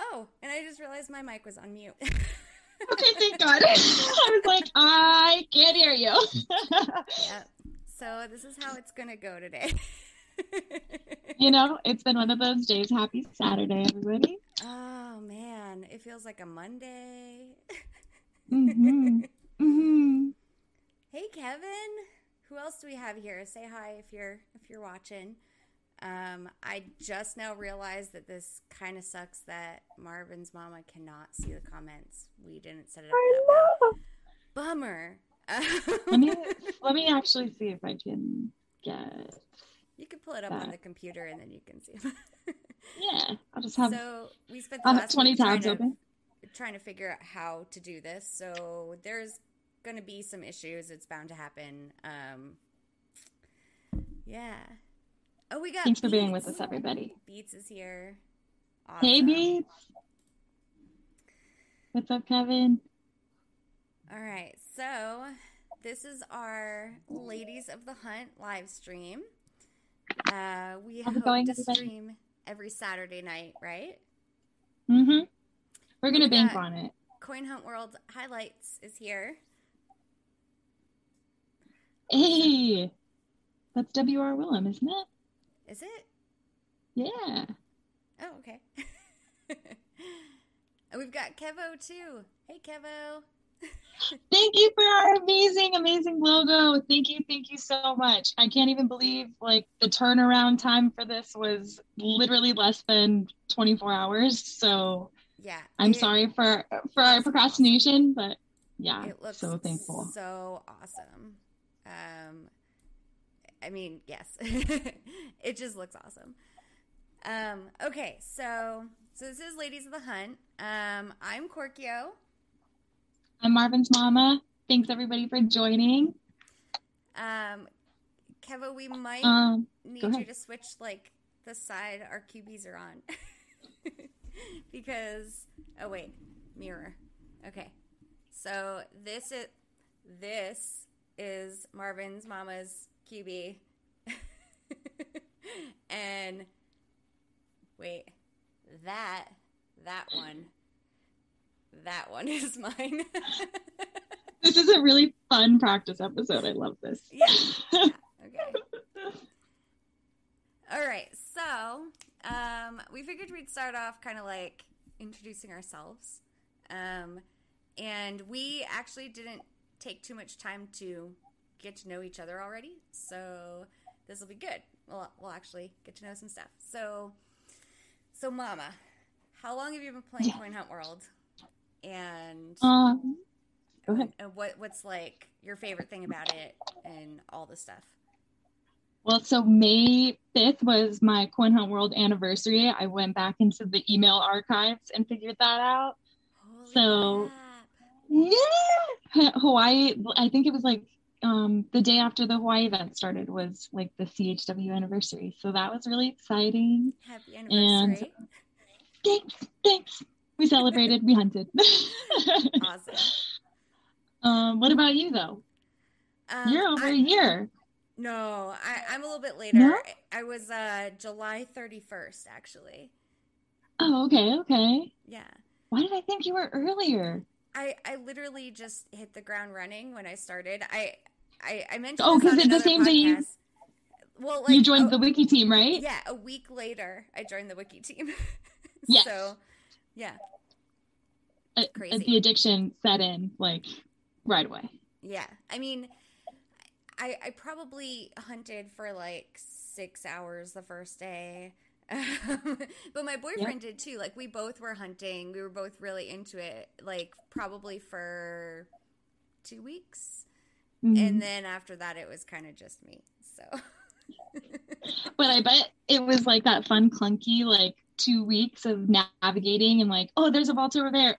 Oh, and I just realized my mic was on mute. Okay, thank God. I was like, I can't hear you. yeah. So this is how it's gonna go today. you know, it's been one of those days. Happy Saturday, everybody. oh man, it feels like a Monday. mm-hmm. Mm-hmm. Hey Kevin, who else do we have here? Say hi if you're if you're watching. Um, I just now realized that this kind of sucks that Marvin's mama cannot see the comments. We didn't set it up that way. Bummer. Let me let me actually see if I can get. you can pull it up on the computer and then you can see. Yeah, I'll just have so we spent the I'll have last twenty week trying tabs to, open. trying to figure out how to do this. So there's going to be some issues. It's bound to happen. Um, yeah. Oh, we got. Thanks for being with us, everybody. Beats is here. Hey, Beats. What's up, Kevin? All right, so this is our Ladies of the Hunt live stream. Uh, we How's hope going, to everybody? stream every Saturday night, right? Mm-hmm. We're gonna We bank on it. Coin Hunt World Highlights is here. Hey, that's W.R. Willem, isn't it? Is it? Yeah. Oh, okay. and we've got Kevo too. Hey, Kevo. Thank you for our amazing, amazing logo. Thank you, thank you so much. I can't even believe like the turnaround time for this was literally less than 24 hours. So Yeah. I'm it- sorry for for our procrastination, but yeah, It looks so thankful. so awesome. Um, I mean, yes, it just looks awesome. Um, okay, so so this is Ladies of the Hunt. Um, I'm Korkio. I'm Marvin's mama. Thanks everybody for joining. Um, Kevo, we might Um, need you to switch like the side our QBs are on because oh wait, mirror. Okay, so this is this is Marvin's mama's QB, and wait, that that one, that one is mine. this is a really fun practice episode. I love this. yeah. yeah. Okay. All right. So, um, we figured we'd start off kind of like introducing ourselves. Um, and we actually didn't take too much time to get to know each other already. So, this will be good. We'll, we'll actually get to know some stuff. So, so Mama, how long have you been playing Yeah. Coin Hunt World? And Um, and what what's like your favorite thing about it and all the stuff? Well, so May 5th was my Coin Hunt World anniversary. I went back into the email archives and figured that out. Holy So- crap. Yeah. Hawaii, I think it was like um, the day after the Hawaii event started was like the CHW anniversary. So that was really exciting. Happy anniversary. Thanks. Thanks. We celebrated, we hunted. awesome. um, what about you though? Um, You're over I- a year. No, I, I'm a little bit later. No? I, I was uh, July 31st, actually. Oh, okay, okay. Yeah. Why did I think you were earlier? I, I literally just hit the ground running when I started. I I, I mentioned Oh, because it's the same day you- Well, like you joined the wiki team, right? yeah, a week later, I joined the wiki team. Yes. So, yeah, Uh, Crazy. the addiction set in like right away. Yeah, I mean, I I probably hunted for like six hours the first day, but my boyfriend did too. Like we both were hunting. We were both really into it. Like probably for two weeks, Mhm. and then after that, it was kind of just me. So but I bet it was like that fun, clunky, like two weeks of navigating and like, oh, there's a vault over there.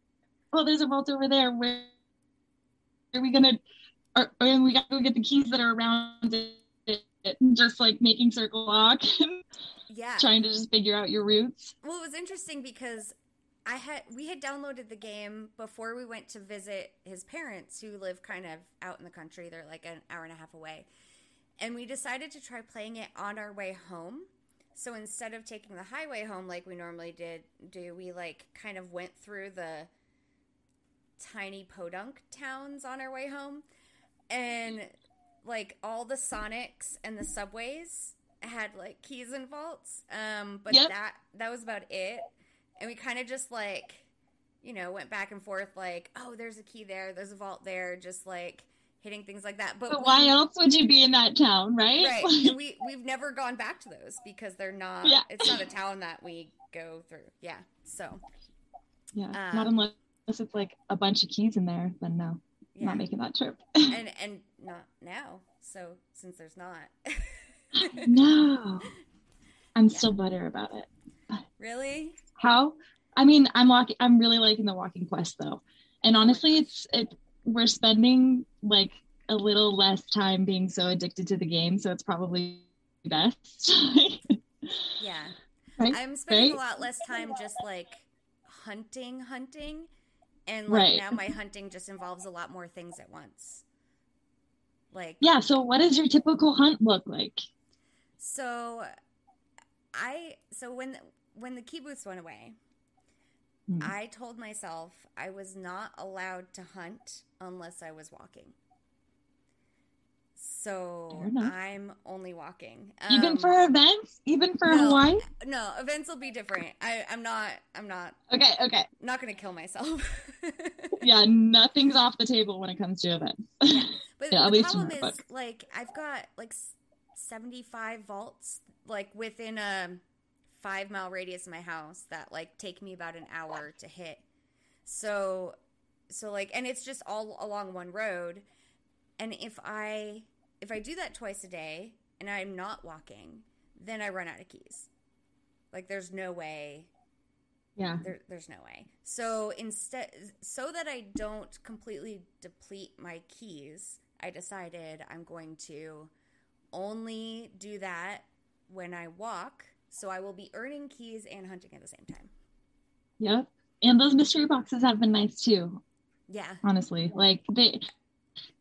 Oh, there's a vault over there. Where are we gonna or, and we got to go get the keys that are around it, just like making circle walk, Yeah. trying to just figure out your routes. Well, it was interesting because I had we had downloaded the game before we went to visit his parents who live kind of out in the country. They're like an hour and a half away. And we decided to try playing it on our way home. So instead of taking the highway home like we normally did, do we like kind of went through the tiny podunk towns on our way home and like all the Sonics and the subways had like keys and vaults. Um, but Yep. that that was about it. And we kind of just like, you know, went back and forth like, oh, there's a key there, there's a vault there, just like hitting things like that. But, But we- why else would you be in that town, right? Right. And we we've never gone back to those because they're not Yeah. it's not a town that we go through. Yeah. So, yeah, Um, not unless it's like a bunch of keys in there, then no, yeah. not making that trip. and and not now. So, since there's not. no, I'm Yeah. still bitter about it. really? How? I mean, I'm walking. I'm really liking the walking quest though, and oh honestly, it's it. We're spending like a little less time being so addicted to the game, so it's probably best. Yeah. Right, I'm spending a lot less time just like hunting, hunting. And like Right. now my hunting just involves a lot more things at once. Like yeah. So, what does your typical hunt look like? So I so when when the key booths went away, Hmm. I told myself I was not allowed to hunt unless I was walking. So I'm only walking. Even Um, for events, even for no. Hawaii. no events will be different. I, I'm not. I'm not. Okay, okay. Not gonna kill myself. Yeah, nothing's off the table when it comes to events. But Yeah, the problem is, like, I've got like 75 vaults, like within a five mile radius of my house that like take me about an hour to hit. So, so like, and it's just all along one road. And if I if I do that twice a day and I'm not walking, then I run out of keys. Like, there's no way yeah. there, there's no way. So instead, so that I don't completely deplete my keys, I decided I'm going to only do that when I walk. So I will be earning keys and hunting at the same time. Yep. And those mystery boxes have been nice too, Yeah, honestly. Like they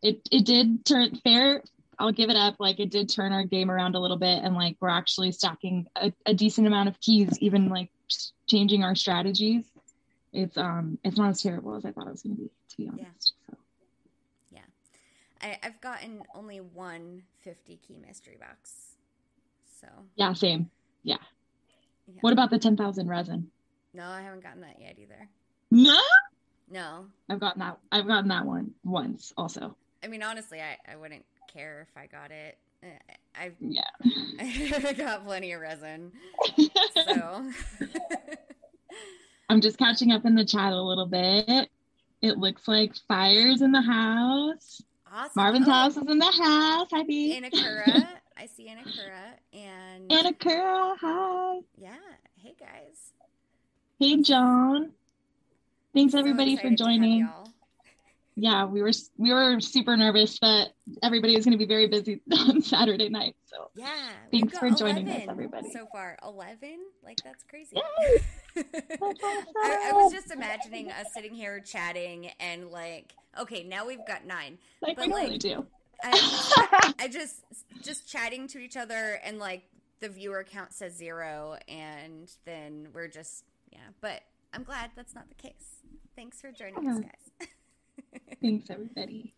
it it did turn fair. I'll give it up. Like it did turn our game around a little bit and like we're actually stacking a, a decent amount of keys, even like changing our strategies. It's um it's not as terrible as I thought it was gonna be, to be honest. So I, I've gotten only one 50 key mystery box. So yeah, same. yeah. What about the ten thousand resin? No, I haven't gotten that yet either. No, No, I've gotten that. I've gotten that one once also. I mean honestly, I, I wouldn't care if I got it. I've Yeah. I got plenty of resin. So I'm just catching up in the chat a little bit. It looks like fires in the house. Awesome. Marvin's Oh, house is in the house. Hi, B. Anakura. I see Anakura and Anakura, hi. yeah. Hey guys. Hey, John. Thanks So everybody for excited to have joining. Yeah, we were we were super nervous that everybody was going to be very busy on Saturday night. So Yeah. Thanks for joining us, everybody. So far, eleven. Like that's crazy. I, I was just imagining us sitting here chatting and like, okay, now we've got nine. like but, we like, do. I, I just just chatting to each other and like the viewer count says zero and then we're just yeah but i'm glad that's not the case thanks for joining us guys Thanks everybody.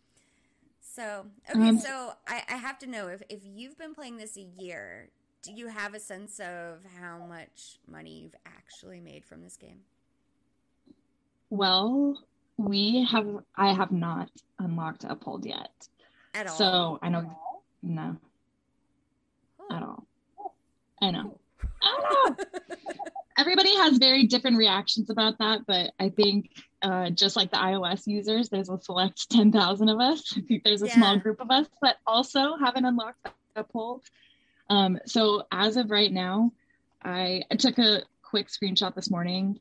so okay Um, so I, I have to know if, if you've been playing this a year do you have a sense of how much money you've actually made from this game Well, we have I have not unlocked a Uphold yet. at all So I know no Oh, at all. I know. I know. Everybody has very different reactions about that, but I think uh, just like the iOS users, there's a select 10,000 of us. I think there's a small group of us that also haven't unlocked a Uphold. Um, so as of right now, I, I took a quick screenshot this morning.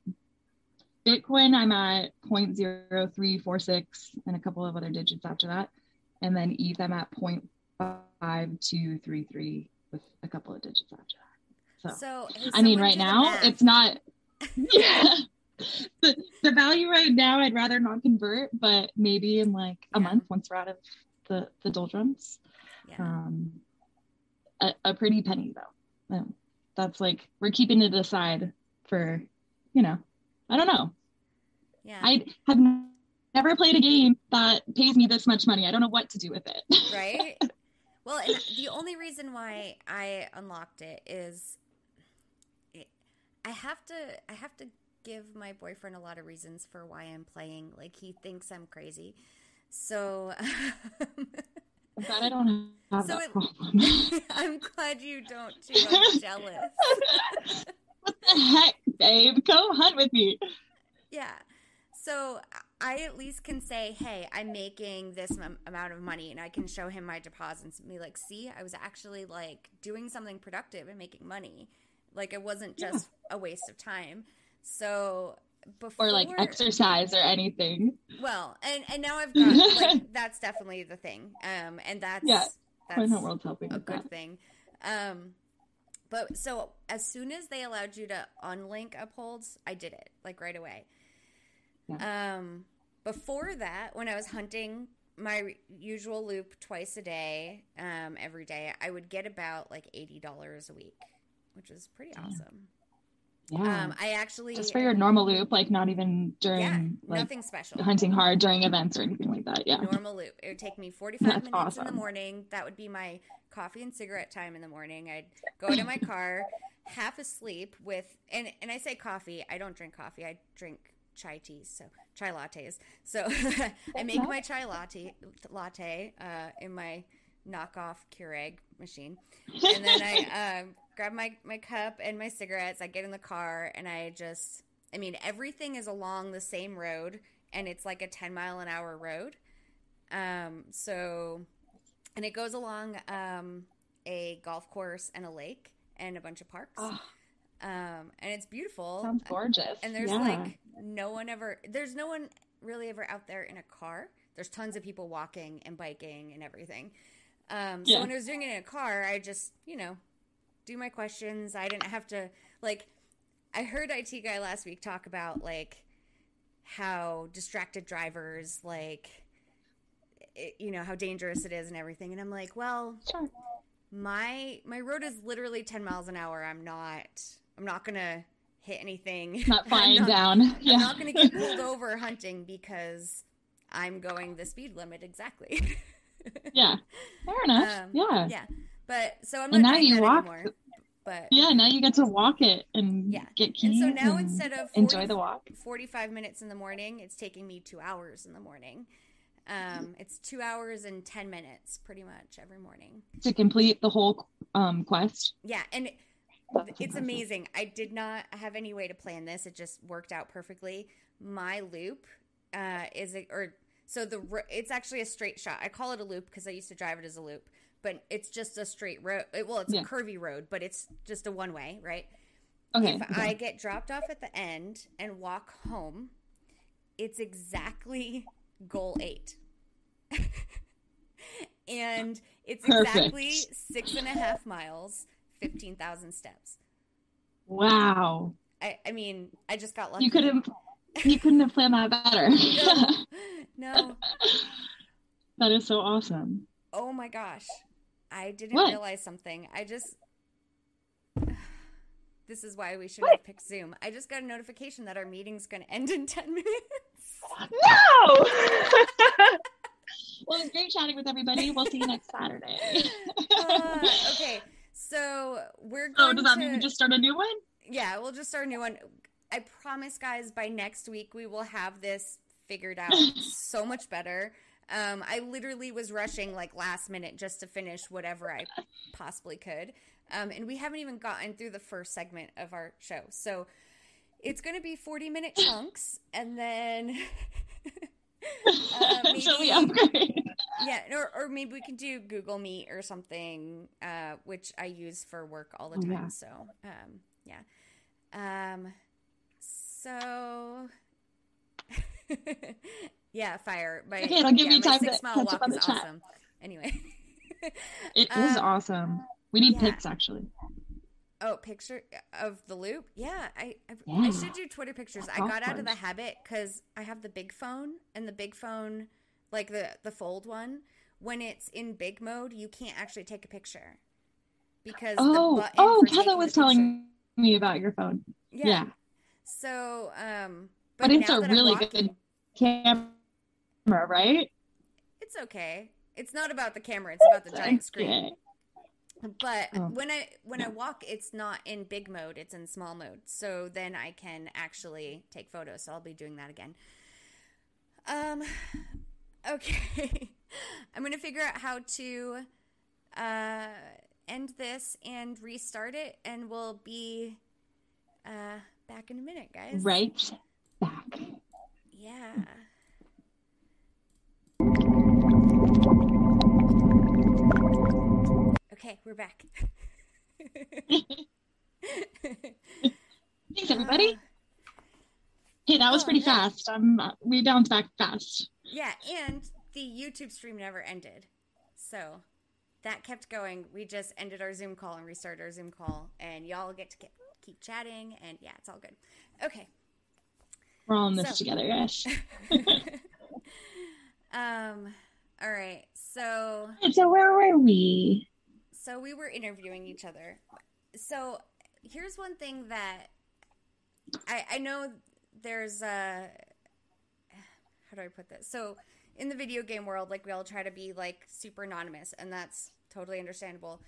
Bitcoin, I'm at 0.0346 and a couple of other digits after that. and then Ethereum at 0.5233 with a couple of digits after that. So, So, I mean, right now it's not. Yeah. The, the value right now, I'd rather not convert, but maybe in like a Yeah. month once we're out of the the doldrums, Yeah. um, a, a pretty penny though. Um, that's like we're keeping it aside for, you know, I don't know. yeah. I have never played a game that pays me this much money. I don't know what to do with it. right? Well, and the only reason why I unlocked it is it, I have to I have to give my boyfriend a lot of reasons for why I'm playing. Like he thinks I'm crazy. So I'm glad I don't have So that it- problem. I'm glad you don't too. I'm jealous. what the heck, babe? Go hunt with me. Yeah. So I at least can say, hey, I'm making this am- amount of money, and I can show him my deposits and be like, see, I was actually like doing something productive and making money. Like it wasn't just a waste of time. So before, Or like exercise or anything. well, and and now I've got like that's definitely the thing. Um, and that's Yeah. that's World's helping a good that? thing. Um, but so as soon as they allowed you to unlink upholds, I did it like right away. Um, before that, when I was hunting my usual loop twice a day, um, every day, I would get about like eighty dollars a week, which is pretty Damn. awesome. Yeah. Um, I actually Just for your normal loop, like not even during yeah, like nothing special. hunting hard during events or anything like that. Yeah. normal loop. It would take me 45 That's minutes in the morning. That would be my coffee and cigarette time in the morning. I'd go to my car, half asleep with and and I say coffee, I don't drink coffee. I drink chai teas, so chai lattes. So I make my chai latte latte uh, in my knockoff Keurig machine. And then I um, grab my my cup and my cigarettes. I get in the car and I just I mean everything is along the same road and it's like a 10 mile an hour road. Um, so, and it goes along um, a golf course and a lake and a bunch of parks. Oh, Um, and it's beautiful. sounds gorgeous. And there's yeah. like no one ever, there's no one really ever out there in a car. There's tons of people walking and biking and everything. Um, so Yeah. when I was doing it in a car, I just, you know, do my questions. I didn't have to, like, I heard IT guy last week talk about, like, how distracted drivers, like, it, you know, how dangerous it is and everything. And I'm like, well, Sure. my my road is literally 10 miles an hour. I'm not, I'm not gonna hit anything. Not flying down. Yeah. I'm not going to get pulled over hunting because I'm going the speed limit exactly. yeah. Fair enough. Um, yeah. yeah, but so I'm not And now you walk- anymore. But Yeah. Now you get to walk it and Yeah. get and so now and instead of 40, enjoy the walk. 45 minutes in the morning, it's taking me two hours in the morning. Um, it's two hours and 10 minutes pretty much every morning. to complete the whole um, quest. Yeah, and it's amazing. I did not have any way to plan this. It just worked out perfectly. My loop uh, is a, or so the it's actually a straight shot. I call it a loop because I used to drive it as a loop, but it's just a straight road. Well, it's Yeah. a curvy road, but it's just a one way, right? Okay. if okay. I get dropped off at the end and walk home, it's exactly goal eight. and it's Perfect. exactly six and a half miles, 15,000 steps. Wow. I, I mean, I just got lucky. You couldn't. You couldn't have planned that better. No. no. that is so awesome. Oh my gosh. I didn't What? realize something. I just. This is why we should What? have picked Zoom. I just got a notification that our meeting's going to end in 10 minutes. No. well, it's great chatting with everybody. We'll see you next Saturday. Uh, okay. So we're So going does that to. mean we just start a new one? Yeah, we'll just start a new one. I promise, guys, by next week we will have this figured out so much better. Um, I literally was rushing like last minute just to finish whatever I possibly could. Um, and we haven't even gotten through the first segment of our show. So it's going to be 40 minute chunks and then. uh, maybe, Shall we upgrade? yeah, or, or maybe we can do Google Meet or something, uh, which I use for work all the Oh, time. yeah. So, um, yeah. Um, so, Yeah, fire. My, Okay, it'll give yeah, you time six to mile catch up on the chat. awesome. Anyway. It is Um, awesome. We need yeah. pics actually. Oh, picture of the loop? Yeah, I I, I should do Twitter pictures. I Golf got out of the habit because I have the big phone, and the big phone, like the the fold one, when it's in big mode, you can't actually take a picture because Oh, button oh, for Kevin was telling me about your phone. yeah. Yeah. So, um, But, but, it's a really walking- good camera, right? It's okay. It's not about the camera; it's about the giant screen. But Oh. when I when I walk, it's not in big mode; it's in small mode. So then I can actually take photos. So I'll be doing that again. Um, okay, I'm gonna figure out how to uh end this and restart it, and we'll be uh back in a minute, guys. Right back. Yeah. Okay, we're back. Thanks, everybody. Hey, that was oh, pretty yeah. fast. Uh, we bounced back fast. Yeah, and the YouTube stream never ended. So that kept going. We just ended our Zoom call and restarted our Zoom call, and y'all get to keep, keep chatting, and yeah, it's all good. Okay. We're all in this So- together, guys. um. All right. So so where were we? So we were interviewing each other. So here's one thing that I I know there's a how do I put this? So in the video game world, like we all try to be like super anonymous, and that's totally understandable.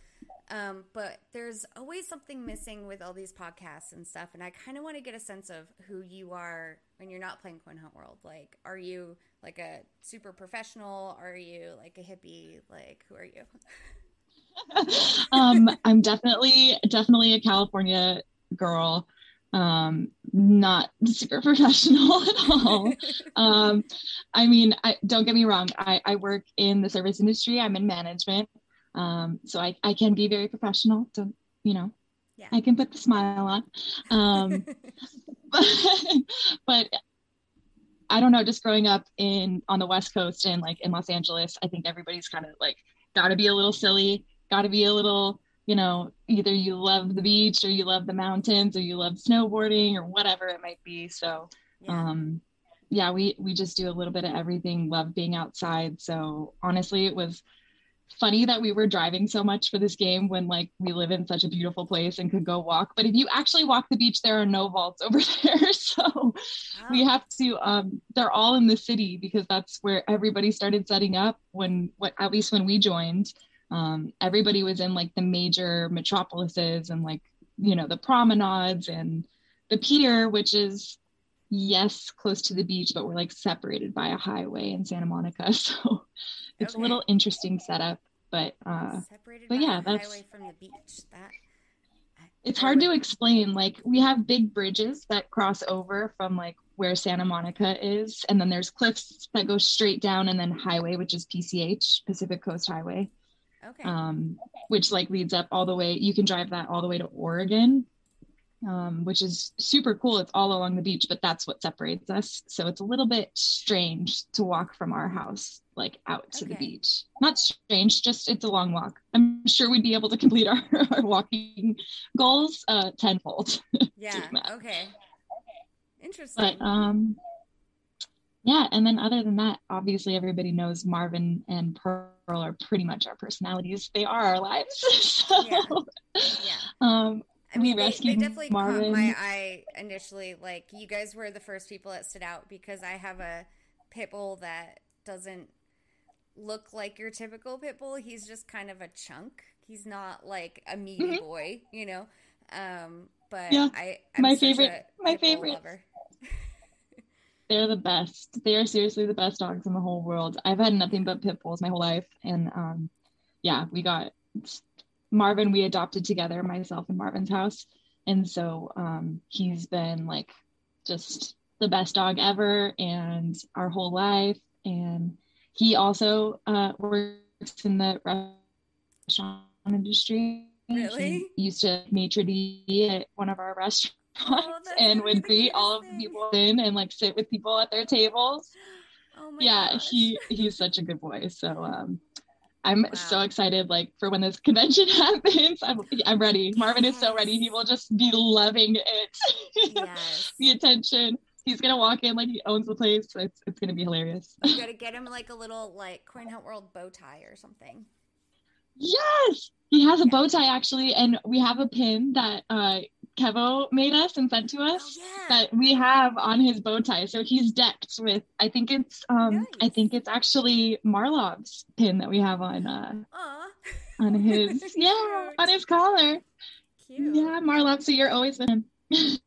Um, but there's always something missing with all these podcasts and stuff, and I kind of want to get a sense of who you are when you're not playing Coin Hunt World. Like, are you like a super professional? Are you like a hippie? Like, who are you? um, I'm definitely definitely a California girl. Um, not super professional at all. Um, I mean, I, don't get me wrong. I, I work in the service industry. I'm in management, um, so I, I can be very professional. Don't you know? Yeah. I can put the smile on. Um, but, but I don't know. Just growing up in on the West Coast and like in Los Angeles, I think everybody's kind of like got to be a little silly, got to be a little, you know, either you love the beach or you love the mountains or you love snowboarding or whatever it might be. So, yeah. um, yeah, we we just do a little bit of everything. Love being outside. So honestly, it was funny that we were driving so much for this game when like we live in such a beautiful place and could go walk. But if you actually walk the beach, there are no vaults over there. So we Oh, have to um they're all in the city because that's where everybody started setting up when what at least when we joined um everybody was in like the major metropolises and like you know the promenades and the pier which is yes close to the beach but we're like separated by a highway in santa monica so it's Okay. a little interesting setup but uh separated but by yeah, that's- highway from the beach. That it's hard to explain like we have big bridges that cross over from like where santa monica is and then there's cliffs that go straight down and then highway which is pch pacific coast highway Okay. um, which like leads up all the way you can drive that all the way to oregon um, which is super cool it's all along the beach but that's what separates us so it's a little bit strange to walk from our house like out to the beach not strange just it's a long walk i'm sure we'd be able to complete our, our walking goals uh tenfold yeah. Okay. Interesting. but um yeah and then other than that obviously everybody knows marvin and pearl are pretty much our personalities they are our lives so Yeah. yeah. um I mean, they, they definitely caught Marvin. my eye initially. Like, you guys were the first people that stood out because I have a pit bull that doesn't look like your typical pit bull. He's just kind of a chunk. He's not like a meaty Mhm. boy, you know. Um, but Yeah, I, I'm my favorite- my favorite. lover. They're the best. They are seriously the best dogs in the whole world. I've had nothing but pit bulls my whole life. And um yeah we got marvin we adopted together myself and marvin's house. And so um he's been like just the best dog ever and our whole life. And he also uh works in the restaurant industry. Really? he used to maitre d at one of our restaurants Oh, and would greet all of the people in and like sit with people at their tables Oh yeah, gosh. he he's such a good boy. So um I'm so excited like for when this convention happens. I'm I'm ready. Marvin is so ready. He will just be loving it. Yes. the attention. He's gonna walk in like he owns the place. It's it's gonna be hilarious. You gotta get him like a little like Coin Hunt World bow tie or something. Yes, he has a bow tie actually, and we have a pin that uh Kevo made us and sent to us Oh yeah. that we have on his bow tie. So he's decked with. I think it's um I think it's actually Marlov's pin that we have on uh Aw. on his yeah on his collar. Cute. Yeah, Marlov. So you're always with him.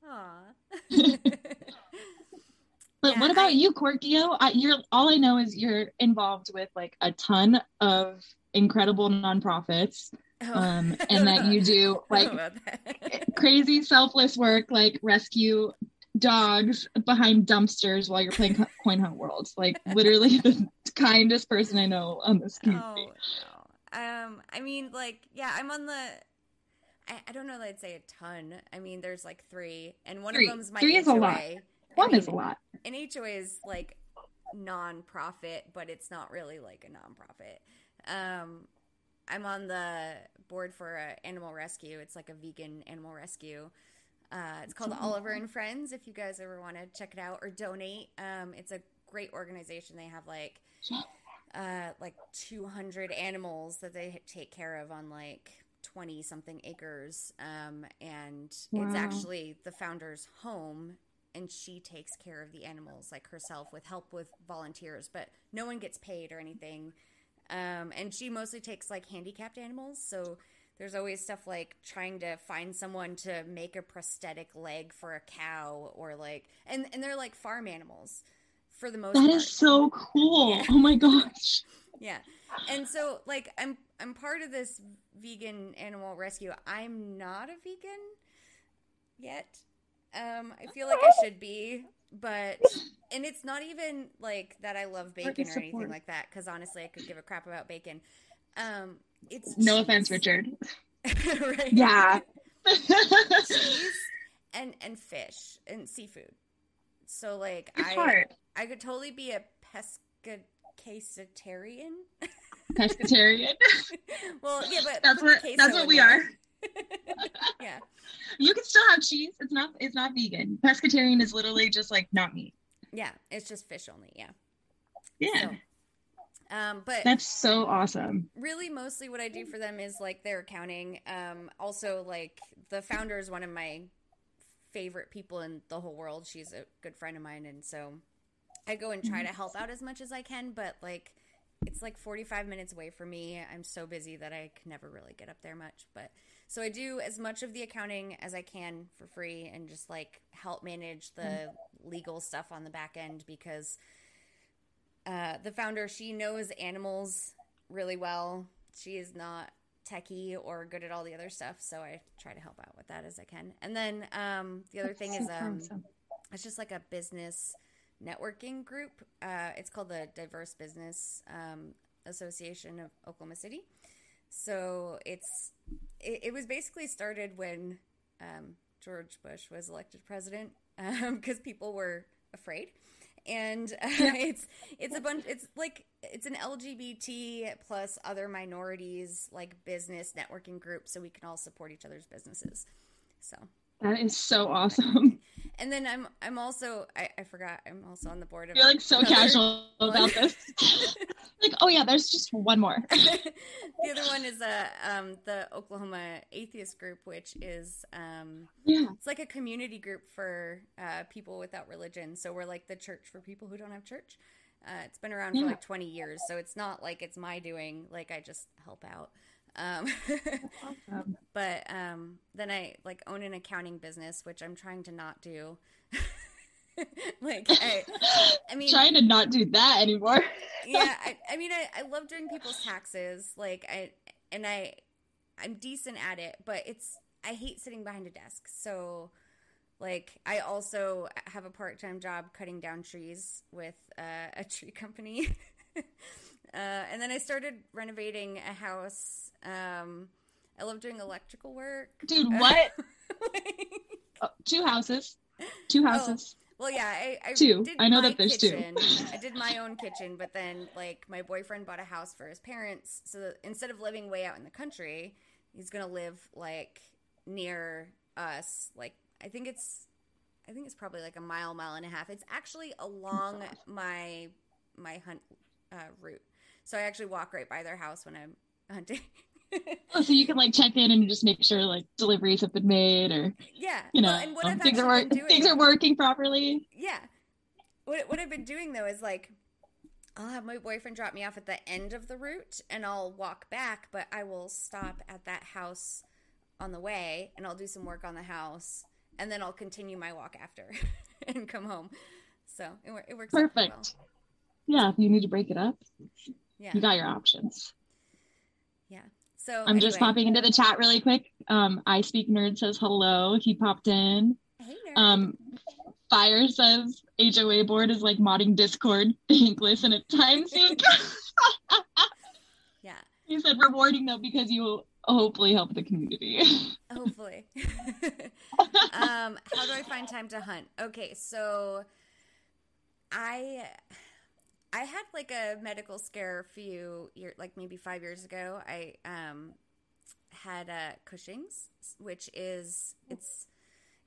Aw. But Yeah, what about I- you, Korkio? I, you're all I know is you're involved with like a ton of incredible nonprofits, Oh. um, and that you do like don't know about that. crazy selfless work, like rescue dogs behind dumpsters while you're playing Co- Coin Hunt World. Like literally the kindest person I know on this Oh community. no. Um, I mean, like, yeah, I'm on the. I, I don't know that I'd say a ton. I mean, there's like three, and one Three. of them's my Three HOA. is a lot. I One mean, is a lot. An HOA is like non-profit, but it's not really like a non-profit. Um, I'm on the board for a animal rescue. It's like a vegan animal rescue. Uh, it's called Oliver and Friends. If you guys ever want to check it out or donate, um, it's a great organization. They have like uh, like 200 animals that they take care of on like 20 something acres. Um, and it's actually the founder's home, and she takes care of the animals like herself with help with volunteers, but no one gets paid or anything. Um, and she mostly takes like handicapped animals. So there's always stuff like trying to find someone to make a prosthetic leg for a cow or like, and, and they're like farm animals for the most That part. is so cool. Yeah. Oh my gosh. Yeah. And so like I'm I'm part of this vegan animal rescue. I'm not a vegan yet. Um I feel like I should be, but and it's not even like that I love bacon or anything like that cuz honestly I could give a crap about bacon. Um it's No cheese. offense, Richard. right. Yeah. cheese and and fish and seafood. So like it's I hard. I could totally be a pescatarian. Pescatarian. well, yeah, but That's what that's what we are. Yeah. You can still have cheese. It's not it's not vegan. Pescatarian is literally just like not meat. Yeah, it's just fish only. Yeah. Yeah. So, um, but That's so awesome. really, mostly what I do for them is like their accounting. Um, also, like the founder is one of my favorite people in the whole world. She's a good friend of mine, and so I go and try to help out as much as I can. But like, it's like forty-five minutes away from me. I'm so busy that I can never really get up there much. But so I do as much of the accounting as I can for free, and just like help manage the legal stuff on the back end because uh, the founder she knows animals really well. She is not techie or good at all the other stuff, so I try to help out with that as I can. And then um, the other thing is um, awesome. it's just like a business networking group. Uh, it's called the Diverse Business um, Association of Oklahoma City. So it's it, it was basically started when um, George Bush was elected president because people were afraid. And uh, it's it's a bunch. It's like it's an LGBT plus other minorities like business networking group, so we can all support each other's businesses. So That is so awesome. and then I'm I'm also I, I forgot I'm also on the board of You're like so another- casual about this. like, oh yeah, there's just one more. the other one is uh, um, the Oklahoma Atheist Group, which is um, Yeah. it's like a community group for uh, people without religion. So we're like the church for people who don't have church. Uh, it's been around Yeah. for like 20 years, so it's not like it's my doing. Like I just help out. Um, Awesome. but um, then I like own an accounting business, which I'm trying to not do. like I, I mean, trying to not do that anymore. yeah I, I mean I, I love doing people's taxes like i and i i'm decent at it but it's i hate sitting behind a desk so like i also have a part-time job cutting down trees with uh, a tree company uh, and then i started renovating a house um, i love doing electrical work Dude, what? Like- Oh, two houses. Two houses. Well, yeah, I, I Two. I know that there's two. I did my own kitchen, but then like my boyfriend bought a house for his parents, so that instead of living way out in the country, he's gonna live like near us. Like I think it's, I think it's probably like a mile, mile and a half. It's actually along my my hunt uh, route, so I actually walk right by their house when I'm hunting. Oh, so you can like check in and just make sure like deliveries have been made or yeah, you know well, and what I've things are actually work- doing, things are working properly. Yeah. What what I've been doing though is like I'll have my boyfriend drop me off at the end of the route and I'll walk back, but I will stop at that house on the way and I'll do some work on the house and then I'll continue my walk after and come home. So it, it works out well. Perfect. Yeah, if you need to break it up, Yeah. you got your options. Yeah. So I'm just popping into the chat really quick. Um, I speak nerd says hello. He popped in. Hey, nerd. Um, Fire says HOA board is like modding Discord, thankless and a time sink. yeah. he said rewarding though because you hopefully help the community. Hopefully. um, how do I find time to hunt? Okay, so I I had like a medical scare a few years, like maybe five years ago. I um had uh, Cushing's, which is it's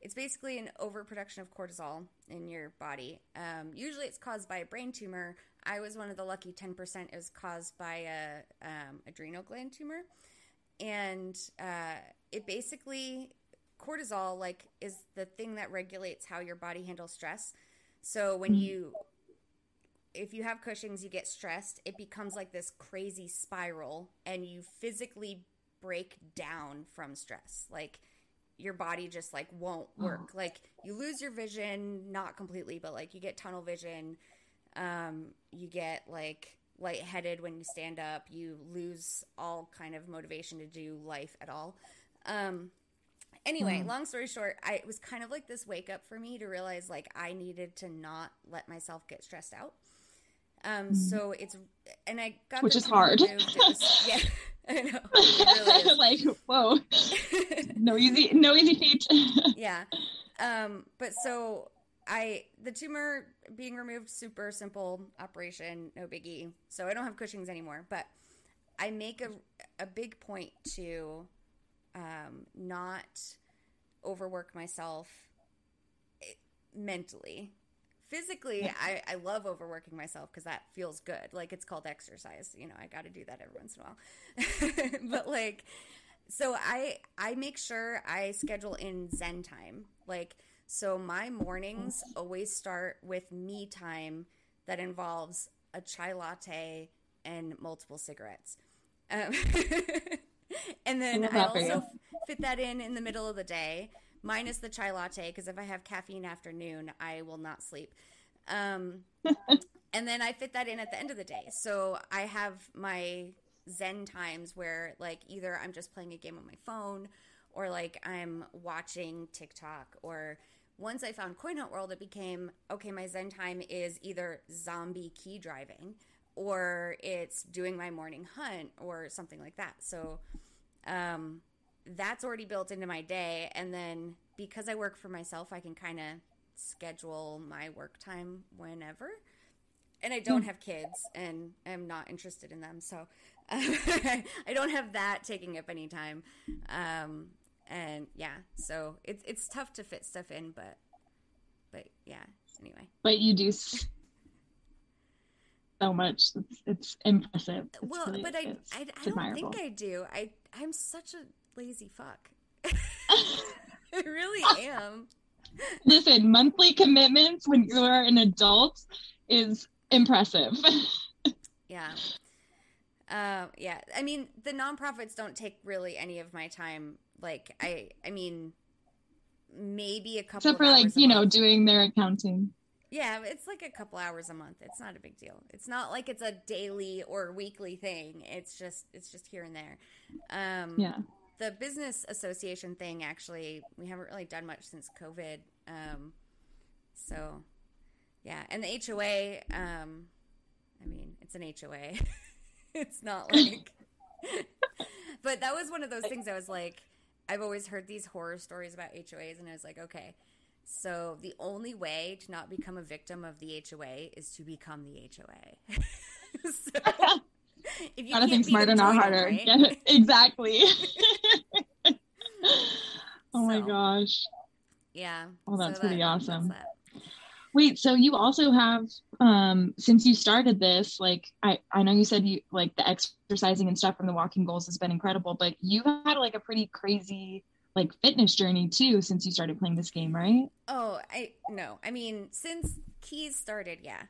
it's basically an overproduction of cortisol in your body. Um, usually, it's caused by a brain tumor. I was one of the lucky ten percent. It was caused by a um, adrenal gland tumor, and uh, it basically cortisol like is the thing that regulates how your body handles stress. So when Mhm. you if you have Cushing's, you get stressed. It becomes like this crazy spiral, and you physically break down from stress. Like your body just like won't work. Like you lose your vision, not completely, but like you get tunnel vision. Um, you get like lightheaded when you stand up. You lose all kind of motivation to do life at all. Um, anyway, Mhm. long story short, I it was kind of like this wake up for me to realize like I needed to not let myself get stressed out. Um, Mhm. so it's and I got Which is hard. Was- yeah, I know. Really like whoa, no easy, no easy feat. yeah. Um, but so I the tumor being removed, super simple operation, no biggie. So I don't have Cushing's anymore. But I make a a big point to um, not overwork myself eh, mentally. Physically, I, I love overworking myself because that feels good. Like it's called exercise. You know, I got to do that every once in a while. but like, so I I make sure I schedule in Zen time. Like, so my mornings always start with me time that involves a chai latte and multiple cigarettes. Um, and then I also fit that in in the middle of the day, minus the chai latte, because if I have caffeine afternoon, I will not sleep. Um, and then I fit that in at the end of the day. So I have my Zen times where, like, either I'm just playing a game on my phone or like I'm watching TikTok or once I found Coin Hunt World, it became okay, my Zen time is either zombie key driving or it's doing my morning hunt or something like that. So um, that's already built into my day. And then because I work for myself, I can kind of schedule my work time whenever. And I don't have kids and I'm not interested in them. So I don't have that taking up any time. Um, and yeah, so it's it's tough to fit stuff in, but but yeah. Anyway, but you do so much. It's, it's impressive. It's well, really- but I I, I don't think I do. I I'm such a lazy fuck. I really am. Listen, monthly commitments when you are an adult is impressive. Yeah. Um, yeah. I mean, the nonprofits don't take really any of my time. Like, I, I mean, maybe a couple. Except for like, hours you know, month. doing their accounting. Yeah, it's like a couple hours a month. It's not a big deal. It's not like it's a daily or weekly thing. It's just, it's just here and there. Um, Yeah. The business association thing actually we haven't really done much since covid um, so yeah. And the hoa um, i mean it's an hoa it's not like but that was one of those things i was like i've always heard these horror stories about hoas and i was like okay. So the only way to not become a victim of the HOA is to become the HOA. so if you Gotta think smarter, not harder. right? Exactly. oh my gosh. Yeah. Oh, that's so pretty that- awesome. that. Wait, so you also have um since you started this, like I I know you said you like the exercising and stuff from the walking goals has been incredible, but you've had like a pretty crazy like fitness journey too since you started playing this game, right? Oh, I no. I mean, since Keys started, yeah.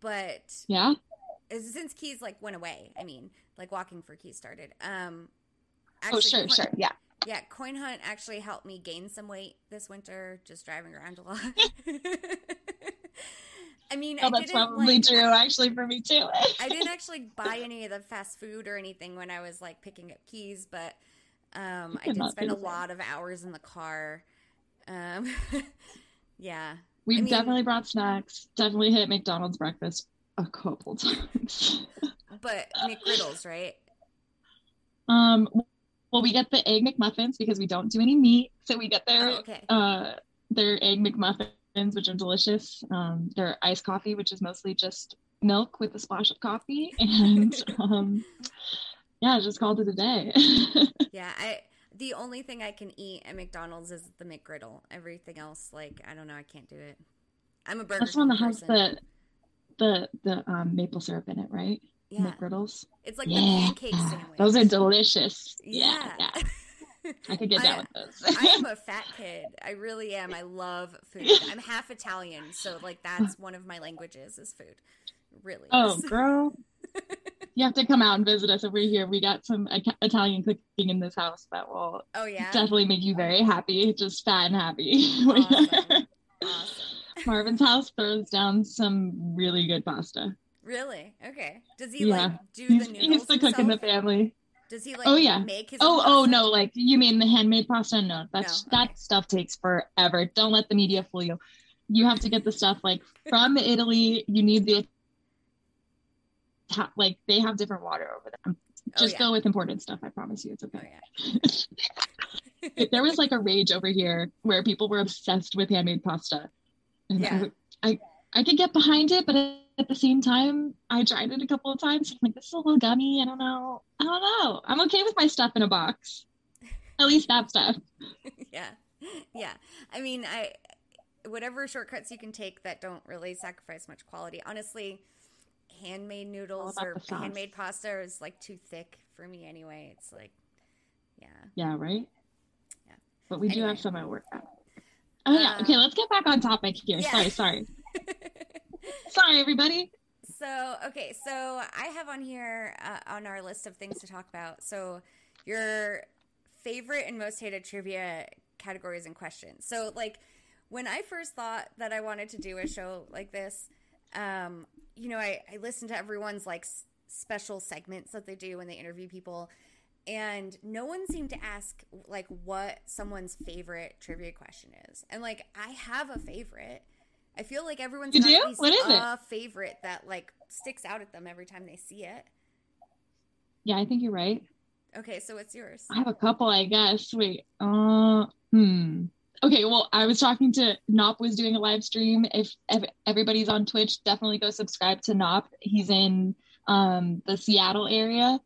But Yeah. Since Keys like went away, I mean, like walking for Keys started. Um oh, sure, Coin- sure. Yeah. Yeah, Coin Hunt actually helped me gain some weight this winter just driving around a lot. I mean, Oh, I that's didn't probably like, true actually for me too. I didn't actually buy any of the fast food or anything when I was like picking up keys, but um, I did spend a lot of hours in the car. Um, yeah, We've I mean- definitely brought snacks, definitely hit McDonald's breakfast a couple times. but McGriddles, right? um well we get the egg McMuffins because we don't do any meat. So we get their Oh, okay. uh their egg McMuffins, which are delicious. Um, their iced coffee, which is mostly just milk with a splash of coffee, and um, yeah, just called it a day. Yeah, I the only thing I can eat at McDonald's is the McGriddle. Everything else, like I don't know, I can't do it. I'm a burger. That's one that has person. the the the um, maple syrup in it, right? yeah. McGriddles. It's like the pancake sandwich. those are delicious. Yeah. Yeah, yeah. I could get down I- with those. I am a fat kid. I really am. I love food. I'm half Italian, so like that's one of my languages is food. Really. oh, girl. You have to come out and visit us over here. We got some Italian cooking in this house that will Oh yeah. definitely make you very happy, just fat and happy. Awesome. Awesome. Marvin's house throws down some really good pasta. Really? Okay. Does he Yeah. like do He's, the he's noodles the cook in the family. Does he like Oh, yeah. make his Oh, own oh no, like you mean the handmade pasta? No, that's No, okay. that stuff takes forever. Don't let the media fool you. You have to get the stuff like from Italy. You need the like they have different water over there. Oh, Just yeah. go with imported stuff. I promise you, it's Oh okay. yeah. there was like a rage over here where people were obsessed with handmade pasta. And Yeah. I, I I could get behind it, but at the same time, I tried it a couple of times. I'm like, this is a little gummy. I don't know. I don't know. I'm okay with my stuff in a box. At least that stuff. yeah. Yeah. I mean, I whatever shortcuts you can take that don't really sacrifice much quality. Honestly, handmade noodles or handmade pasta is like too thick for me anyway. It's like yeah. Yeah, right? Yeah. But we do have some at work. Oh yeah. Uh, Okay, let's get back on topic here. yeah. Sorry, sorry. Sorry, everybody. So, okay, so I have on here uh, on our list of things to talk about. So, your favorite and most hated trivia categories and questions. So, like, when I first thought that I wanted to do a show like this, um, you know, I, I listened to everyone's like s- special segments that they do when they interview people, and no one seemed to ask like what someone's favorite trivia question is. And like, I have a favorite. I feel like everyone's You got do? at least What is it? a favorite that like sticks out at them every time they see it. Yeah, I think you're right. Okay, so what's yours? I have a couple, I guess. Wait. Uh hmm. Okay, well, I was talking to Nop was doing a live stream. If, if everybody's on Twitch, definitely go subscribe to Nop. He's in um the Seattle area.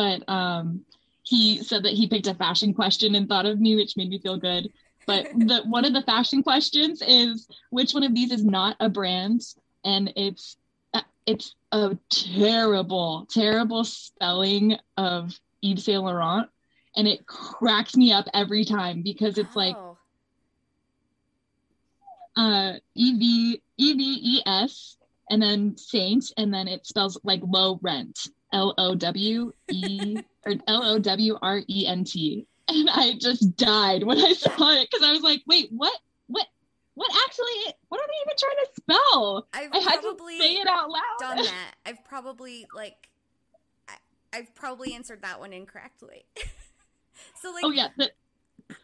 But um he said that he picked a fashion question and thought of me, which made me feel good. But the one of the fashion questions is which one of these is not a brand? And it's it's a terrible, terrible spelling of Yves Saint Laurent, and it cracks me up every time because it's like uh E V E V E S and then Saint, and then it spells like low rent, L O W E or L O W R E N T, and I just died when I saw it because I was like, wait, what, what, what actually? What are they even trying to spell? I've I had probably to say it out loud. done that. I've probably like I, I've probably answered that one incorrectly. so like Oh yeah, the,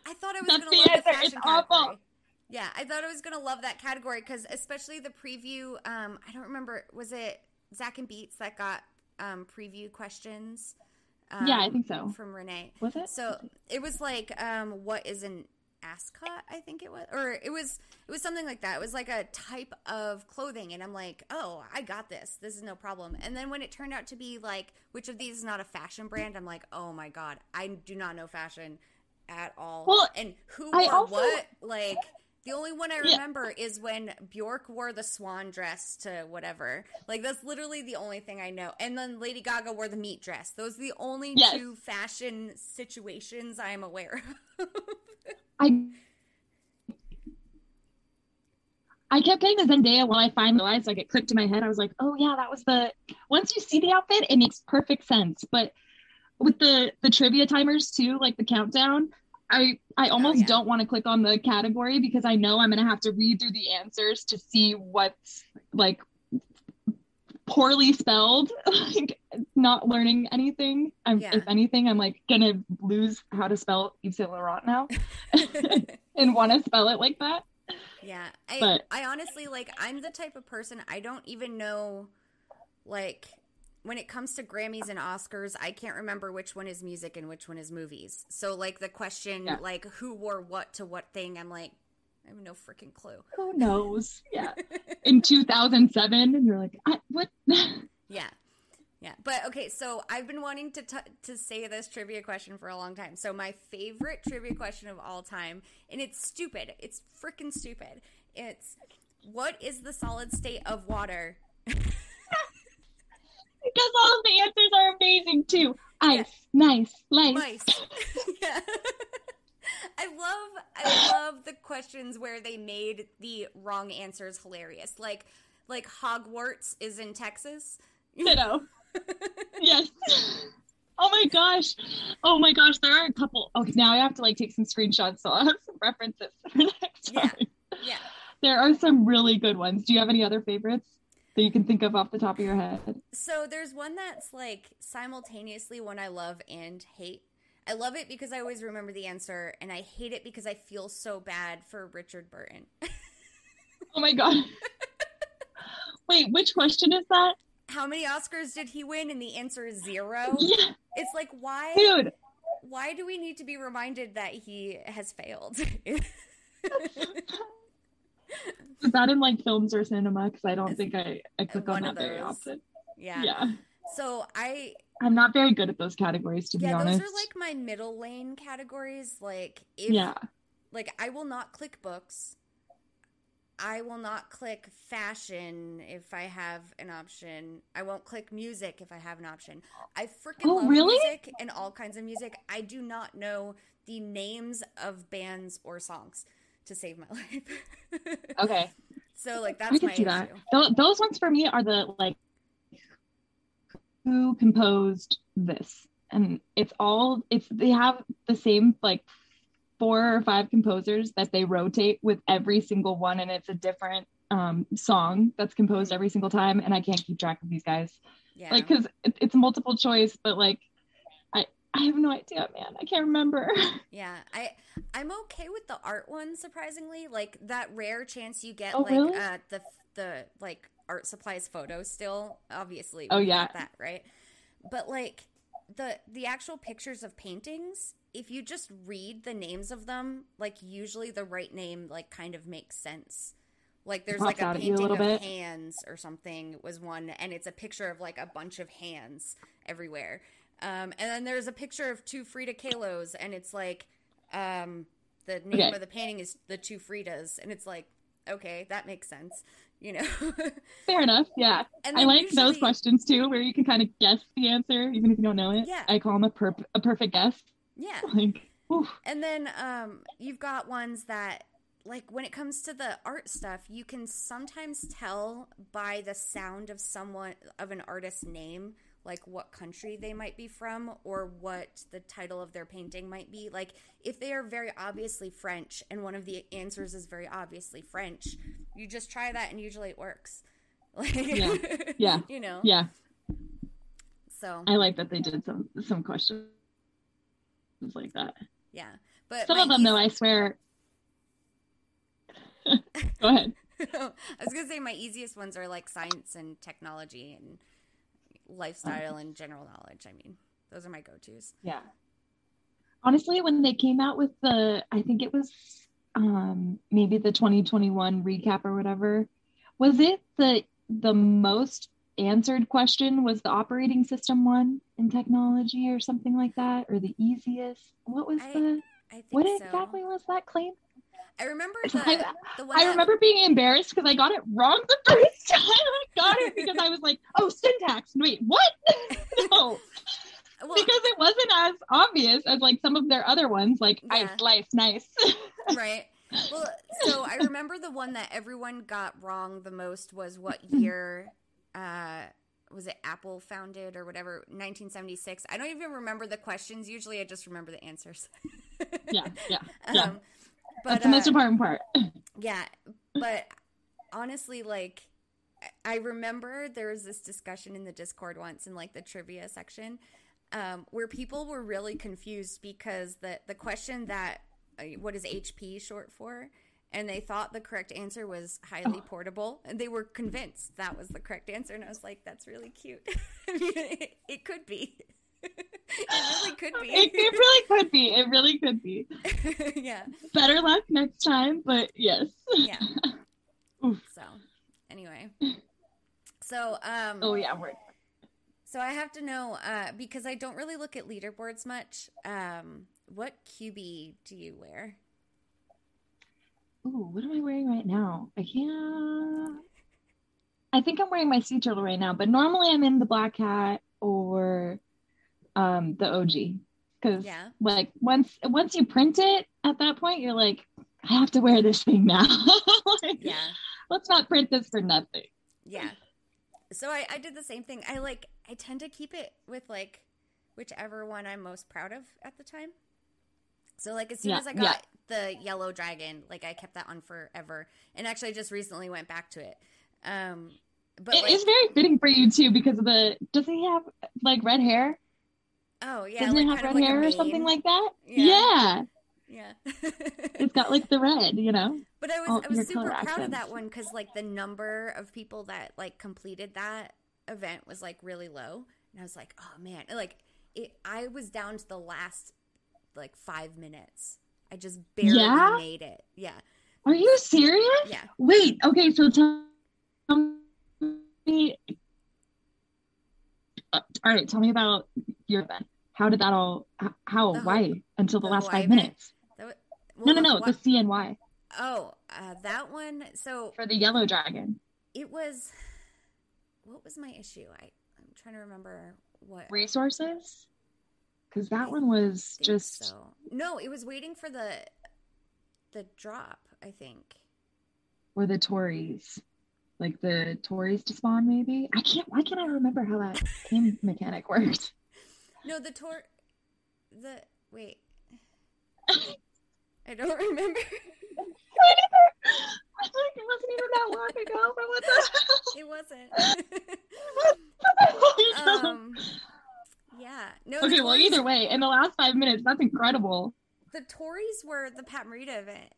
I thought I was gonna the love the fashion It's awful. Yeah, I thought I was gonna love that category because especially the preview. Um, I don't remember. Was it Zach and Beats that got um preview questions? Um, Yeah, I think so. From Renee. was it? So it was like, um, what is an ascot i think it was or it was it was something like that it was like a type of clothing and i'm like oh i got this this is no problem and then when it turned out to be like which of these is not a fashion brand i'm like oh my god i do not know fashion at all Well, and who I wore also- what like the only one I Yeah. remember is when Bjork wore the swan dress to whatever. Like that's literally the only thing I know. And then Lady Gaga wore the meat dress. Those are the only Yes. two fashion situations I am aware of. I I kept getting the Zendaya while I finally realized, like it clicked in my head. I was like, oh yeah, that was the. Once you see the outfit, it makes perfect sense. But with the the trivia timers too, like the countdown, I I oh, almost yeah. don't want to click on the category because I know I'm gonna have to read through the answers to see what's like poorly spelled, like not learning anything. I'm, Yeah. If anything, I'm like gonna lose how to spell Yves Saint Laurent now and want to spell it like that. yeah. I But- I honestly like I'm the type of person I don't even know like when it comes to Grammys and Oscars, I can't remember which one is music and which one is movies. So like the question Yeah. like who wore what to what thing, I'm like I have no freaking clue. Who knows? Yeah. In 2007, and you're like, I, what? Yeah. Yeah. But okay, so I've been wanting to t- to say this trivia question for a long time. So my favorite trivia question of all time, and it's stupid. It's freaking stupid. It's what is the solid state of water? because all of the answers are amazing too. Ice, nice, lice. Mice. yeah. I love I love the questions where they made the wrong answers hilarious. Like like Hogwarts is in Texas. Ditto. yes. Oh my gosh. Oh my gosh. There are a couple. Okay, now I have to like take some screenshots so I'll have some references for next Yeah. time. Yeah. There are some really good ones. Do you have any other favorites that you can think of off the top of your head? So there's one that's like simultaneously one I love and hate. I love it because I always remember the answer, and I hate it because I feel so bad for Richard Burton. Oh my god. Wait, which question is that? How many Oscars did he win? And the answer is zero. Yeah, It's like why dude. why do we need to be reminded that he has failed? Is that in like films or cinema? Because I don't It's think I, I click on that very often. yeah. Yeah. So I I'm not very good at those categories to yeah, be honest. those are like my middle lane categories. Like if yeah. like I will not click books. I will not click fashion if I have an option. I won't click music if I have an option. I freaking Oh, love really? music and all kinds of music. I do not know the names of bands or songs to save my life. Okay. so like I that's can my see issue. that. Those, those ones for me are the like who composed this, and it's all it's they have the same like four or five composers that they rotate with every single one, and it's a different um song that's composed every single time, and I can't keep track of these guys Yeah. like because it, it's multiple choice, but like I have no idea, man. I can't remember. Yeah, I I'm okay with the art one surprisingly. Like that rare chance you get Oh, like really? uh the the like art supplies photo still obviously. Oh, yeah. that, right? But like the the actual pictures of paintings, if you just read the names of them, like usually the right name like kind of makes sense. Like there's like a you a painting of bit. hands or something was one and it's a picture of like a bunch of hands everywhere. Um, and then there's a picture of two Frida Kahlos, and it's like, um, the name Okay. of the painting is the two Fridas, and it's like, okay, that makes sense, you know. Fair enough. Yeah. and I like those questions too, where you can kind of guess the answer even if you don't know it. Yeah. I call them a perp- a perfect guess. Yeah, Like, and then um, you've got ones that, like, when it comes to the art stuff, you can sometimes tell by the sound of someone of an artist's name. Like what country they might be from, or what the title of their painting might be. Like, if they are very obviously French and one of the answers is very obviously French, you just try that and usually it works. Like, Yeah. Yeah. you know. yeah, So I like that they did some some questions like that. yeah, but Some of them, though, I swear. Go ahead. I was gonna say my easiest ones are like science and technology and lifestyle and general knowledge. I mean, those are my go-tos. Yeah. honestly, when they came out with the, I think it was um, maybe the 2021 recap or whatever, was it the the most answered question was the operating system one in technology or something like that, or the easiest? What was I- the I think what so. exactly was that claim? I remember I- the, the one I that- remember being embarrassed because I got it wrong the first time I got it because I was like, oh, syntax. Wait, what? no, well, because it wasn't as obvious as like some of their other ones, like Yeah. ice, life, nice. right. Well, so I remember the one that everyone got wrong the most was what year uh was it Apple founded or whatever 1976. I don't even remember the questions. Usually I just remember the answers. yeah, yeah, yeah. Um, but That's the most uh, important part. Yeah, but honestly, like I- remember there was this discussion in the Discord once in like the trivia section, um, where people were really confused because the the question that uh, what is HP short for, and they thought the correct answer was highly portable, and they were convinced that was the correct answer, and I was like, that's really cute. I mean, it, it could be. it really could be. It, it really could be. It really could be. yeah. Better luck next time, but yes. Yeah. So, anyway. So, um Oh yeah, we're so I have to know uh because I don't really look at leaderboards much. Um what QB do you wear? Ooh, what am I wearing right now? I can't. I think I'm wearing my sea turtle right now, but normally I'm in the black hat or um the OG. Because Yeah. like once once you print it at that point, you're like, I have to wear this thing now. Like, Yeah. Let's not print this for nothing. Yeah. So I I did the same thing. I like I tend to keep it with like whichever one I'm most proud of at the time. So like as soon Yeah, as I got the yellow dragon, like I kept that on forever. And actually I just recently went back to it. Um but It like, is very fitting for you too because of the does he have like red hair? Oh yeah, Doesn't like it have red like hair or something like that? Yeah. Yeah. Yeah. It's got like the red, you know? But I was Oh, I was super proud of that one because like the number of people that like completed that event was like really low, and I was like, oh man, like it. I was down to the last like five minutes. I just barely Yeah? made it. Yeah, Are you serious? yeah. Wait, okay, so tell me. Uh, all right, tell me about your event. How did that all? How? The why? Until the, the last five minutes? That wa- No, no, no. what- The CNY oh, uh, that one. So for the yellow dragon it was. What was my issue? I I'm trying to remember what. resources. Because that I one was just so. No, it was waiting for the the drop. I think. or the Tories, like the Tories to spawn. Maybe I can't. Why can't I remember how that game mechanic worked? No, the tor, the wait. I don't remember. I it wasn't even that long ago. But what the it wasn't. um. Yeah. No. okay, well, either way, in the last five minutes, that's incredible. the Tories were the Pat Morita event.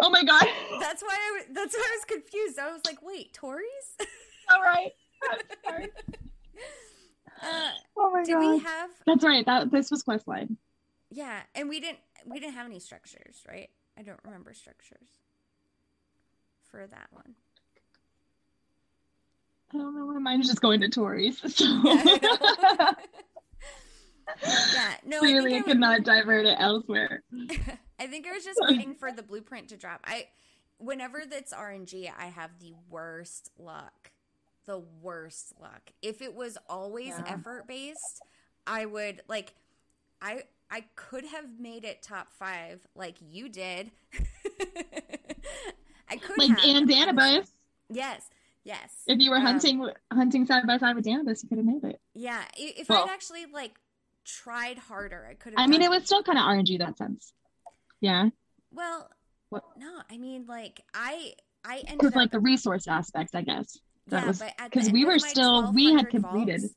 Oh my god! That's why I. was- That's why I was confused. I was like, wait, Tories? All right. Uh, Oh my did god! we have? That's right. That this was Questline. Yeah, and we didn't. We didn't have any structures, right? I don't remember structures for that one. I don't know why mine's just going to Tories. So Yeah, no, clearly I I think I could not divert it elsewhere. I think I was just waiting for the blueprint to drop. I whenever that's RNG, I have the worst luck. The worst luck. If it was always Yeah. effort based, I would like I I could have made it top 5 like you did. I could Like have. and Danibus. Yes. Yes. If you were Um, hunting hunting side by side with Danibus, you could have made it. Yeah, if Well- I'd actually like tried harder, I could have I mean, it was still kind of RNG that sense. Yeah, Well, What? no, I mean like I I ended because up like the resource aspect, I guess. that yeah, was- but at 'cause the we were still- we had completed. vaults-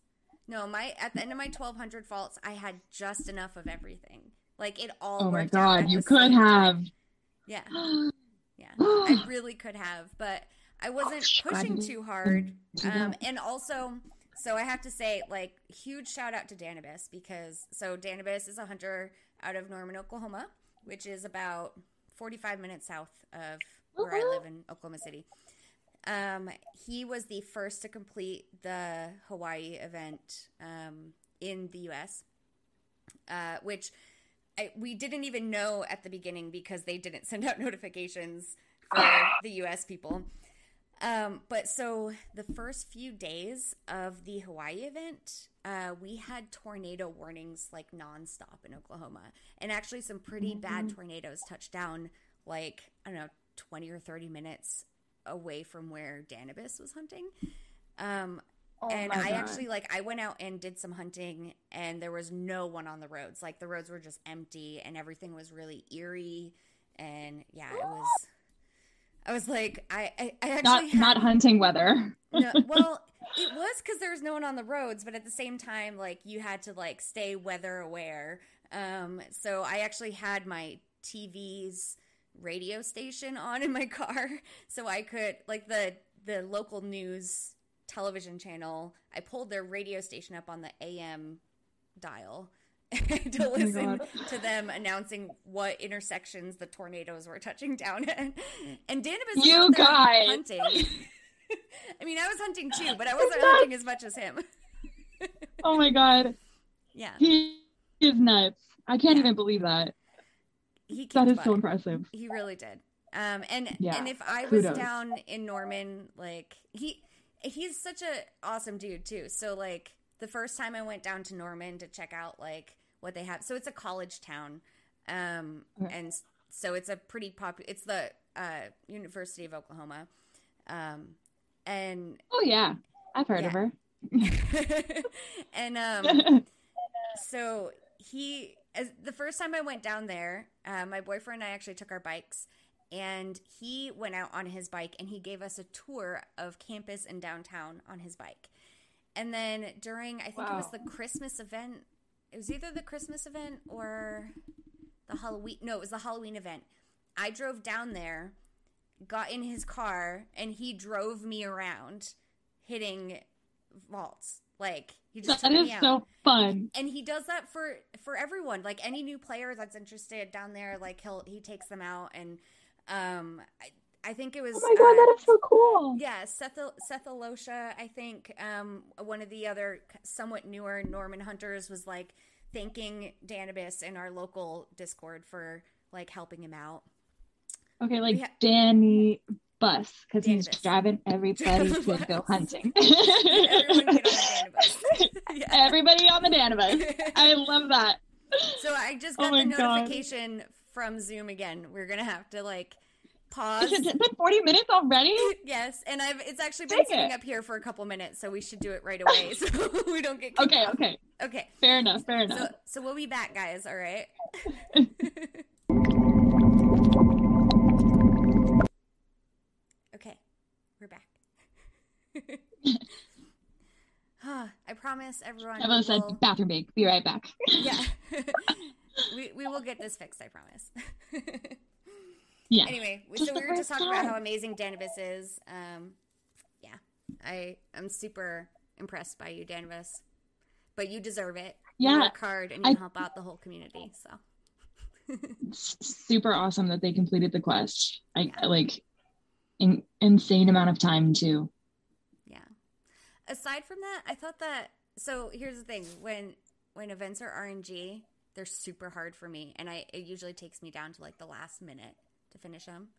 no, my at the end of my twelve hundred vaults, I had just enough of everything. Like it all. Oh my god, you could have. time. Yeah, yeah, I really could have, but I wasn't Gosh, pushing too hard. Um, and also, so I have to say, like, huge shout out to Danibus because so Danibus is a hunter out of Norman, Oklahoma, which is about 45 minutes south of where I live in Oklahoma City. Um, he was the first to complete the Hawaii event um, in the U.S., uh, which I, we didn't even know at the beginning because they didn't send out notifications for the U.S. people. Um, but so the first few days of the Hawaii event, uh, we had tornado warnings like nonstop in Oklahoma, and actually some pretty mm-hmm. bad tornadoes touched down like I don't know twenty or thirty minutes away from where Danibus was hunting. Um, oh and I God. actually like I went out and did some hunting, and there was no one on the roads. Like the roads were just empty, and everything was really eerie. And yeah, it was I was like, I, I, I actually not had, not hunting weather. no, well, it was because there was no one on the roads, but at the same time, like you had to like stay weather aware. Um, so I actually had my TV's radio station on in my car, so I could like the the local news television channel. I pulled their radio station up on the AM dial to oh listen to them announcing what intersections the tornadoes were touching down at. And Danibus you guys hunting. I mean, I was hunting too, but I wasn't hunting as much as him. oh my god. Yeah. He is nuts. I can't yeah. even believe that. He that is so impressive. He really did. Um, and yeah. and if I was Kudos. down in Norman, like he he's such a awesome dude too. So like the first time I went down to Norman to check out like what they have. So it's a college town, um, okay. and so it's a pretty popular. It's the uh, University of Oklahoma, um, and oh yeah, I've heard yeah. of her. and um, so he, as, the first time I went down there, uh, my boyfriend and I actually took our bikes. And he went out on his bike and he gave us a tour of campus and downtown on his bike. And then during, I think wow. it was the Christmas event. It was either the Christmas event or the Halloween. No, it was the Halloween event. I drove down there, got in his car, and he drove me around, hitting vaults. Like he just that is so fun, and he does that for for everyone. Like any new player that's interested down there, like he'll he takes them out, and um, I, I think it was. Oh my god, uh, that is so cool. Yeah, Seth Seth Alosha. I think um, one of the other somewhat newer Norman hunters was like thanking Danibus in our local Discord for like helping him out. Okay, like ha- Danny Bus because he's driving everybody to go hunting. Everyone yeah. Everybody on the Danibus. I love that. So I just got oh the notification God. from Zoom again. We're gonna have to like pause. Is it been 40 minutes already? yes, and I've it's actually been Take sitting it. up here for a couple minutes, so we should do it right away so we don't get Okay, off. okay. Okay. Fair enough, fair enough. So, so we'll be back, guys, all right? okay. We're back. I promise everyone. Evelyn said bathroom break. Be right back. yeah. we, we will get this fixed, I promise. Yeah. Anyway, just so we were just talking time. about how amazing Danibus is. Um, yeah, I am super impressed by you, Danibus. But you deserve it. Yeah, you work hard and you I, help out the whole community. So super awesome that they completed the quest. I yeah. like in, insane amount of time too. Yeah. Aside from that, I thought that. So here's the thing: when when events are RNG, they're super hard for me, and I it usually takes me down to like the last minute to finish them.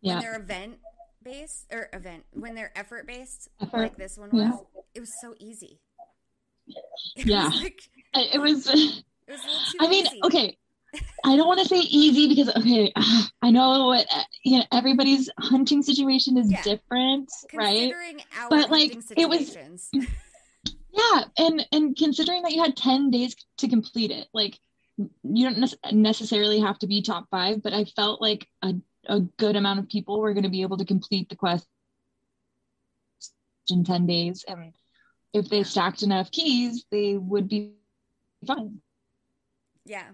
Yeah. When they're event based or event when they're effort based, effort. like this one was, yeah. it was so easy. It yeah, was like, it was. It was I mean, easy. okay. I don't want to say easy because okay, I know what you know. Everybody's hunting situation is yeah. different, right? but like it was, yeah, and and considering that you had ten days to complete it, like you don't necessarily have to be top five, but I felt like a, a good amount of people were going to be able to complete the quest in 10 days. And if they stacked enough keys, they would be fine. Yeah.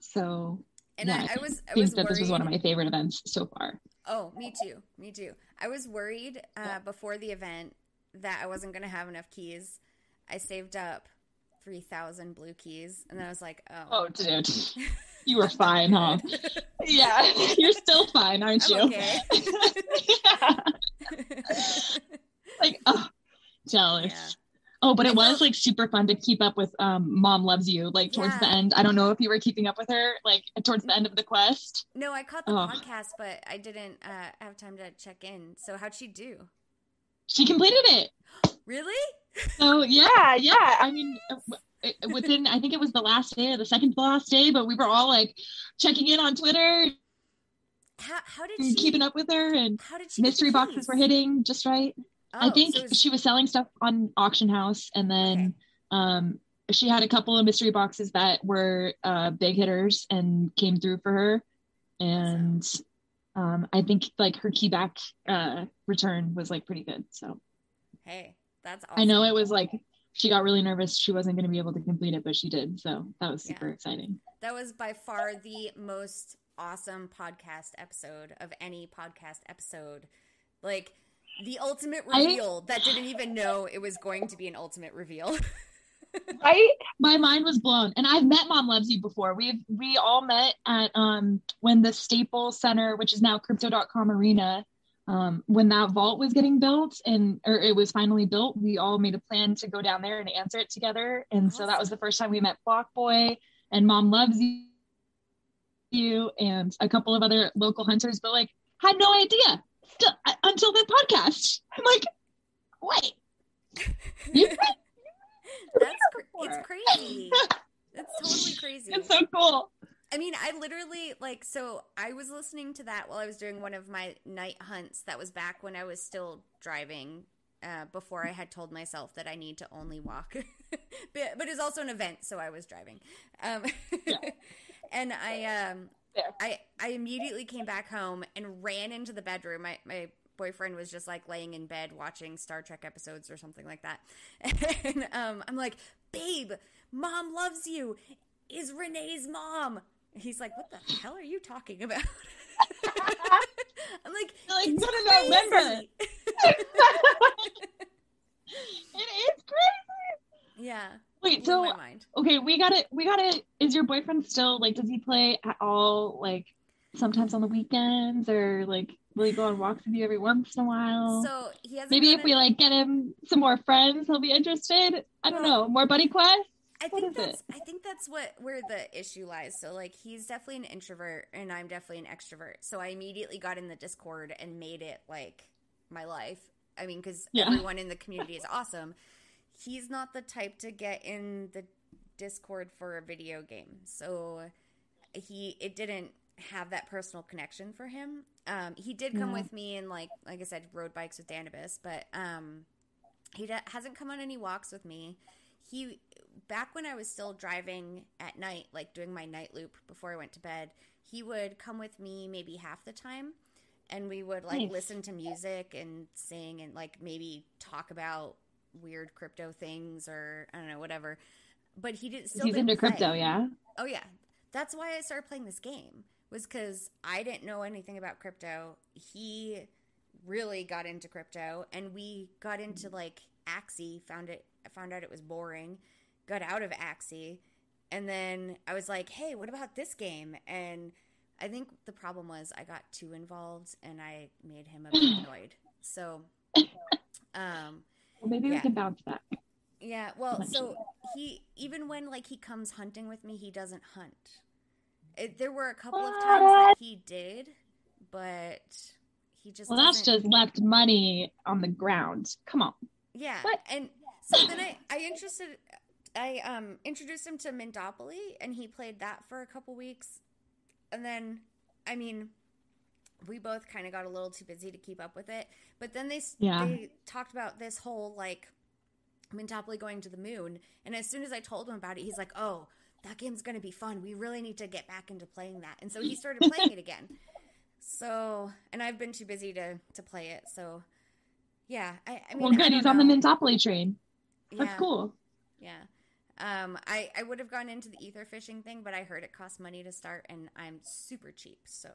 So, and yeah, I, I, was, I think was that worried. this was one of my favorite events so far. Oh, me too. Me too. I was worried uh, before the event that I wasn't gonna have enough keys, I saved up three thousand blue keys, and then I was like, oh, Oh, dude, you were fine, huh? Yeah, you're still fine, aren't I'm you? okay. Yeah. Like, oh, jealous. Yeah. Oh, but it was like super fun to keep up with um Mom Loves You, like towards the end. I don't know if you were keeping up with her, like towards the end of the quest. no, I caught the Oh. podcast, but I didn't uh, have time to check in. So how'd she do? She completed it. Really? So yeah, yeah. I mean, within I think it was the last day or the second to last day, but we were all like checking in on Twitter How, how did she? keeping up with her, and How did she? mystery boxes were hitting just right. I Oh, think so was- she was selling stuff on auction house, and then um, she had a couple of mystery boxes that were uh, big hitters and came through for her. And um, I think like her key back uh, return was like pretty good. So Hey, that's awesome. I know it was like she got really nervous she wasn't going to be able to complete it, but she did. So that was Yeah. super exciting. That was by far the most awesome podcast episode of any podcast episode. Like the ultimate I- reveal that didn't even know it was going to be an ultimate reveal. right? My mind was blown. And i've met mom loves you before. We've we all met at um when the staples center which is now crypto.com arena um when that vault was getting built and or it was finally built we all made a plan to go down there and answer it together. And so that was the first time we met block boy and mom loves you you and a couple of other local hunters but like had no idea still until the podcast. I'm like wait you That's it's crazy. It's totally crazy. it's so cool I mean, I literally like so I was listening to that while I was doing one of my night hunts that was back when I was still driving uh, before I had told myself that I need to only walk. but, but it's also an event, so I was driving. Um, Yeah. and I um Fair. I I immediately came back home and ran into the bedroom. My my boyfriend was just like laying in bed watching Star Trek episodes or something like that. And um I'm like, "Babe, mom loves you. Is Renee's mom." He's like, "What the hell are you talking about?" I'm like, like, "It's remember." crazy." it is crazy. yeah. Wait, so okay, we got it. We got it. Is your boyfriend still like? Does he play at all? Like sometimes on the weekends, or like will he go on walks with you every once in a while? So he has Maybe if we like get him some more friends, he'll be interested. I don't Well, know. More buddy quest. I What think it? that's I think that's what where the issue lies. So like he's definitely an introvert and I'm definitely an extrovert. So I immediately got in the Discord and made it like my life. I mean Yeah. everyone in the community is awesome. He's not the type to get in the Discord for a video game. So he it didn't have that personal connection for him. Um he did come Yeah. with me and like like I said rode bikes with Danibus, but um he d- hasn't come on any walks with me. He back when I was still driving at night, like doing my night loop before I went to bed, he would come with me maybe half the time and we would like Nice. listen to music and sing and like maybe talk about weird crypto things or I don't know whatever. But he did still He's didn't into crypto, yeah. Oh yeah, that's why I started playing this game. Was because I didn't know anything about crypto. He really got into crypto, and we got into like Axie. Found it. Found out it was boring. Got out of Axie, and then I was like, "Hey, what about this game?" And I think the problem was I got too involved, and I made him a bit annoyed. So, um, Well, maybe we can bounce back. yeah, well, so he even when like he comes hunting with me, he doesn't hunt. It, there were a couple of times that he did, but he just Well, that's doesn't- just left money on the ground. Come on. yeah. What? And so then I I interested I um introduced him to Mintopoly, and he played that for a couple weeks, and then I mean. We both kind of got a little too busy to keep up with it, but then they Yeah. they talked about this whole like Mintopoly going to the moon. And as soon as I told him about it, he's like, "Oh, that game's going to be fun. We really need to get back into playing that." And so he started playing it again. So, and I've been too busy to to play it. So, yeah, I, I mean, well, good. He's on the know. Mintopoly train. That's Yeah, cool. Yeah. Um, I, I would have gone into the ether fishing thing, but I heard it costs money to start, and I'm super cheap. So,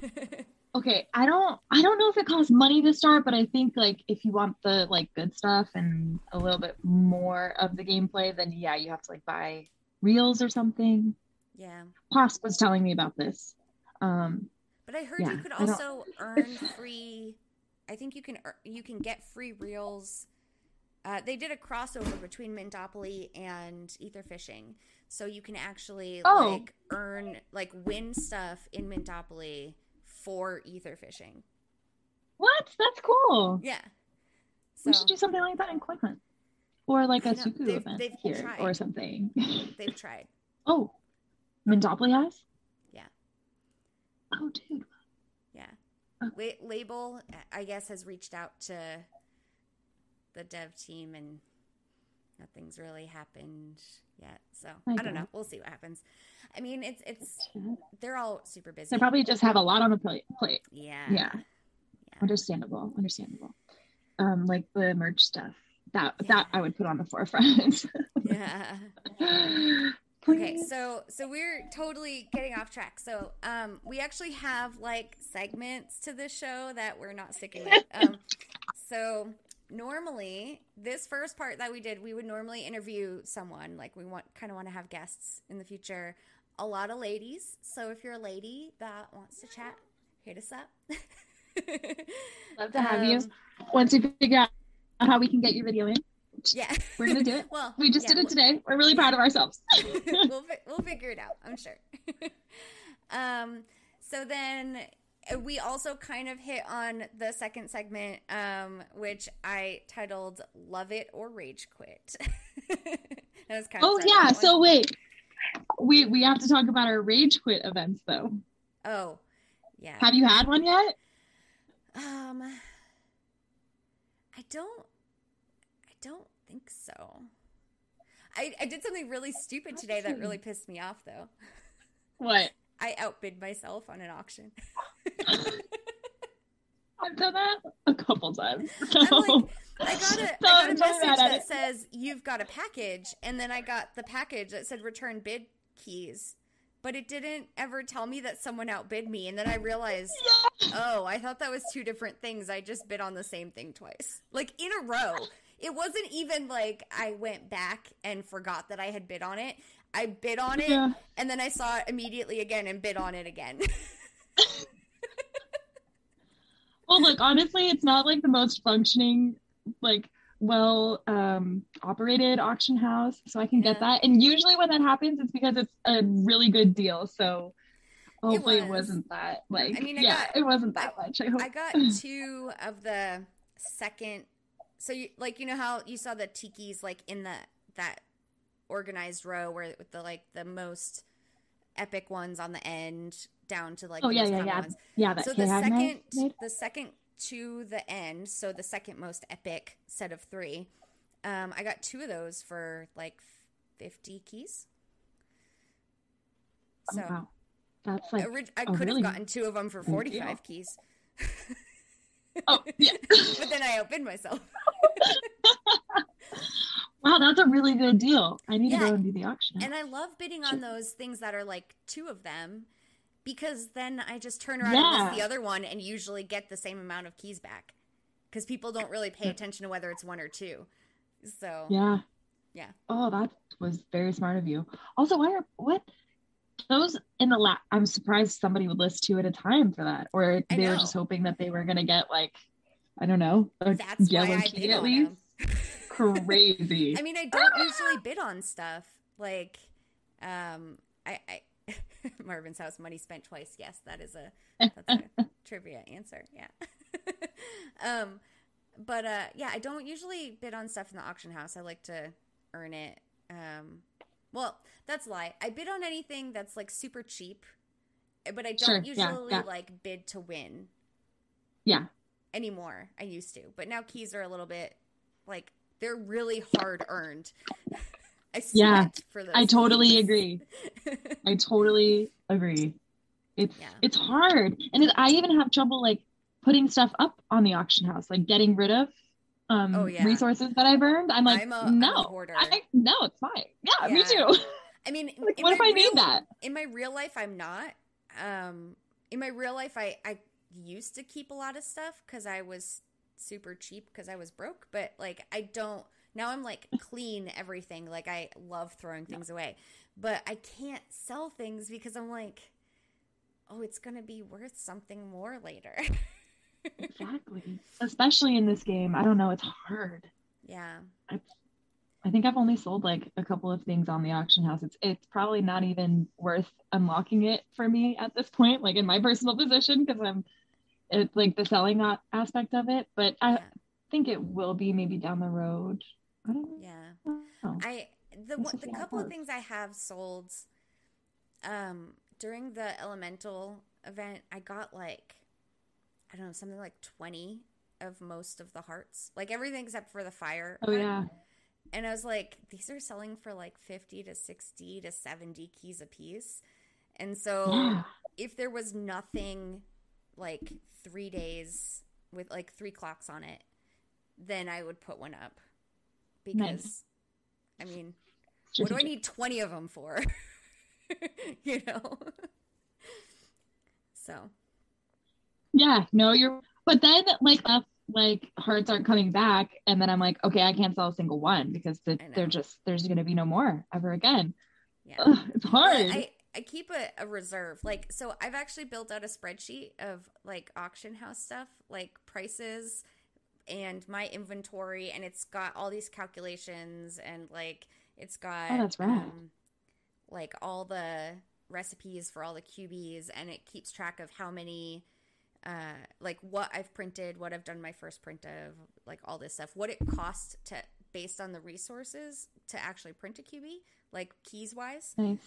Okay, I don't I don't know if it costs money to start, but I think like if you want the like good stuff and a little bit more of the gameplay, then yeah, you have to like buy reels or something. yeah. Poss was telling me about this. Um But I heard Yeah, you could also earn free. I think you can you can get free reels. Uh, they did a crossover between Mintopoly and Ether Fishing, so you can actually Oh. like earn like win stuff in Mintopoly for Ether Fishing. what? That's cool. Yeah. we should do something like that in Hunt. Or like a know, Suku they've- event they've here tried. or something. they've tried. oh. Mintopoly has? Yeah. Oh dude. Yeah. Oh. La- Label, I guess, has reached out to the dev team and nothing's really happened yet. So I I don't know. know. We'll see what happens. I mean, it's it's they're all super busy. They probably just have a lot on the plate plate. yeah. Yeah. Understandable. Understandable. Um, like the merch stuff. That that I would put on the forefront. Yeah. Okay, so so we're totally getting off track. So um we actually have like segments to the show that we're not sticking with. Um so normally this first part that we did, we would normally interview someone. Like we want kind of want to have guests in the future. A lot of ladies. So if you're a lady that wants to chat, hit us up. Love to have you. Um, Once we figure out how we can get your video in, Yeah. we're gonna do it. Well, We just yeah, did it today. We're really proud of ourselves. we'll fi- we'll figure it out. I'm sure. um, so then we also kind of hit on the second segment, um, which I titled "Love It or Rage Quit." that was kind of oh yeah. So wait, we we have to talk about our rage quit events though. oh yeah. Have you had one yet? Um, I don't. I don't think so. I, I did something really stupid today that really pissed me off, though. What? I outbid myself on an auction. I've done that a couple times. So, like, I got a, I got a message that it. says you've got a package, and then I got the package that said return bid keys, but it didn't ever tell me that someone outbid me, and then I realized, oh, I thought that was two different things. I just bid on the same thing twice, like in a row. It wasn't even like I went back and forgot that I had bid on it. I bid on it, Yeah. and then I saw it immediately again and bid on it again. Well, look, honestly, it's not like the most functioning, like well um operated auction house, so I can get that. And usually when that happens, it's because it's a really good deal. So hopefully it, was. wasn't that like I mean, I yeah, got- it wasn't that much. I hope. I got two of the second. So, you, like, you know how you saw the tikis like in the that organized row where with the like the most epic ones on the end down to like oh yeah, yeah, yeah, ones. yeah. So the second, made? the second to the end, so the second most epic set of three. Um, I got two of those for like fifty keys. Oh, So wow, that's like orig- I could have really gotten two of them for good deal. forty-five keys. oh yeah. but then I outbid myself. wow, that's a really good deal. I need to go and do the auction. And I love bidding on those things that are like two of them because then I just turn around and Yeah. list the other one and usually get the same amount of keys back because people don't really pay attention to whether it's one or two. So, Yeah. Yeah. Oh, that was very smart of you. Also, why are what those in the lap? I'm surprised somebody would list two at a time for that, or they were just hoping that they were gonna get like, I don't know, a that's yellow key at least. Crazy. I mean, I don't usually bid on stuff like, um, I, I Marvin's house money spent twice. Yes, that is a that's a trivia answer. Yeah. um, but uh, yeah, I don't usually bid on stuff in the auction house. I like to earn it. Um, well, that's a lie. I bid on anything that's like super cheap, but I don't Sure, usually yeah, yeah. like bid to win yeah. anymore. I used to, but now keys are a little bit like they're really hard earned. I Yeah, for those. I totally agree. I totally agree. It's Yeah. it's hard, and it, I even have trouble like putting stuff up on the auction house, like getting rid of um Oh, yeah. resources that I've earned. I'm like, I'm a no, hoarder. I, no, it's fine. Yeah, me too. I mean, like, what if I need that? in my real life i'm not um in my real life, I I used to keep a lot of stuff because I was super cheap because I was broke. But like, I don't now. I'm like clean everything. Like I love throwing things away, but I can't sell things because I'm like, oh, it's gonna be worth something more later. exactly. Especially in this game, I don't know. It's hard. Yeah. I, I think I've only sold like a couple of things on the auction house. It's it's probably not even worth unlocking it for me at this point, like in my personal position, because I'm it's like the selling aspect of it. But I yeah. think it will be maybe down the road. I don't know. Yeah. I, the the couple of things I have sold um during the elemental event, I got like I don't know, something like 20 of most of the hearts. Like everything except for the fire. Oh, heart. yeah. And I was like, these are selling for like 50 to 60 to 70 keys a piece. And so yeah. if there was nothing like three days with like three clocks on it, then I would put one up. Because, nice. I mean, what do I need 20 of them for? you know? so yeah, no, you're. But then like uh, like hearts aren't coming back, and then I'm like, okay, I can't sell a single one because the, they're just there's going to be no more ever again. Yeah, Ugh, it's hard. I, I keep a, a, reserve. Like, so I've actually built out a spreadsheet of like auction house stuff, like prices and my inventory, and it's got all these calculations and like it's got oh, that's right. Um, like all the recipes for all the QBs, and it keeps track of how many uh, like what I've printed, what I've done my first print of, like all this stuff, what it costs to based on the resources to actually print a QB, like keys wise, nice.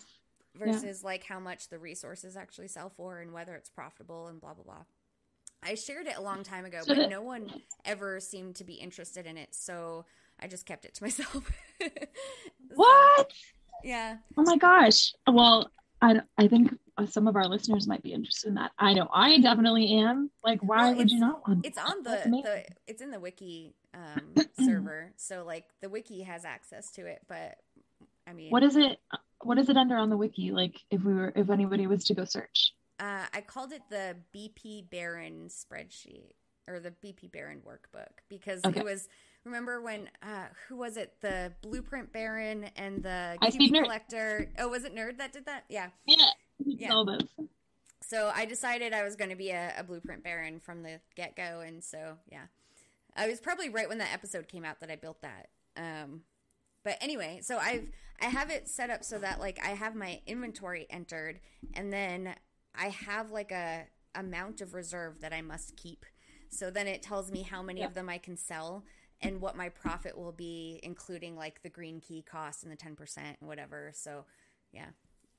Versus yeah. like how much the resources actually sell for and whether it's profitable and blah blah blah. I shared it a long time ago, but no one ever seemed to be interested in it, so I just kept it to myself. so, what? Yeah. Oh my gosh. Well, I I think some of our listeners might be interested in that. I know I definitely am. Like, why well, would you not want? It's on the, the it's in the wiki um, server, so like the wiki has access to it. But I mean, what is it? What is it under on the wiki? Like, if we were, if anybody was to go search, uh, I called it the BP Baron spreadsheet or the BP Baron workbook because okay. it was remember when uh who was it the blueprint baron and the QB collector oh was it nerd that did that yeah yeah yeah. So I decided I was going to be a, a, blueprint baron from the get go, and so yeah, I was probably right when that episode came out that I built that. Um, but anyway, so I've I have it set up so that like I have my inventory entered, and then I have like a amount of reserve that I must keep. So then it tells me how many yeah. of them I can sell and what my profit will be, including like the green key cost and the ten percent, whatever. So yeah.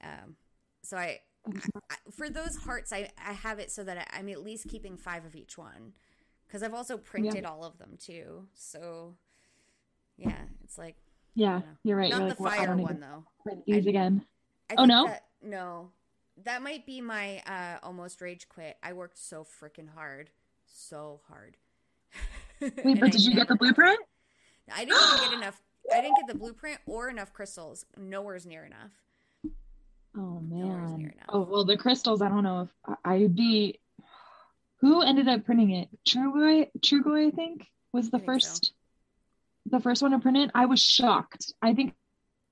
Um, so I, I for those hearts, I, I have it so that I, am at least keeping five of each one because I've also printed yeah. all of them too. So yeah, it's like yeah, you are right. Not you're the like, fire one though. These again. I oh no, that, no, that might be my uh, almost rage quit. I worked so freaking hard, so hard. Wait, but did you get the blueprint? I didn't even get enough. I didn't get the blueprint or enough crystals. Nowhere's near enough. Oh man. Oh well, the crystals. I don't know if I'd be. Who ended up printing it? Trugoy. Trugoy, I think, was the first. So. The first one to print it. I was shocked. I think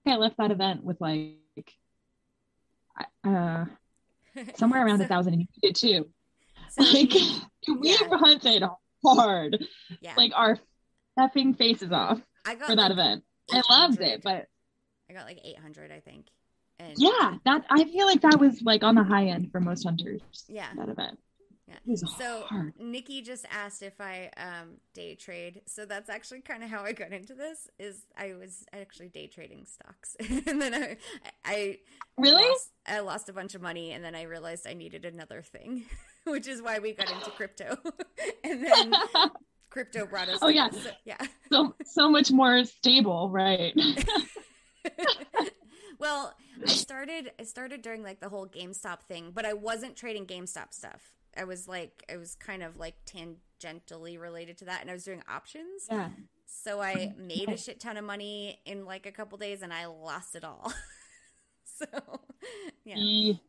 I left that event with like, uh, somewhere around so, a thousand. And you did too. So, like we yeah. hunted hard. Yeah. Like our effing faces off for that like event. I loved it, but I got like 800, I think. And yeah, that I feel like that was like on the high end for most hunters. Yeah, that event. Yeah. So hard. Nikki just asked if I um, day trade. So that's actually kind of how I got into this. Is I was actually day trading stocks, and then I, I really lost, I lost a bunch of money, and then I realized I needed another thing, which is why we got into crypto, and then crypto brought us. Oh yeah, so, yeah. So so much more stable, right? well, I started I started during like the whole GameStop thing, but I wasn't trading GameStop stuff. I was like it was kind of like tangentially related to that and I was doing options. Yeah. So I made a shit ton of money in like a couple days and I lost it all. so, yeah. Mm.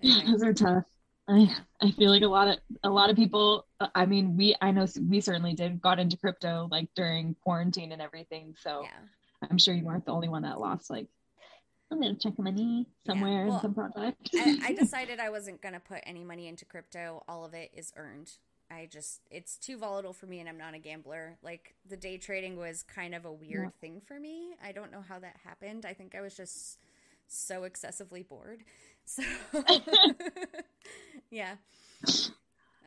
yeah. Those are tough. I I feel like a lot of a lot of people. I mean, we I know we certainly did got into crypto like during quarantine and everything. So Yeah. I'm sure you weren't the only one that lost like I'm gonna check my money somewhere well, in some project. I, I decided I wasn't going to put any money into crypto. All of it is earned. I just, it's too volatile for me and I'm not a gambler. Like the day trading was kind of a weird Yeah. thing for me. I don't know how that happened. I think I was just so excessively bored. So, yeah.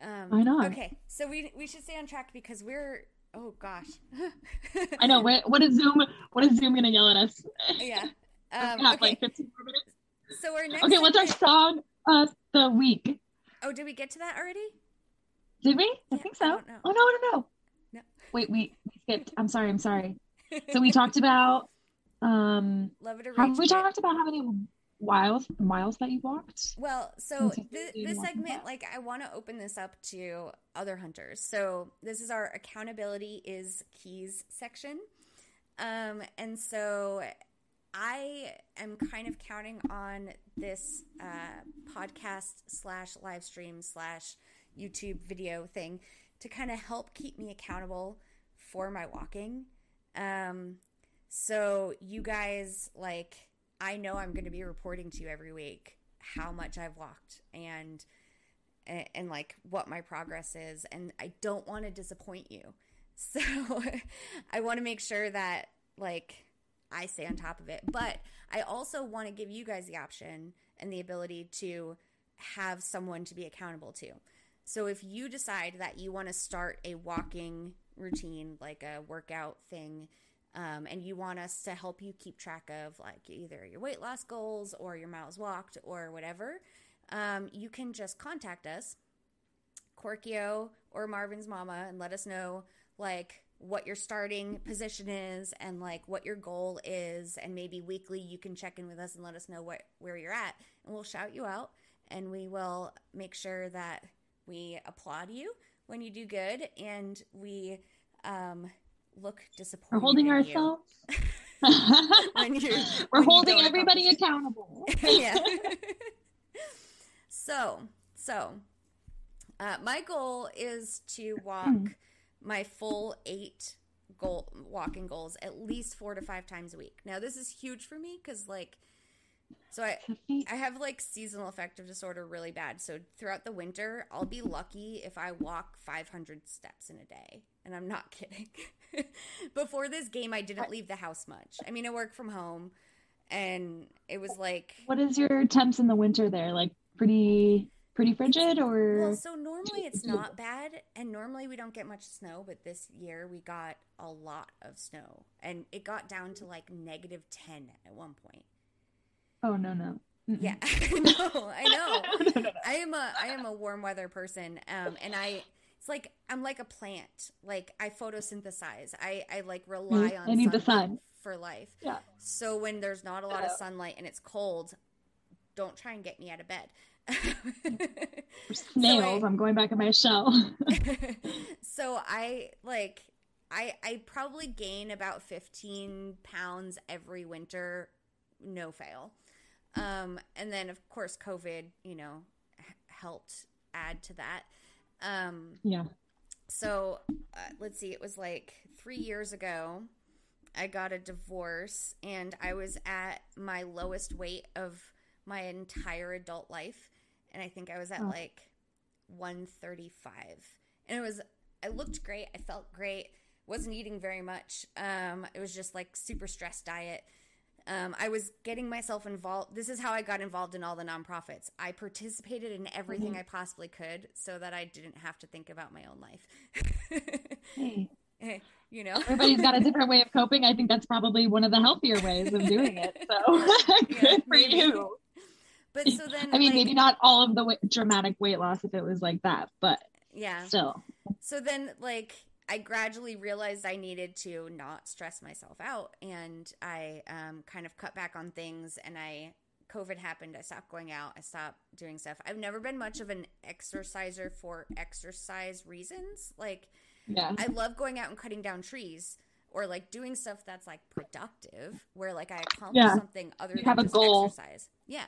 Um, Why not? Okay. So we, we should stay on track because we're, oh gosh. I know. What, what is Zoom? What is Zoom gonna yell at us? yeah. Um, have okay. like 15 more minutes. So our next Okay, what's our song of the week? Oh, did we get to that already? Did we? I Yeah, think so. don't. Oh no, no, no. No. Wait, we, we skipped. I'm sorry. I'm sorry. So we talked about. Um, Love it or have we talked about how many miles miles that you walked? Well, so Since you th- this segment, like, I want to open this up to other hunters. So this is our accountability is keys section, um, and so I am kind of counting on this uh, podcast slash live stream slash YouTube video thing to kind of help keep me accountable for my walking. Um, so you guys like I know I'm going to be reporting to you every week how much I've walked and and, and like what my progress is and I don't want to disappoint you. So I want to make sure that like I stay on top of it. But I also want to give you guys the option and the ability to have someone to be accountable to. So if you decide that you want to start a walking routine, like a workout thing, um, and you want us to help you keep track of like either your weight loss goals or your miles walked or whatever, um, you can just contact us, Korkio or Marvin's mama, and let us know like what your starting position is and like what your goal is and maybe weekly you can check in with us and let us know what where you're at and we'll shout you out and we will make sure that we applaud you when you do good and we um, look disappointed We're holding ourselves. you We're holding everybody accountable. yeah. so, so, uh, my goal is to walk my full eight goal walking goals at least four to five times a week. Now, this is huge for me because, like, so I I have like seasonal affective disorder really bad. So throughout the winter, I'll be lucky if I walk 500 steps in a day. And I'm not kidding. Before this game, I didn't leave the house much. I mean, I work from home and it was like What is your temps in the winter there? Like pretty pretty frigid or Well, so normally it's not bad, and normally we don't get much snow, but this year we got a lot of snow, and it got down to like negative 10 at one point. Oh no no. Mm-mm. Yeah, I know, I know. No, no, no. I am a I am a warm weather person, um, and I it's like I'm like a plant. Like I photosynthesize. I I like rely on I need the sun. for life. Yeah. So when there's not a lot of sunlight and it's cold, don't try and get me out of bed. Snails, I'm going back in my shell. so I like I I probably gain about 15 pounds every winter no fail. Um and then of course COVID, you know, h- helped add to that. Um yeah. so uh, let's see, it was like 3 years ago I got a divorce and I was at my lowest weight of my entire adult life and I think I was at Oh. like 135 and it was I looked great I felt great wasn't eating very much um it was just like super stressed diet um, I was getting myself involved. This is how I got involved in all the nonprofits. I participated in everything Mhm. I possibly could so that I didn't have to think about my own life. Hey, you know, everybody's got a different way of coping. I think that's probably one of the healthier ways of doing it. So Yeah, good for maybe. you. But so then, I mean, like, maybe not all of the dramatic weight loss if it was like that, but yeah. still. So then, like, I gradually realized I needed to not stress myself out, and I um, kind of cut back on things. And I, COVID happened. I stopped going out. I stopped doing stuff. I've never been much of an exerciser for exercise reasons. Like, Yeah. I love going out and cutting down trees. Or like doing stuff that's like productive, where like I accomplish Yeah. something other You than have a goal. exercise. Yeah.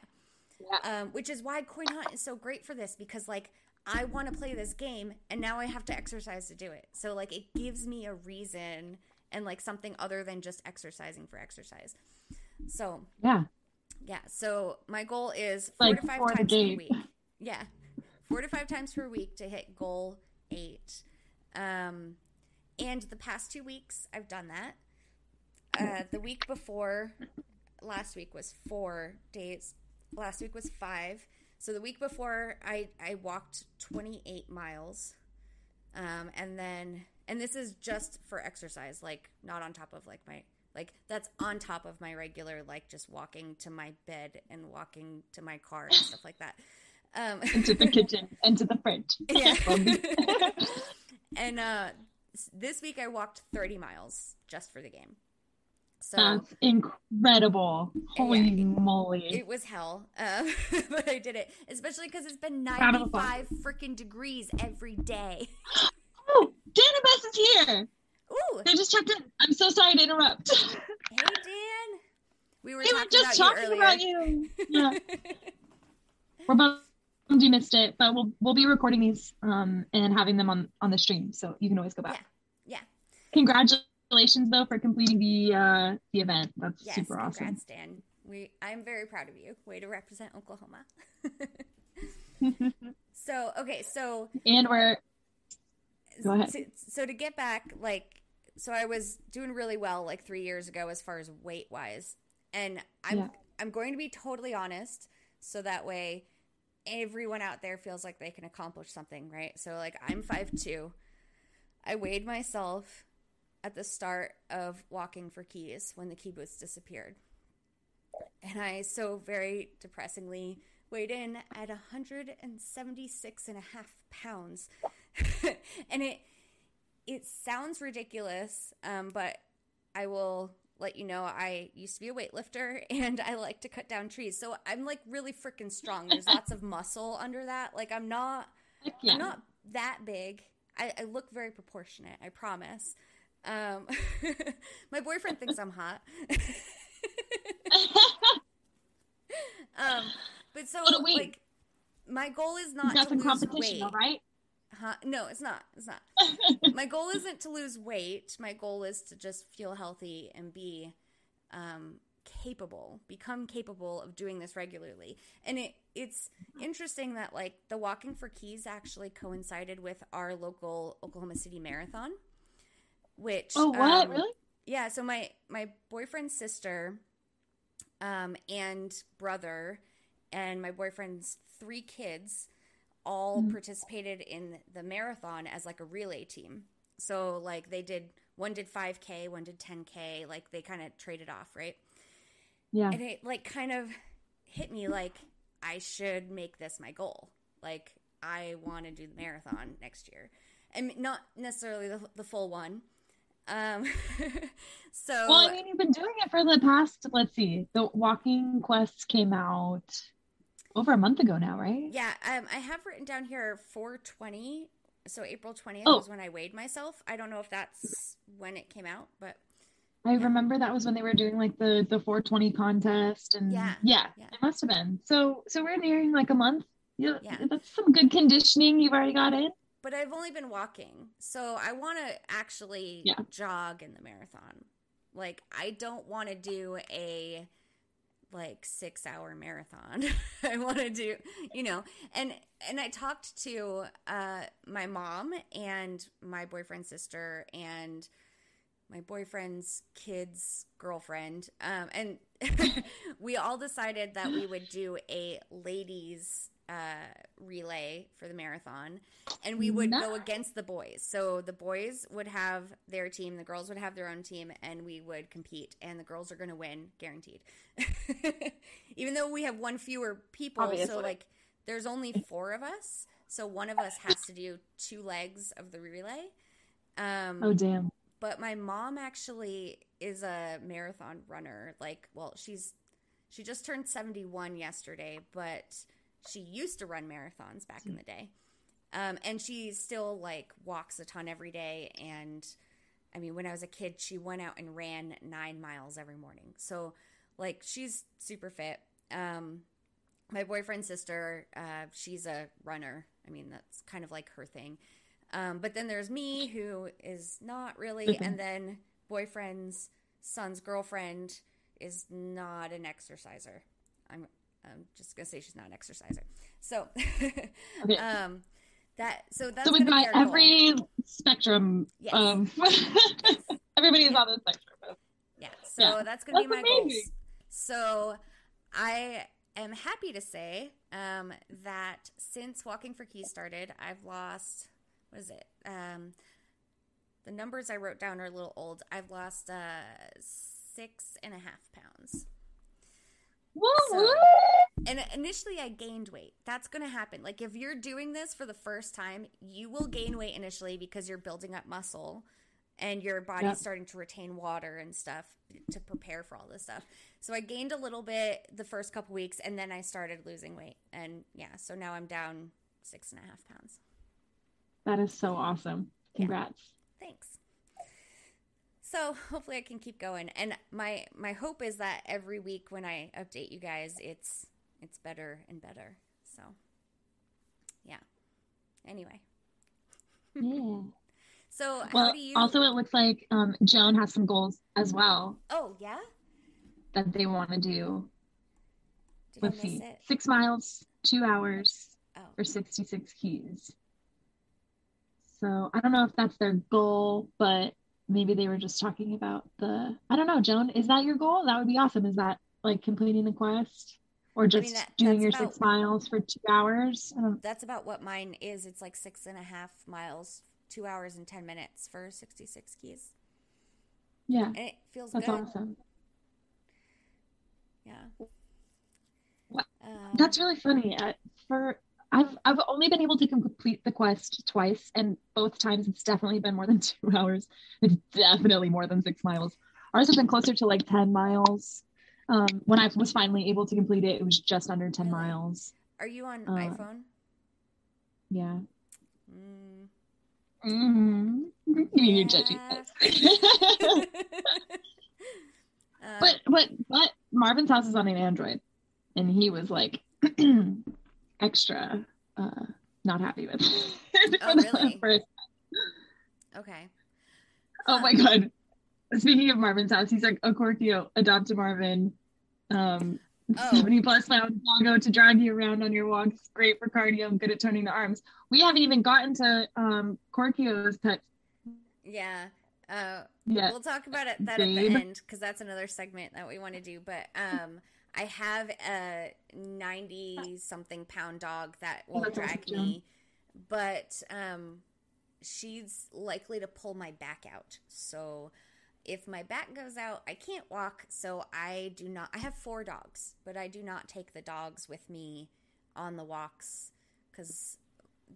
Yeah. Um, which is why Coin Hunt is so great for this because like I want to play this game and now I have to exercise to do it. So like it gives me a reason and like something other than just exercising for exercise. So Yeah. yeah, so my goal is four Like to five times per week. Yeah, four to five times per week to hit goal eight. Um, and the past two weeks, I've done that. Uh, the week before, last week was four days. Last week was five. So the week before, I I walked twenty eight miles, um, and then and this is just for exercise, like not on top of like my like that's on top of my regular like just walking to my bed and walking to my car and stuff like that. Um, Into the kitchen, into the fridge. yeah. And uh, this week I walked 30 miles just for the game. So That's incredible. Holy Yeah. moly. it was hell, uh, but I did it, especially because it's been Proud of us all. 95 freaking degrees every day. Oh, Danabus is here. Ooh, They just checked in. I'm so sorry to interrupt. hey Dan, we were we were just about talking you about you. Yeah. We're both you missed it, but we'll we'll be recording these um and having them on on the stream, so you can always go back. Yeah. Congratulations though for completing the uh the event. That's yes, super awesome. congrats, Dan. We, I'm very proud of you. Way to represent Oklahoma. so okay, so and we're Go ahead. So, so to get back, like, so I was doing really well like three years ago as far as weight wise, and I'm Yeah. I'm going to be totally honest, so that way everyone out there feels like they can accomplish something, right? So like I'm five two, I weighed myself at the start of walking for keys when the key booths disappeared, and I so very depressingly weighed in at 176 and a half pounds. And it it sounds ridiculous um, but i will let you know i used to be a weightlifter and i like to cut down trees. So i'm like really freaking strong. There's lots of muscle under that. Like i'm not yeah. i'm not that big. I, I look very proportionate i promise um, my boyfriend thinks i'm hot um, but so a like my goal is not That's to lose weight right? Huh? No, it's not. It's not. my goal isn't to lose weight. My goal is to just feel healthy and be um, capable, become capable of doing this regularly. And it it's interesting that like the walking for keys actually coincided with our local Oklahoma City marathon, which Oh what? um, really? yeah, so my my boyfriend's sister um and brother and my boyfriend's three kids all Mhm. participated in the marathon as like a relay team. So like they did one did 5k, one did 10k, like they kind of traded off, right? Yeah. And it like kind of hit me like I should make this my goal. Like I want to do the marathon next year. And not necessarily the, the full one. Um so Well, I mean, you've been doing it for the past, let's see, the Walking Quest came out over a month ago now, right? Yeah, um, I have written down here 420. So April 20th Oh. was when I weighed myself. I don't know if that's when it came out, but I Yeah. remember that was when they were doing like the the 420 contest and Yeah, yeah, yeah. it must have been. So so we're nearing like a month. Yeah, Yeah. that's some good conditioning you've already got in. But I've only been walking. So I want to actually Yeah. jog in the marathon. Like I don't want to do a like 6-hour marathon. I want to do, you know, and and I talked to uh my mom and my boyfriend's sister and my boyfriend's kid's girlfriend um, and we all decided that we would do a ladies uh, relay for the marathon and we would go against the boys. So the boys would have their team the girls would have their own team and we would compete and the girls are going to win guaranteed. Even though we have one fewer people so like there's only four of us so one of us has to do two legs of the relay. Um, Oh damn. but my mom actually is a marathon runner like well she's she just turned 71 yesterday but she used to run marathons back in the day. Um, and she still like walks a ton every day. And i mean when i was a kid she went out and ran nine miles every morning. So like she's super fit. Um, my boyfriend's sister, uh, she's a runner. I mean, that's kind of like her thing. Um, but then there's me, who is not really, and then boyfriend's son's girlfriend is not an exerciser. I'm I'm just gonna say she's not an exerciser. So, Okay. um, that so that's so be got our goal. every spectrum Yes. of everybody is on the spectrum. Yeah, so Yeah. that's gonna be That's my goals. So I am happy to say um, that since Walking for Keys started, I've lost what is it? Um, the numbers I wrote down are a little old. I've lost uh, six and a half pounds. So- And initially, I gained weight. That's going to happen. Like, if you're doing this for the first time, you will gain weight initially because you're building up muscle and your body's Yep. starting to retain water and stuff to prepare for all this stuff. So, I gained a little bit the first couple weeks and then I started losing weight. And yeah, so now I'm down six and a half pounds. That is so awesome. Yeah. Congrats. Thanks. So hopefully I can keep going. And my my hope is that every week when I update you guys, it's it's better and better. So yeah. Anyway, Yeah. so Well, you? also it looks like um, Joan has some goals as well oh yeah. that they want to do. Did Let's see, it? six miles, two hours Oh, for 66 keys. So I don't know if that's their goal, but maybe they were just talking about the. I don't know, Joan. Is that your goal? That would be awesome. Is that like completing the quest, or just that- doing your about- six miles for two hours? That's about what mine is. It's like six and a half miles, two hours and ten minutes for sixty six keys, Yeah, and it feels that's good. awesome. Yeah. What- Um, That's really funny. Uh, for I've I've only been able to complete the quest twice, and both times it's definitely been more than two hours. It's definitely more than six miles. Ours has been closer to like ten miles. Um, when I was finally able to complete it, it was just under ten miles. Are you on uh, iPhone? Yeah. Mm. Mm-hmm. You're judging us. Uh, but but but Marvin's house is on an Android, and he was like extra uh, not happy with. Oh, really? first okay. Oh my god. Speaking of Marvin's house, he's like a Korkio, adopt a Marvin. Um Oh. 70 plus pound doggo to drag you around on your walks. Great for cardio, good at turning the arms. We haven't even gotten to um Korkio's pets Yeah. Uh, yet. we'll talk about it that at the end because that's another segment that we want to do. But um, I have a ninety something pound dog that will that's drag me, but um, she's likely to pull my back out. So if my back goes out, I can't walk. So I do not. I have four dogs, but I do not take the dogs with me on the walks because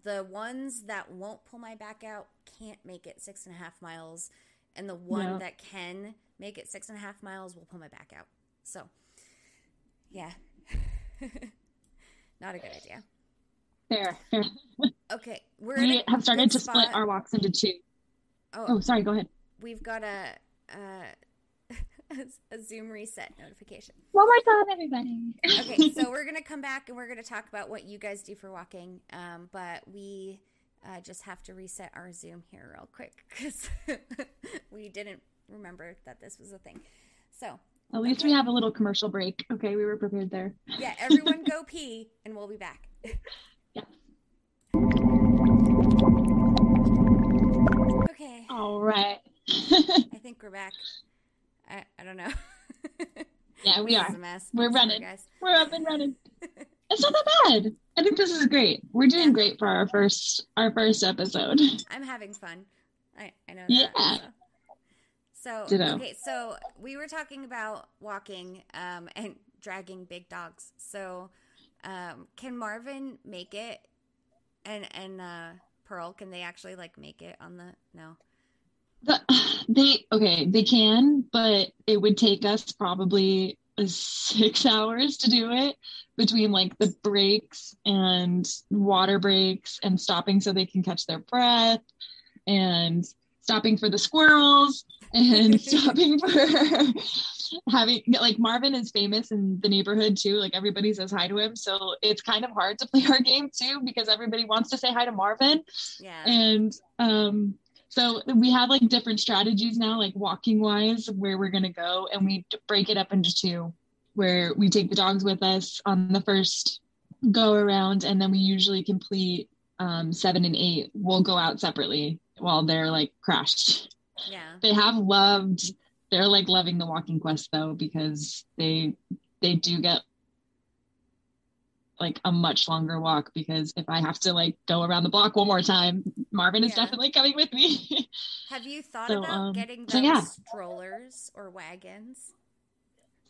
the ones that won't pull my back out can't make it six and a half miles, and the one Yeah. that can make it six and a half miles will pull my back out. So, yeah, not a good idea. Fair, fair. Okay, we're We have started to split our walks into two. Oh, Oh, sorry, go ahead. we've got a, a a Zoom reset notification. One more time, everybody. Okay, so we're gonna come back and we're gonna talk about what you guys do for walking. Um, but we uh, just have to reset our Zoom here real quick because we didn't remember that this was a thing. So At least we have a little commercial break. Okay, we were prepared there. yeah, everyone go pee and we'll be back. Yeah. Okay, All right. I think we're back. I, I don't know. yeah, we This are. a mess. We're Sorry, running. guys. We're up and running. It's not that bad. I think this is great. We're doing great for our first our first episode. I'm having fun. I, I know that. Yeah. So, so Ditto. okay, so we were talking about walking um, and dragging big dogs. So, um, can Marvin make it? And and uh, Pearl, can they actually like make it on the no? The, they okay, they can, but it would take us probably six hours to do it between like the breaks and water breaks and stopping so they can catch their breath and stopping for the squirrels and stopping for having like Marvin is famous in the neighborhood too. Like everybody says hi to him. So it's kind of hard to play our game too because everybody wants to say hi to Marvin. Yeah. And um so we have like different strategies now, like walking wise, where we're gonna go, and we break it up into two, where we take the dogs with us on the first go around, and then we usually complete um, seven and eight. We'll go out separately while they're like crashed. Yeah. They have loved. They're like loving the walking quest though because they they do get like a much longer walk because if I have to like go around the block one more time, Marvin is definitely coming with me. Have you thought So, about um, getting those so yeah. strollers or wagons?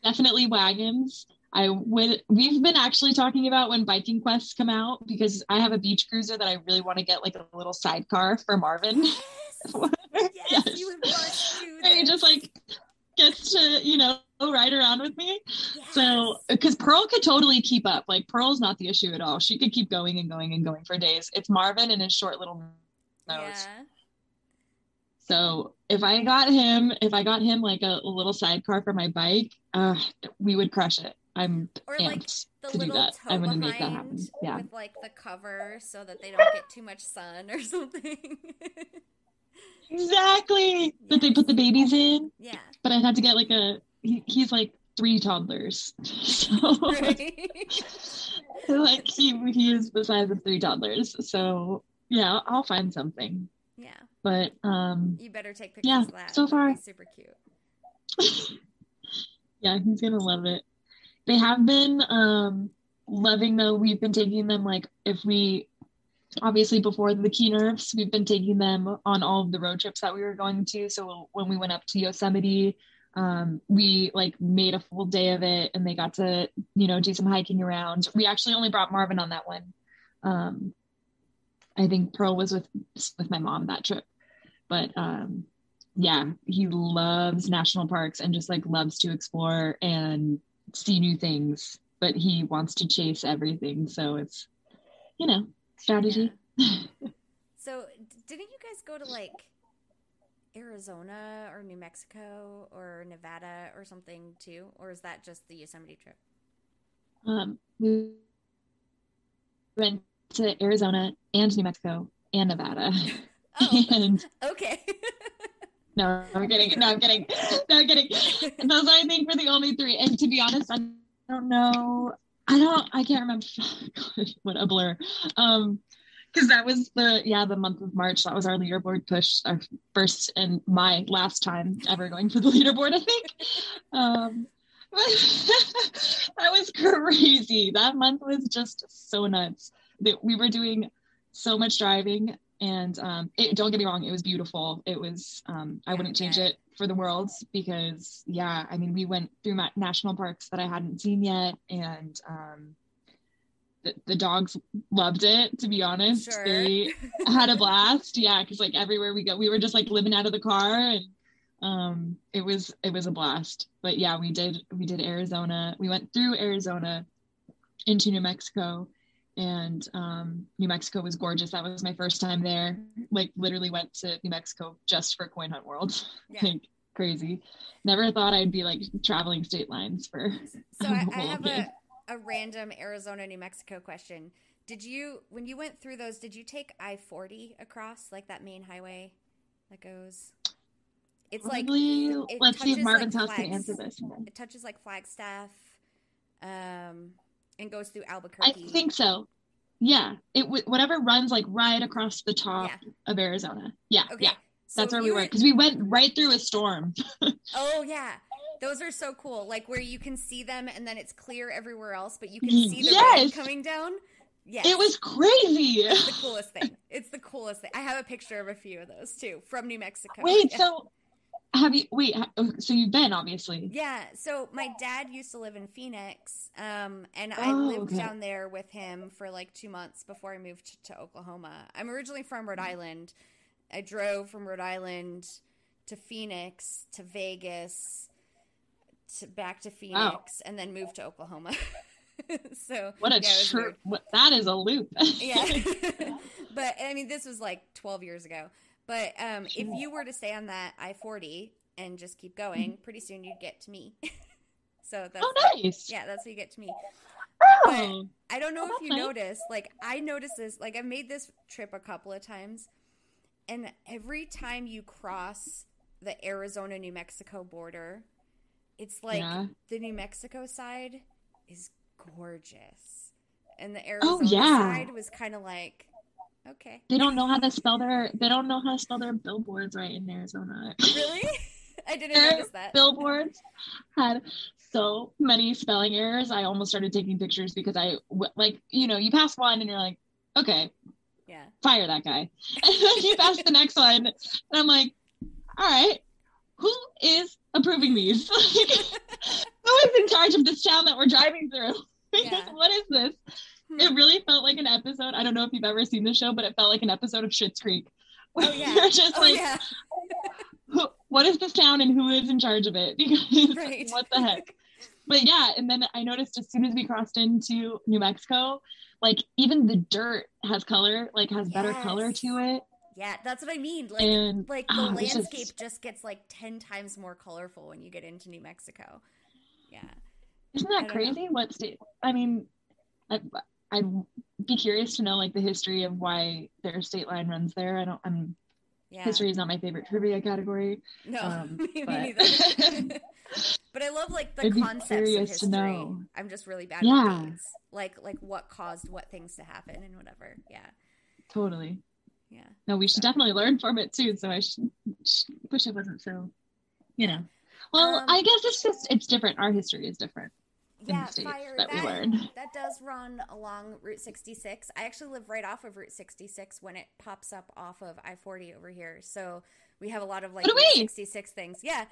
definitely wagons. I would we've been actually talking about when biking quests come out because I have a beach cruiser that I really want to get like a little sidecar for Marvin. Yes, yes, you do And he just like gets to, you know, ride around with me. So, because Pearl could totally keep up. Like, Pearl's not the issue at all. She could keep going and going and going for days. It's Marvin and his short little nose. yeah. So, if I got him, if I got him like a, a little sidecar for my bike, uh, we would crush it. I'm Or like the to do that. tow I'm gonna make that happen. Yeah. with like the cover so that they don't get too much sun or something. Exactly. That they put the babies in, yeah. but I had to get like a. He, he's like three toddlers, so like he he is the size of three toddlers. So yeah, I'll find something. yeah. But um, You better take pictures Yeah, of that. so far. super cute. yeah, he's gonna love it. They have been um loving though. We've been taking them like if we obviously before the key nerfs, we've been taking them on all of the road trips that we were going to. So when we went up to Yosemite, um, we like made a full day of it and they got to, you know, do some hiking around. We actually only brought Marvin on that one. Um I think Pearl was with with my mom that trip. But um yeah, he loves national parks and just like loves to explore and see new things, but he wants to chase everything. So it's, you know, strategy. So, didn't you guys go to like Arizona or New Mexico or Nevada or something too? Or is that just the Yosemite trip? Um, we went to Arizona and New Mexico and Nevada. Oh, and okay. no, I'm kidding. No, I'm kidding. No, I'm kidding. Those I think were the only three. And to be honest, I don't know. I don't. I can't remember. What a blur. Um, because that was the yeah the month of March. That was our leaderboard push, our first and my last time ever going for the leaderboard. I think. Um, that was crazy. That month was just so nuts. That we were doing so much driving and um it, don't get me wrong it was beautiful it was um i wouldn't change it for the world because yeah i mean we went through national parks that i hadn't seen yet and um the, the dogs loved it to be honest. Sure. they had a blast. Yeah because like everywhere we go we were just like living out of the car and um it was it was a blast. But yeah we did we did arizona. We went through arizona into new mexico and um new mexico was gorgeous. That was my first time there. Like literally went to new mexico just for coin hunt world. Yeah. like crazy. Never thought i'd be like traveling state lines for So I, I have a, a random Arizona, New Mexico question. Did you, when you went through those, did you take I 40 across, like that main highway that goes? It's like, it let's see if marvin's like, house can answer this it touches like Flagstaff um, and goes through Albuquerque. i think so yeah it w- whatever runs like right across the top of arizona yeah Okay. yeah so that's where we were because we went right through a storm Oh yeah, those are so cool. Like where you can see them and then it's clear everywhere else, but you can mm, see the yes! rain coming down. Yes, it was crazy It's the coolest thing. It's the coolest thing. I have a picture of a few of those too from New Mexico. wait Yeah. so have you wait oh, so you've been obviously Yeah, so my dad used to live in Phoenix, um, and I Oh, lived okay. down there with him for like two months before I moved to Oklahoma. I'm originally from Rhode Island. I drove from Rhode Island to Phoenix to Vegas to back to Phoenix, and then moved to Oklahoma. so what a yeah, it was true weird. what that is a loop yeah but i mean this was like 12 years ago but um, if you were to stay on that i-40 and just keep going, pretty soon you'd get to me. so that's oh, nice. yeah, that's how you get to me. Oh, I don't know Oh, if you nice. noticed, like I noticed this, like I've made this trip a couple of times, and every time you cross the Arizona New Mexico border, it's like Yeah. the New Mexico side is gorgeous, and the Arizona Oh, yeah. side was kind of like, okay, they don't know how to spell their. They don't know how to spell their billboards right in Arizona. really? I didn't Their notice that. billboards had so many spelling errors. I almost started taking pictures because I like you know you pass one and you're like, okay, Yeah, fire that guy, and then you pass the next one, and I'm like, all right, who is approving these? who is in charge of this town that we're driving through? Yeah. what is this? Hmm. It really felt like an episode. I don't know if you've ever seen the show, but it felt like an episode of Schitt's Creek. Oh, yeah. You're just oh like, yeah, who, what is this town and who is in charge of it? Because Right. what the heck? But yeah, and then I noticed as soon as we crossed into New Mexico, like even the dirt has color, like has better color to it. yeah. That's what I mean. Like, And like the oh, landscape just- just gets like 10 times more colorful when you get into New Mexico. Yeah. isn't that don't know. crazy? What state? I mean, I, I'd be curious to know like the history of why their state line runs there. I don't. I'm Yeah. history is not my favorite trivia category. No, um, me but- neither. but I love like the I'd concepts of curious history. to know. I'm just really bad Yeah. with dates. Like like what caused what things to happen and whatever. Yeah. Totally. Yeah. No, we should definitely learn from it too. So I should, wish it wasn't so, you know. Well, Um, I guess it's just it's different. Our history is different. Yeah, fire that we that, learned. that does run along Route 66. I actually live right off of Route 66 when it pops up off of I-40 over here. So we have a lot of like Route 66 things. Yeah.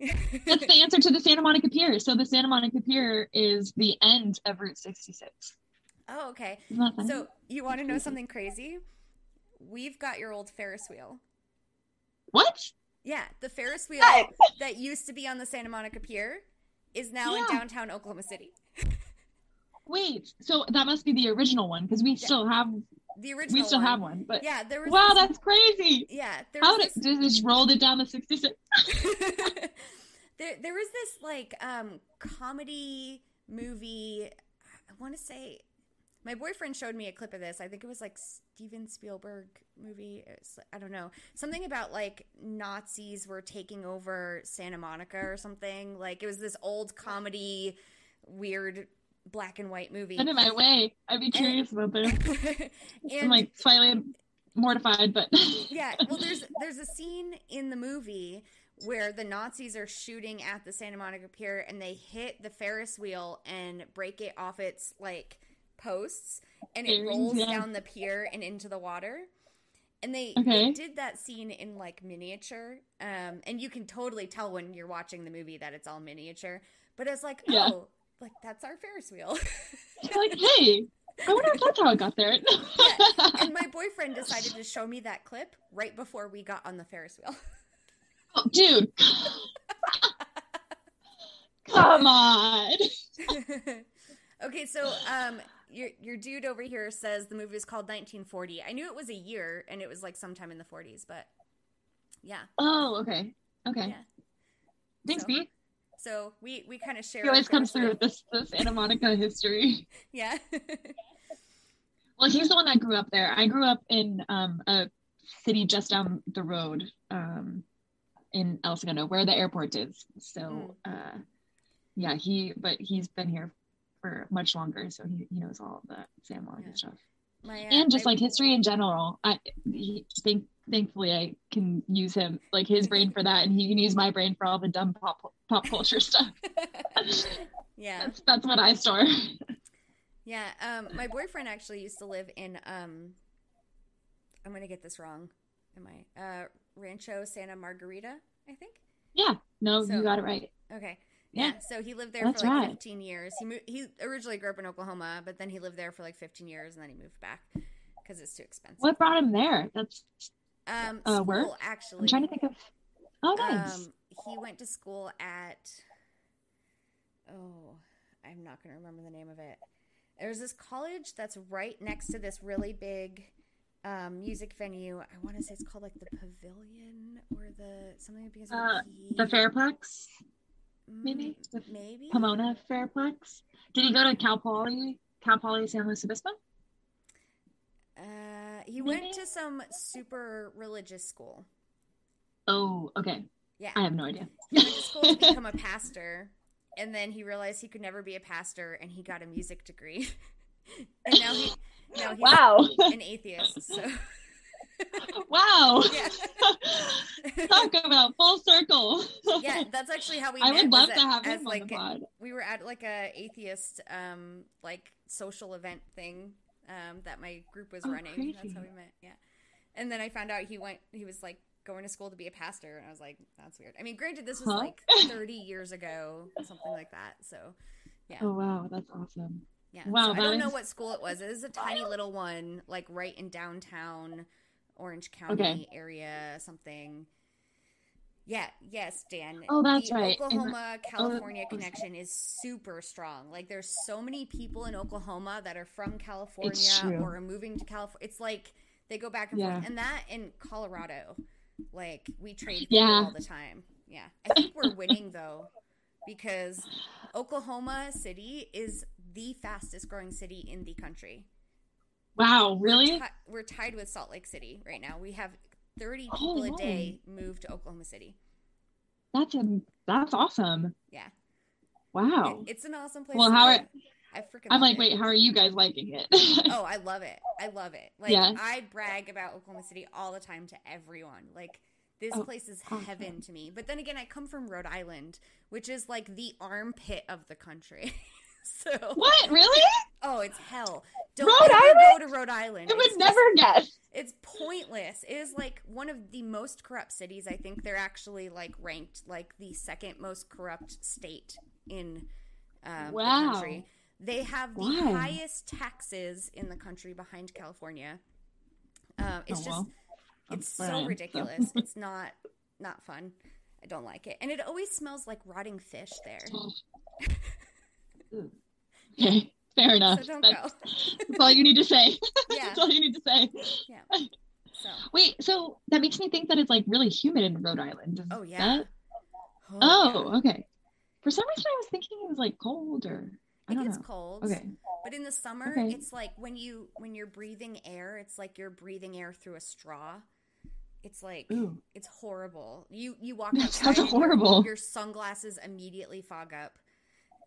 That's the answer to the Santa Monica Pier. So the Santa Monica Pier is the end of Route 66. oh, okay. Isn't that funny? So you want to know something crazy? We've got your old Ferris wheel. what? Yeah, the Ferris wheel that used to be on the Santa Monica Pier is now in downtown Oklahoma City. Wait. So that must be the original one because we still have The original we still one. have one. But Yeah, there was wow, this- that's crazy. yeah, there How did this, did just rolled it down to 66? there there was this like um comedy movie I want to say my boyfriend showed me a clip of this. I think it was like Steven Spielberg movie. It's, I don't know. Something about like Nazis were taking over Santa Monica or something. Like it was this old comedy weird black and white movie. Send it my way. I'd be curious about this. I'm like slightly mortified, but yeah, well, there's there's a scene in the movie where the Nazis are shooting at the Santa Monica Pier and they hit the Ferris wheel and break it off its like posts and it rolls yeah. down the pier and into the water. And they, Okay. they did that scene in like miniature, um, and you can totally tell when you're watching the movie that it's all miniature. But it's like, Yeah. oh, like that's our Ferris wheel. Like, hey, I wonder if that's how it got there. and my boyfriend decided to show me that clip right before we got on the Ferris wheel. Oh, dude, come on. okay, so um, your your dude over here says the movie is called 1940. I knew it was a year, and it was like sometime in the 40s, but yeah, Oh, okay, okay. Yeah. Thanks, So, Pete. so we we kind of share. He always comes through with this, this Santa Monica history. Yeah. Well, he's the one that grew up there. I grew up in um, a city just down the road um, in El Segundo, where the airport is. So, uh, yeah, he, but he's been here for much longer, so he, he knows all of that Santa Monica Yeah. stuff. My, uh, and just my- like history in general. I he, think thankfully I can use him like his brain for that, and he can use my brain for all the dumb pop pop culture stuff. yeah. That's that's what I store. Yeah, um, my boyfriend actually used to live in. Um, I'm gonna get this wrong. Am I? Uh, Rancho Santa Margarita, I think. Yeah, no, So- you got it right. Okay. Yeah. Yeah. So he lived there That's for like right. 15 years. He moved, he originally grew up in Oklahoma, but then he lived there for like 15 years, and then he moved back because it's too expensive. What brought him there? That's Um, uh, school work? actually. I'm trying to think of. Oh, nice. Um, he went to school at. Oh, I'm not going to remember the name of it. There's this college that's right next to this really big um, music venue. I want to say it's called like the Pavilion or the something that begins with Uh. The Fairplex, maybe? The maybe. Pomona Fairplex. Did he go to Cal Poly? Cal Poly San Luis Obispo? Uh, he went to some super religious school. Oh, okay. Yeah, I have no idea. he went to school to become a pastor, and then he realized he could never be a pastor, and he got a music degree. and now he now he's wow. an atheist. So wow. Talk about full circle. yeah, that's actually how we I would love to have as him like on the pod. we were at like a atheist um like social event thing um that my group was Oh, running. That's how we met. Yeah. And then I found out he went he was like going to school to be a pastor and I was like that's weird. I mean, granted this was Huh? like 30 years ago, something like that. So, yeah. Oh wow, that's awesome. Yeah. Wow, so I don't know what school it was. It is a tiny little one like right in downtown Orange County Okay. area something. Yeah, yes, Dan. Oh, that's the right. And- Oklahoma oh, California oh, connection is super strong. Like, there's so many people in Oklahoma that are from California or are moving to California. It's like they go back and Yeah. forth. And that in Colorado, like, we trade Yeah. all the time. Yeah. I think we're winning, though, because Oklahoma City is the fastest growing city in the country. Wow, really? Ti- we're tied with Salt Lake City right now. We have 30 Oh, people a wow. day move to Oklahoma City. That's a that's awesome. Yeah. Wow. It- it's an awesome place. Well, how are- I freaking I'm like, it. wait, how are you guys liking it? Oh, I love it. I love it. Like Yeah. I brag about Oklahoma City all the time to everyone. Like this Oh, place is awesome. heaven to me. But then again, I come from Rhode Island, which is like the armpit of the country. so what? Really? oh, it's hell. Don't Rhode Island? go to Rhode Island. I It's would just- never guess. It's pointless. It is like one of the most corrupt cities. I think they're actually like ranked like the second most corrupt state in um, Wow. the country. They have the Why? highest taxes in the country behind California. Um, it's Oh, just well. it's That's where I so ridiculous. it's not not fun. I don't like it, and it always smells like rotting fish there. Okay, fair enough. So don't that's, go. that's all you need to say. Yeah, that's all you need to say. yeah. So, Wait, so that makes me think that it's like really humid in Rhode Island. Is oh yeah. that- Oh, Oh, yeah. okay. For some reason, I was thinking it was like cold or I It gets know. cold. Okay. But in the summer, Okay. it's like when you when you're breathing air, it's like you're breathing air through a straw. It's like Ooh. it's horrible. You you walk outside, sounds your- horrible. Your, sunglasses immediately fog up.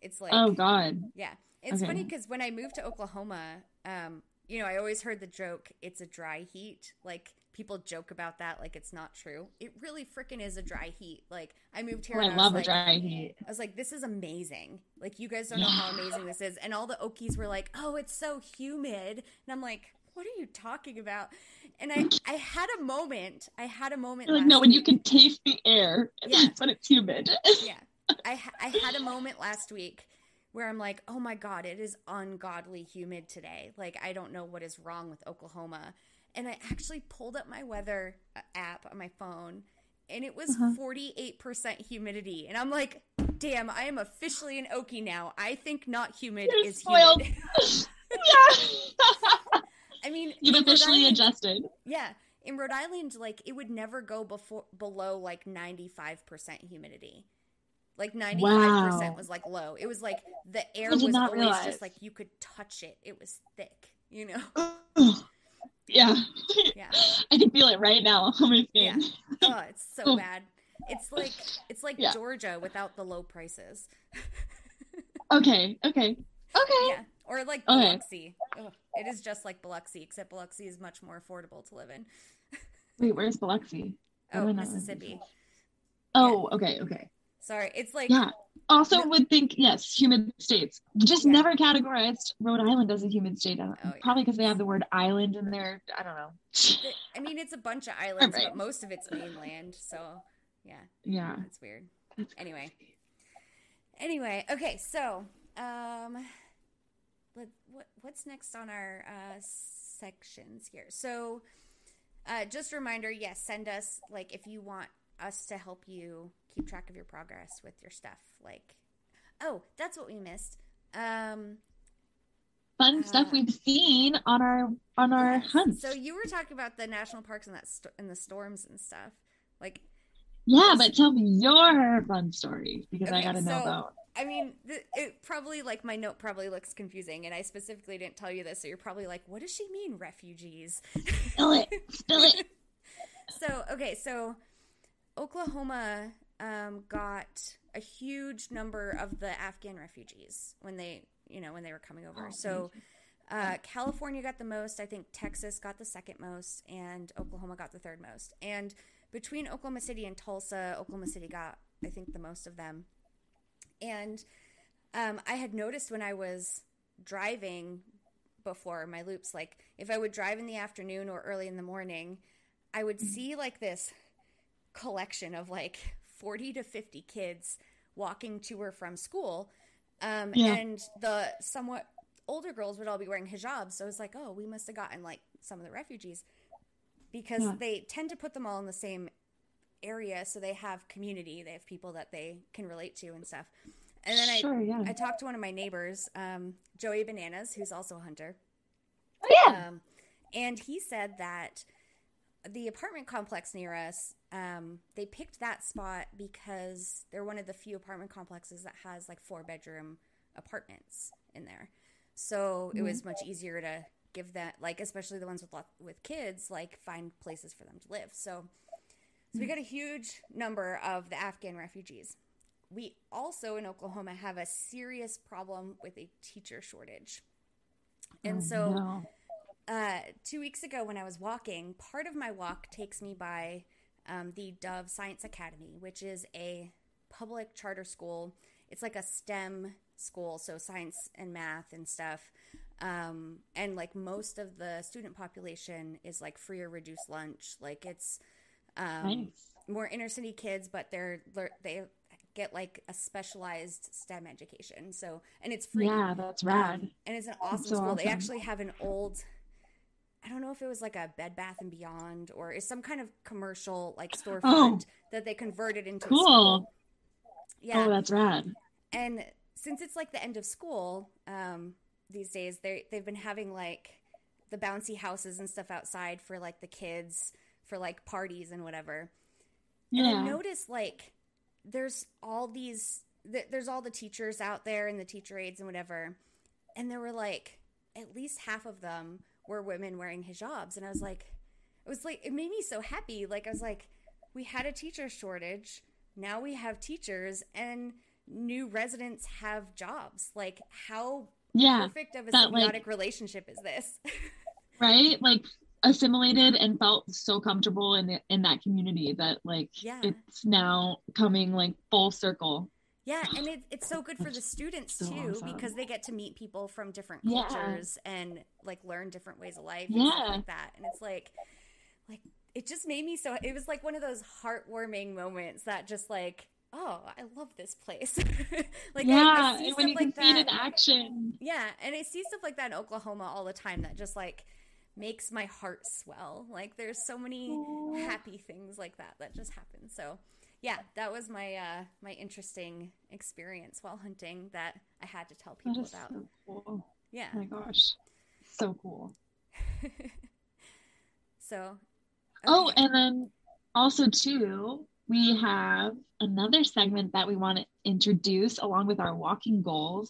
It's like Oh God. yeah. It's Okay. funny because when I moved to Oklahoma, um, you know, I always heard the joke, "It's a dry heat." Like people joke about that, like it's not true. It really freaking is a dry heat. Like I moved here, Oh, I and love was a like, dry heat. I was like, this is amazing. Like, you guys don't know how amazing this is. And all the Okies were like, oh, it's so humid. And I'm like, what are you talking about? And I, I had a moment. I had a moment. You're like no, when you can taste the air, Yeah. when it's humid. Yeah. I, ha- I had a moment last week where I'm like, oh my God, it is ungodly humid today. Like, I don't know what is wrong with Oklahoma. And I actually pulled up my weather uh, app on my phone and it was Uh-huh. 48% humidity. And I'm like, damn, I am officially an Okie now. I think not humid You're is spoiled. humid. yeah. I mean, You've in Rhode officially Island- adjusted. Yeah. In Rhode Island, like, it would never go before below like 95% humidity. Like 95% Wow. was like low. It was like the air was not always realize. just like you could touch it. It was thick, you know? yeah. Yeah. I can feel it right now on my Yeah. skin. Oh, it's so oh. bad. It's like it's like Yeah. Georgia without the low prices. Okay. Okay. Okay. Yeah. Or like Okay. Biloxi. Ugh, it is just like Biloxi, except Biloxi is much more affordable to live in. Wait, where's Biloxi? Oh, Mississippi. Oh, okay, okay. Sorry. It's like Yeah. Also No- would think yes, humid states. Just Yeah. never categorized Rhode Island as a humid state. Oh. Probably because they have the word island in there. I don't know. I mean it's a bunch of islands, Right. but most of it's mainland, so yeah. Yeah. It's weird. That's Anyway. crazy. Anyway, okay, so um let, what what's next on our uh sections here? So uh just a reminder, yes, send us like if you want us to help you keep track of your progress with your stuff like Oh, that's what we missed. Um fun stuff Uh, we've seen on our on our Yes. hunts. So you were talking about the national parks and that st- and the storms and stuff. Like, yeah, but tell me your fun story because I got to know so- about. I mean, the, it probably like my note probably looks confusing, and I specifically didn't tell you this, so you're probably like, "What does she mean, refugees?" Spill it, spill it. so okay, so Oklahoma um, got a huge number of the Afghan refugees when they, you know, when they were coming over. Oh, so uh, California got the most. I think Texas got the second most, and Oklahoma got the third most. And between Oklahoma City and Tulsa, Oklahoma City got, I think, the most of them. And um, I had noticed when I was driving before my loops, like if I would drive in the afternoon or early in the morning, I would see like this collection of like 40 to 50 kids walking to or from school. Um, Yeah. And the somewhat older girls would all be wearing hijabs. So it was like, oh, we must have gotten like some of the refugees because Yeah. they tend to put them all in the same area. So they have community, they have people that they can relate to and stuff. And then sure, I, yeah. I talked to one of my neighbors, um, Joey Bananas, who's also a hunter. oh yeah. Um, and he said that the apartment complex near us, um, they picked that spot because they're one of the few apartment complexes that has like four bedroom apartments in there. So it was much easier to give that, like, especially the ones with lot, with kids, like find places for them to live. So, so we got a huge number of the Afghan refugees. We also in Oklahoma have a serious problem with a teacher shortage. And Oh, so no. uh, two weeks ago when I was walking, part of my walk takes me by um, the Dove Science Academy, which is a public charter school. It's like a STEM school, so science and math and stuff. Um, and like most of the student population is like free or reduced lunch. Like it's um, nice. more inner city kids, but they're they get like a specialized STEM education. So and it's free. Yeah, that's rad. Um, and it's an awesome so school. They actually have an old I don't know if it was like a Bed Bath and Beyond or is some kind of commercial like storefront Oh. that they converted into a Cool. Yeah. Oh, that's rad. and since it's like the end of school, um, these days they they've been having like the bouncy houses and stuff outside for like the kids for like parties and whatever. And I Yeah. noticed like there's all these th- there's all the teachers out there and the teacher aides and whatever, and there were like at least half of them were women wearing hijabs, and I was like, it was like it made me so happy. Like I was like, we had a teacher shortage, now we have teachers, and new residents have jobs. Like how Yeah. perfect of a that, like- symbiotic relationship is this? Right? Like assimilated and felt so comfortable in the, in that community that like Yeah. it's now coming like full circle. Yeah, and it, it's so good for the students so too awesome. because they get to meet people from different Yeah. cultures and like learn different ways of life and stuff Yeah. like that. And it's like, like it just made me so. It was like one of those heartwarming moments that just like, oh, I love this place. like yeah, I, and when you like can see it that. in action. Yeah, and I see stuff like that in Oklahoma all the time that just like makes my heart swell. Like there's so many Aw. happy things like that that just happen. So, yeah, that was my uh my interesting experience while hunting that I had to tell people about. so cool. Yeah. Oh my gosh. So cool. so Oh, and then also too, we have another segment that we want to introduce along with our walking goals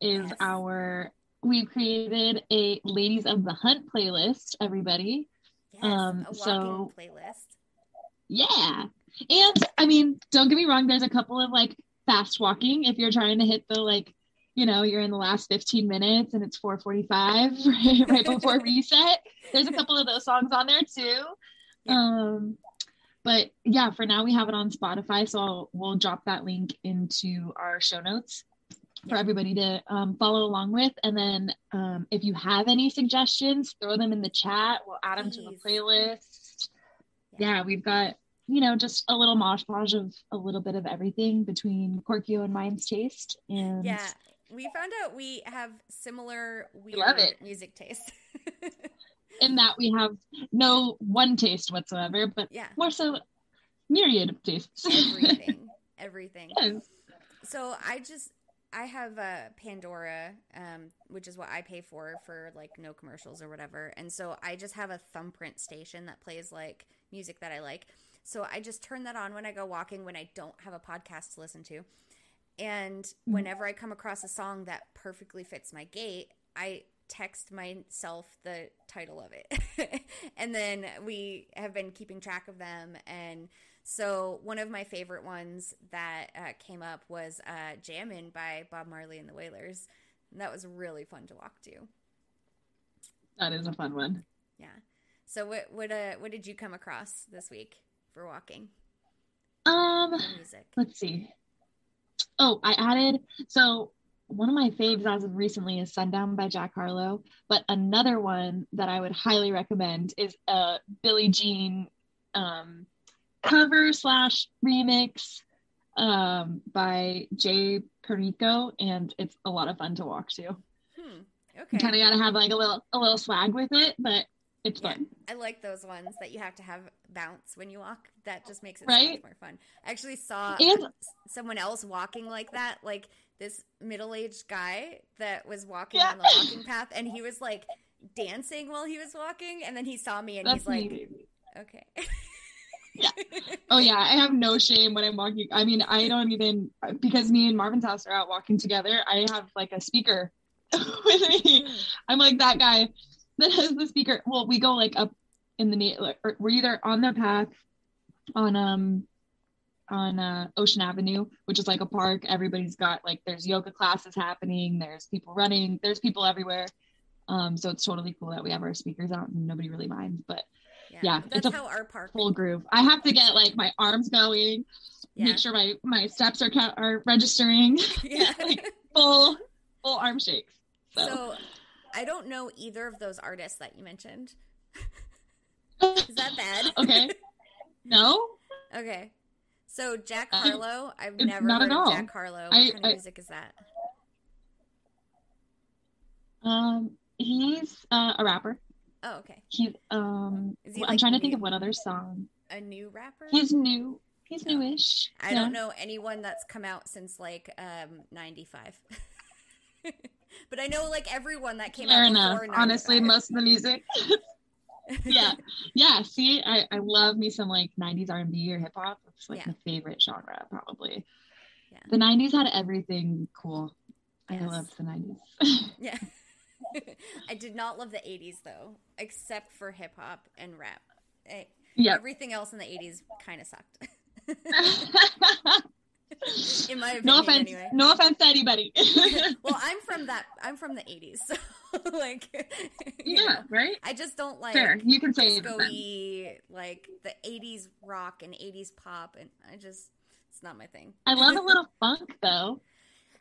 is Yes. our we've created a ladies of the hunt playlist everybody yes, um, a walking so- playlist. yeah and i mean don't get me wrong there's a couple of like fast walking. If you're trying to hit the like you know you're in the last 15 minutes and it's 445 right, right before reset there's a couple of those songs on there too. Yeah. um but yeah for now we have it on spotify so I'll, we'll drop that link into our show notes for everybody to um, follow along with. And then um, if you have any suggestions throw them in the chat. We'll add them to the playlist. Yeah. yeah we've got you know just a little moshposh of a little bit of everything between Korkio and mine's taste and Yeah. We found out we have similar weird love it. music taste. in that we have no one taste whatsoever but yeah. more so myriad of tastes Everything. Everything. Yes. So I just I have a Pandora, um, which is what I pay for for like no commercials or whatever, and so I just have a thumbprint station that plays like music that I like. So I just turn that on when I go walking when I don't have a podcast to listen to. And Mm-hmm. whenever I come across a song that perfectly fits my gait, I text myself the title of it. and then we have been keeping track of them. And so one of my favorite ones that uh, came up was uh, Jammin' by Bob Marley and the Wailers. And that was really fun to walk to. That is a fun one. Yeah. So what what uh what did you come across this week for walking? Um, music. let's see. Oh, I added so one of my faves as of recently is Sundown by Jack Harlow, but another one that I would highly recommend is a Billie Jean um, cover slash remix um, by G Perico, and it's a lot of fun to walk to. Hmm. You Okay. kind of gotta have like a little a little swag with it, but it's Yeah. fun. I like those ones that you have to have bounce when you walk. That just makes it so much more fun. I actually saw And- someone else walking like that, like this middle-aged guy that was walking Yeah. on the walking path, and he was like dancing while he was walking, and then he saw me and That's he's like. "Okay." Yeah. Oh yeah, I have no shame when I'm walking. I mean, I don't even because me and Marvin's house are out walking together. I have like a speaker with me. Hmm. I'm like that guy that has the speaker. Well, we go like up in the na- or we're either on the path on um on uh, Ocean Avenue, which is like a park. Everybody's got like there's yoga classes happening. There's people running. There's people everywhere. Um, so it's totally cool that we have our speakers out and nobody really minds. But Yeah, that's it's a how our park. full groove. I have to get like my arms going, Yeah, make sure my my steps are count- are registering, yeah. like full full arm shakes. So, So I don't know either of those artists that you mentioned. Is that bad? okay, no, Okay. So Jack Harlow, I've never not heard at of all. Jack Harlow. What I- kind of I- music is that? um, he's uh, a rapper. Oh, okay. He's um, he, I'm like, trying to think of what other song. A new rapper? He's new. He's Oh. newish. I yeah. don't know anyone that's come out since like um 95. But I know like everyone that came Fair out enough. Honestly, most of the music. yeah, yeah. See, I, I love me some like '90s R&B or hip hop. It's like Yeah. my favorite genre, probably. Yeah. The '90s had everything cool. I Yes. love the '90s. Yeah. I did not love the 80s though, except for hip hop and rap. Eh, yep. Everything else in the 80s kind of sucked. In my opinion no offense. anyway. No offense to anybody. well, I'm from that. I'm from the '80s, so like, yeah, know, right. I just don't like Fair. You can say disco-y, like the '80s rock and '80s pop, and I just it's not my thing. I love a little funk though,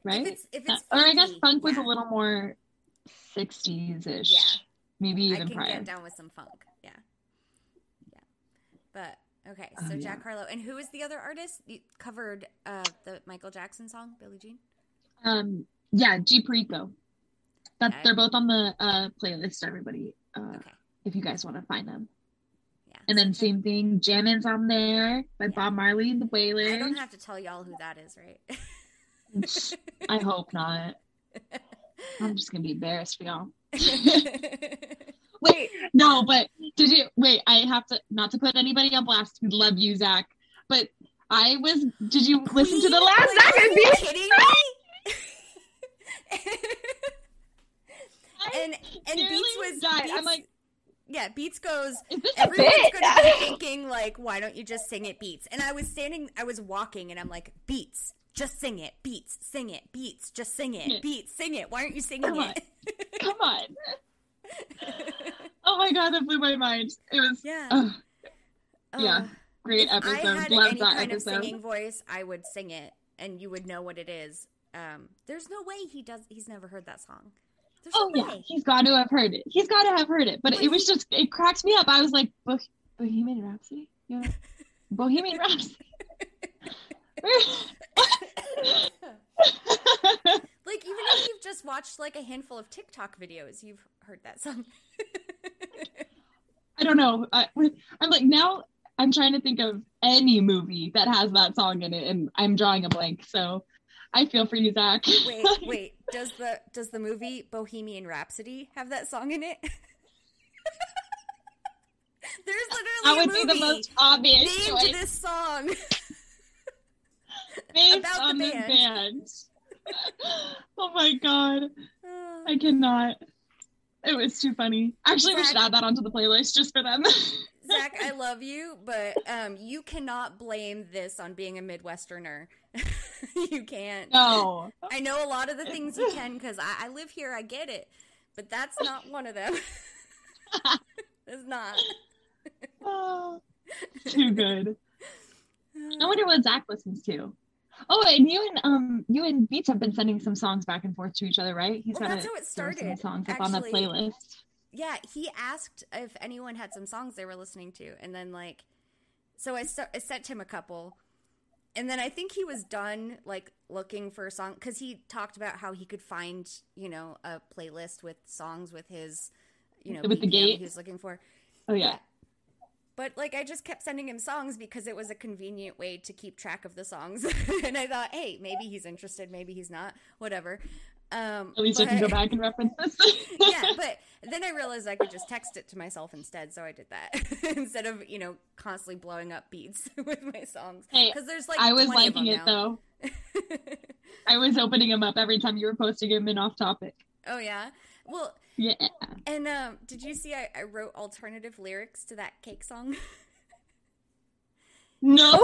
right? If it's if uh, it's or I guess funky, funk was a little more 60s ish. Yeah. Maybe I even can prior. get down with some funk. Yeah, yeah. But okay, Oh, so yeah. Jack Harlow, and who is the other artist? You covered uh, the Michael Jackson song, Billie Jean. Um, yeah, G Perico. That they're both on the uh, playlist. Everybody, uh, Okay, if you guys want to find them. yeah. And then So same thing, Jammin's on there by Yeah. Bob Marley and the Wailers. I don't have to tell y'all who that is, right? I hope not. I'm just gonna be embarrassed for y'all. Wait, no, but did you wait? I have to not to put anybody on blast. We love you, Zach. But I was. Did you listen to the last Zach are and you kidding me? and and Beats was died. Beats, I'm like, yeah, Beats goes. is this a Everyone's gonna be thinking like, why don't you just sing it, Beats? And I was standing, I was walking, and I'm like, Beats, just sing it, Beats, sing it, Beats, just sing it, Beats, sing it. Why aren't you singing Come it? Come on. Oh my god, that blew my mind. It was yeah. yeah, great if episode. I had Love any that kind episode. of singing voice, I would sing it, and you would know what it is. Um, there's no way he does. He's never heard that song. There's Oh no yeah, way. he's got to have heard it. He's got to have heard it. But it was he- just it cracks me up. I was like, Bo- Bohemian Rhapsody. Yeah, Bohemian Rhapsody. like even if you've just watched like a handful of TikTok videos, you've heard that song. I don't know. I, I'm like now. I'm trying to think of any movie that has that song in it, and I'm drawing a blank. So I feel for you, Zach. Wait, wait. Does the does the movie Bohemian Rhapsody have that song in it? There's literally that would be the most obvious named choice this song. based about the on the band. band. oh my god, I cannot. It was too funny. Actually, we should add that onto the playlist just for them. Zach, I love you, but um, you cannot blame this on being a Midwesterner. you can't. no. I know a lot of the things you can because I, I live here. I get it, but that's not one of them. it's not. Oh, too good. I wonder what Zach listens to. Oh, and you and um you and Beats have been sending some songs back and forth to each other, right? He's Well, got that's a- how it there were some started, songs up on the playlist. Yeah, he asked if anyone had some songs they were listening to, and then like, so I, st- I sent him a couple, and then I think he was done like looking for a song because he talked about how he could find you know a playlist with songs with his you know With the BPM gate? he was looking for. Oh yeah. But like I just kept sending him songs because it was a convenient way to keep track of the songs. and I thought, hey, maybe he's interested, maybe he's not, whatever. Um At least I can go back and reference this. yeah, but then I realized I could just text it to myself instead, so I did that instead of you know constantly blowing up beats with my songs. Hey, Because there's like I was liking it now. though. I was opening him up every time you were posting him in off topic. oh yeah, well, Yeah. and um, did you see I, I wrote alternative lyrics to that cake song? No.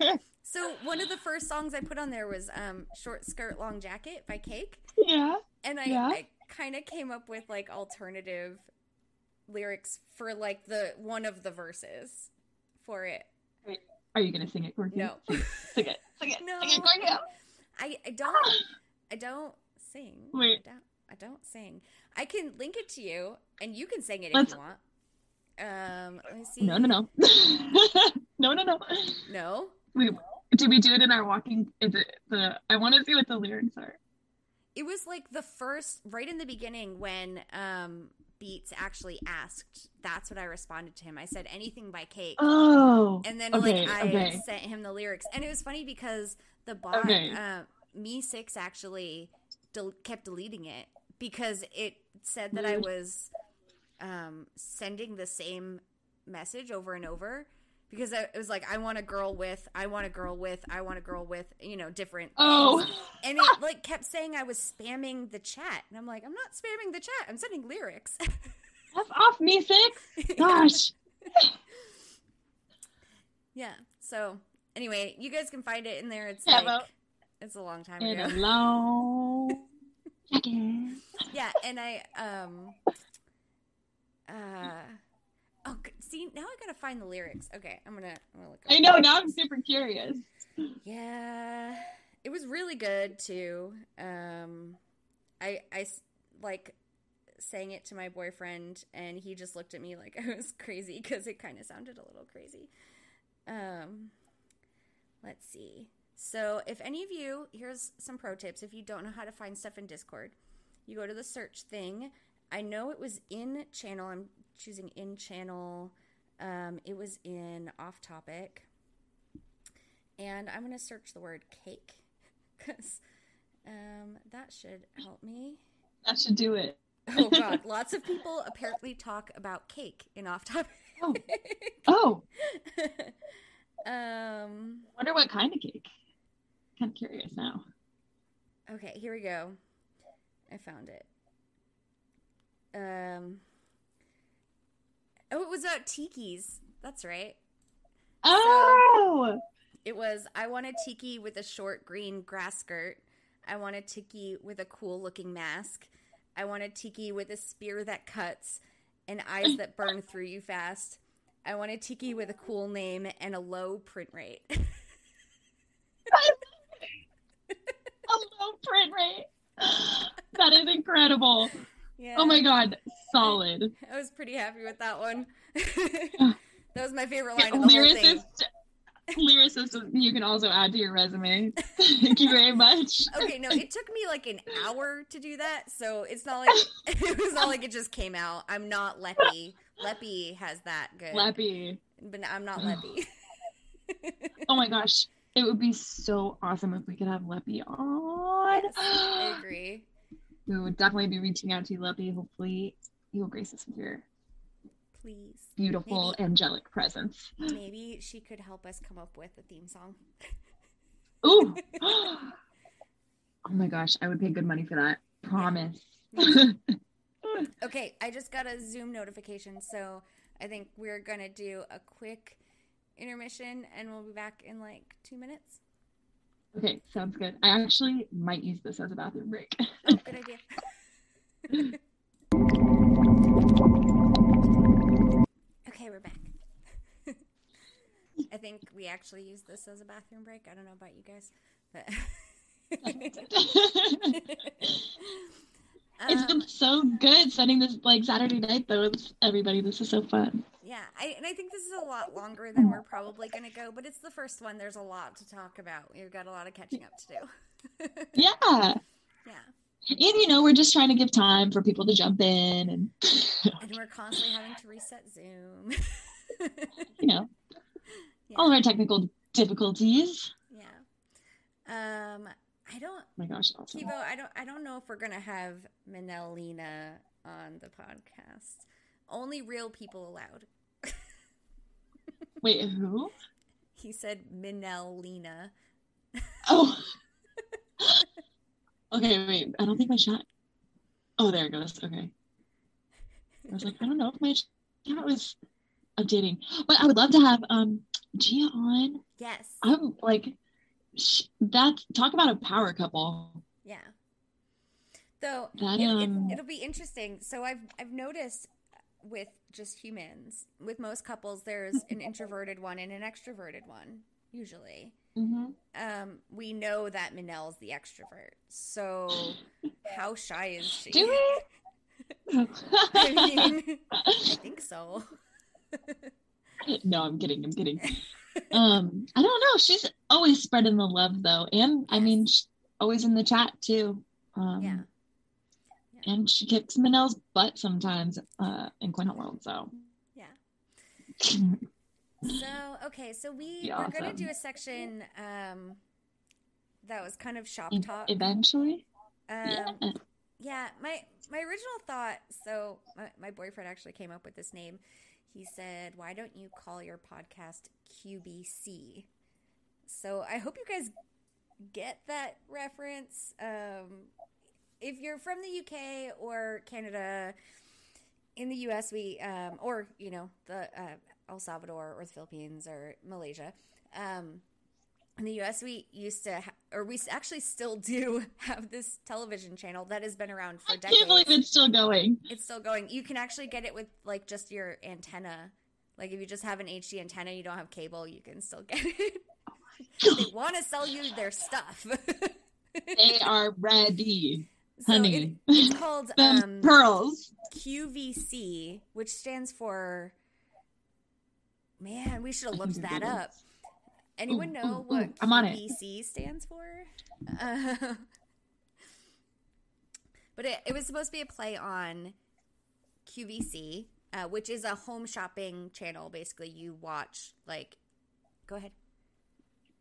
Yeah. So one of the first songs I put on there was um, "Short Skirt Long Jacket" by Cake. Yeah. and I, Yeah. I kind of came up with like alternative lyrics for like the one of the verses for it. Are you gonna sing it, Corky? No, Sing it. Sing it. No. Sing it, I, I don't I don't sing. Wait. I don't, I don't sing. I can link it to you, and you can sing it Let's- if you want. Um, let me see. No, no, no. no, no, no. No? Wait, did we do it in our walking? Is it the? I want to see what the lyrics are. It was like the first, right in the beginning when um Beats actually asked. That's what I responded to him. I said anything by Cake. Oh. And then okay, like I okay. sent him the lyrics, and it was funny because the bot, Okay. uh, MEE6 actually del- kept deleting it because it said that I was um, sending the same message over and over because I, it was like I want a girl with, I want a girl with, I want a girl with, you know, different. Oh. things. and it like kept saying I was spamming the chat, and I'm like, I'm not spamming the chat. I'm sending lyrics. F off MEE6. Gosh. Yeah. So anyway, you guys can find it in there. It's Yeah, like well- it's a long time ago. a long jacket. yeah, and I um uh oh see now I gotta find the lyrics. Okay, I'm gonna I'm gonna look. I know. Now I'm super curious. Yeah, it was really good too. Um, I I s- like sang it to my boyfriend, and he just looked at me like I was crazy because it kind of sounded a little crazy. Um, let's see. So, if any of you, here's some pro tips. If you don't know how to find stuff in Discord, you go to the search thing. I know it was in channel. I'm choosing in channel. Um, it was in off topic and I'm gonna search the word cake because um, that should help me. That should do it. Oh God, lots of people apparently talk about cake in off topic. Oh. Oh. um. Wonder what kind of cake. Kind of curious now. Okay, here we go. I found it. Um. Oh, it was about tikis. That's right. Oh. It was I want a tiki with a short green grass skirt. I want a tiki with a cool looking mask. I want a tiki with a spear that cuts and eyes that burn through you fast. I want a tiki with a cool name and a low print rate. A low print rate. That is incredible. yeah. Oh my god. Solid. I was pretty happy with that one. that was my favorite line of the. Lyricist. Lyricist, you can also add to your resume. Thank you very much. Okay, no, it took me like an hour to do that, so it's not like it was not like it just came out. I'm not Leppy. Leppy has that good. Leppy, but I'm not Leppy. Oh my gosh. It would be so awesome if we could have Leppy on. Yes, I agree. We would definitely be reaching out to you, Leppy. Hopefully, you will grace us with your Please. beautiful, Maybe. angelic presence. Maybe she could help us come up with a theme song. Ooh. oh my gosh, I would pay good money for that. Promise. Okay, I just got a Zoom notification, so I think we're gonna do a quick intermission and we'll be back in like two minutes. Okay, sounds good. I actually might use this as a bathroom break. Oh, good idea. okay, we're back. I think we actually use this as a bathroom break. I don't know about you guys, but It's Um, been so good setting this like Saturday night though with everybody. This is so fun. Yeah, I, and I think this is a lot longer than we're probably going to go, but it's the first one. There's a lot to talk about. We've got a lot of catching up to do. Yeah. yeah, And you know, we're just trying to give time for people to jump in and and we're constantly having to reset Zoom. you know, yeah, all of our technical difficulties. yeah. Um, I don't, Oh my gosh, awesome. Kevo. I don't, I don't know if we're gonna have Manelina on the podcast. Only real people allowed. Wait, who? He said Minelina. Oh. okay, wait. I don't think my chat. Oh, there it goes. Okay. I was like, I don't know if my chat was updating, but I would love to have um Gia on. Yes. I'm like, that talk about a power couple. Yeah. Though That, um, it, it'll be interesting. So I've I've noticed with just humans, with most couples, there's an introverted one and an extroverted one. Usually, Mm-hmm. um, we know that Manel's the extrovert. So how shy is she? Do we? I mean, I think so. no, I'm kidding. I'm kidding. Um, I don't know. She's always spreading the love though, and I mean, she's always in the chat too. Um, Yeah. And she kicks Manel's butt sometimes uh, in Coin Hunt World. So Yeah. So okay, so we Be we're gonna do a section um, that was kind of shop e- talk. eventually, Um, yeah. Yeah, my my original thought. So my, my boyfriend actually came up with this name. He said, "Why don't you call your podcast QBC?" So I hope you guys get that reference. Um, if you're from the UK or Canada, in the US, we um, or you know the uh, El Salvador or the Philippines or Malaysia. Um, in the US, we used to, ha- or we actually still do have this television channel that has been around for I decades. can't believe it's still going. It's still going. You can actually get it with like just your antenna. Like if you just have an HD antenna, you don't have cable, you can still get it. they want to sell you their stuff. They are ready, so it, honey. it's called um, pearls. QVC, which stands for. Man, we should have looked that up. Anyone Ooh, know ooh, what ooh, I'm on it. QVC stands for? Uh, but it, it was supposed to be a play on QVC, uh, which is a home shopping channel. Basically, you watch like. Go ahead.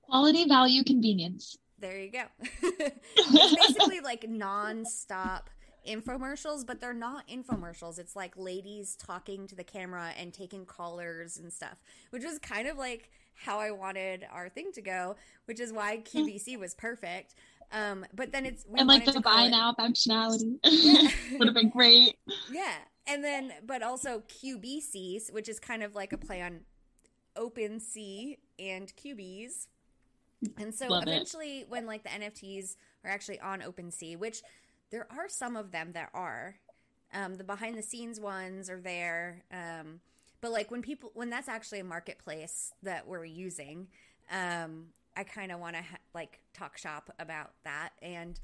Quality, value, convenience. There you go. it's basically like non-stop infomercials, but they're not infomercials. It's like ladies talking to the camera and taking callers and stuff, which was kind of like how I wanted our thing to go, which is why QVC was perfect. Um, but then it's we and like the buy it- now functionality Yeah. would have been great. yeah, and then but also QBCs, which is kind of like a play on Open Sea and Cubies. And so Love it. eventually, when like the NFTs are actually on OpenSea, which there are some of them that are, um, the behind the scenes ones are there. Um, but like when people, when that's actually a marketplace that we're using, um, I kind of want to ha- like talk shop about that and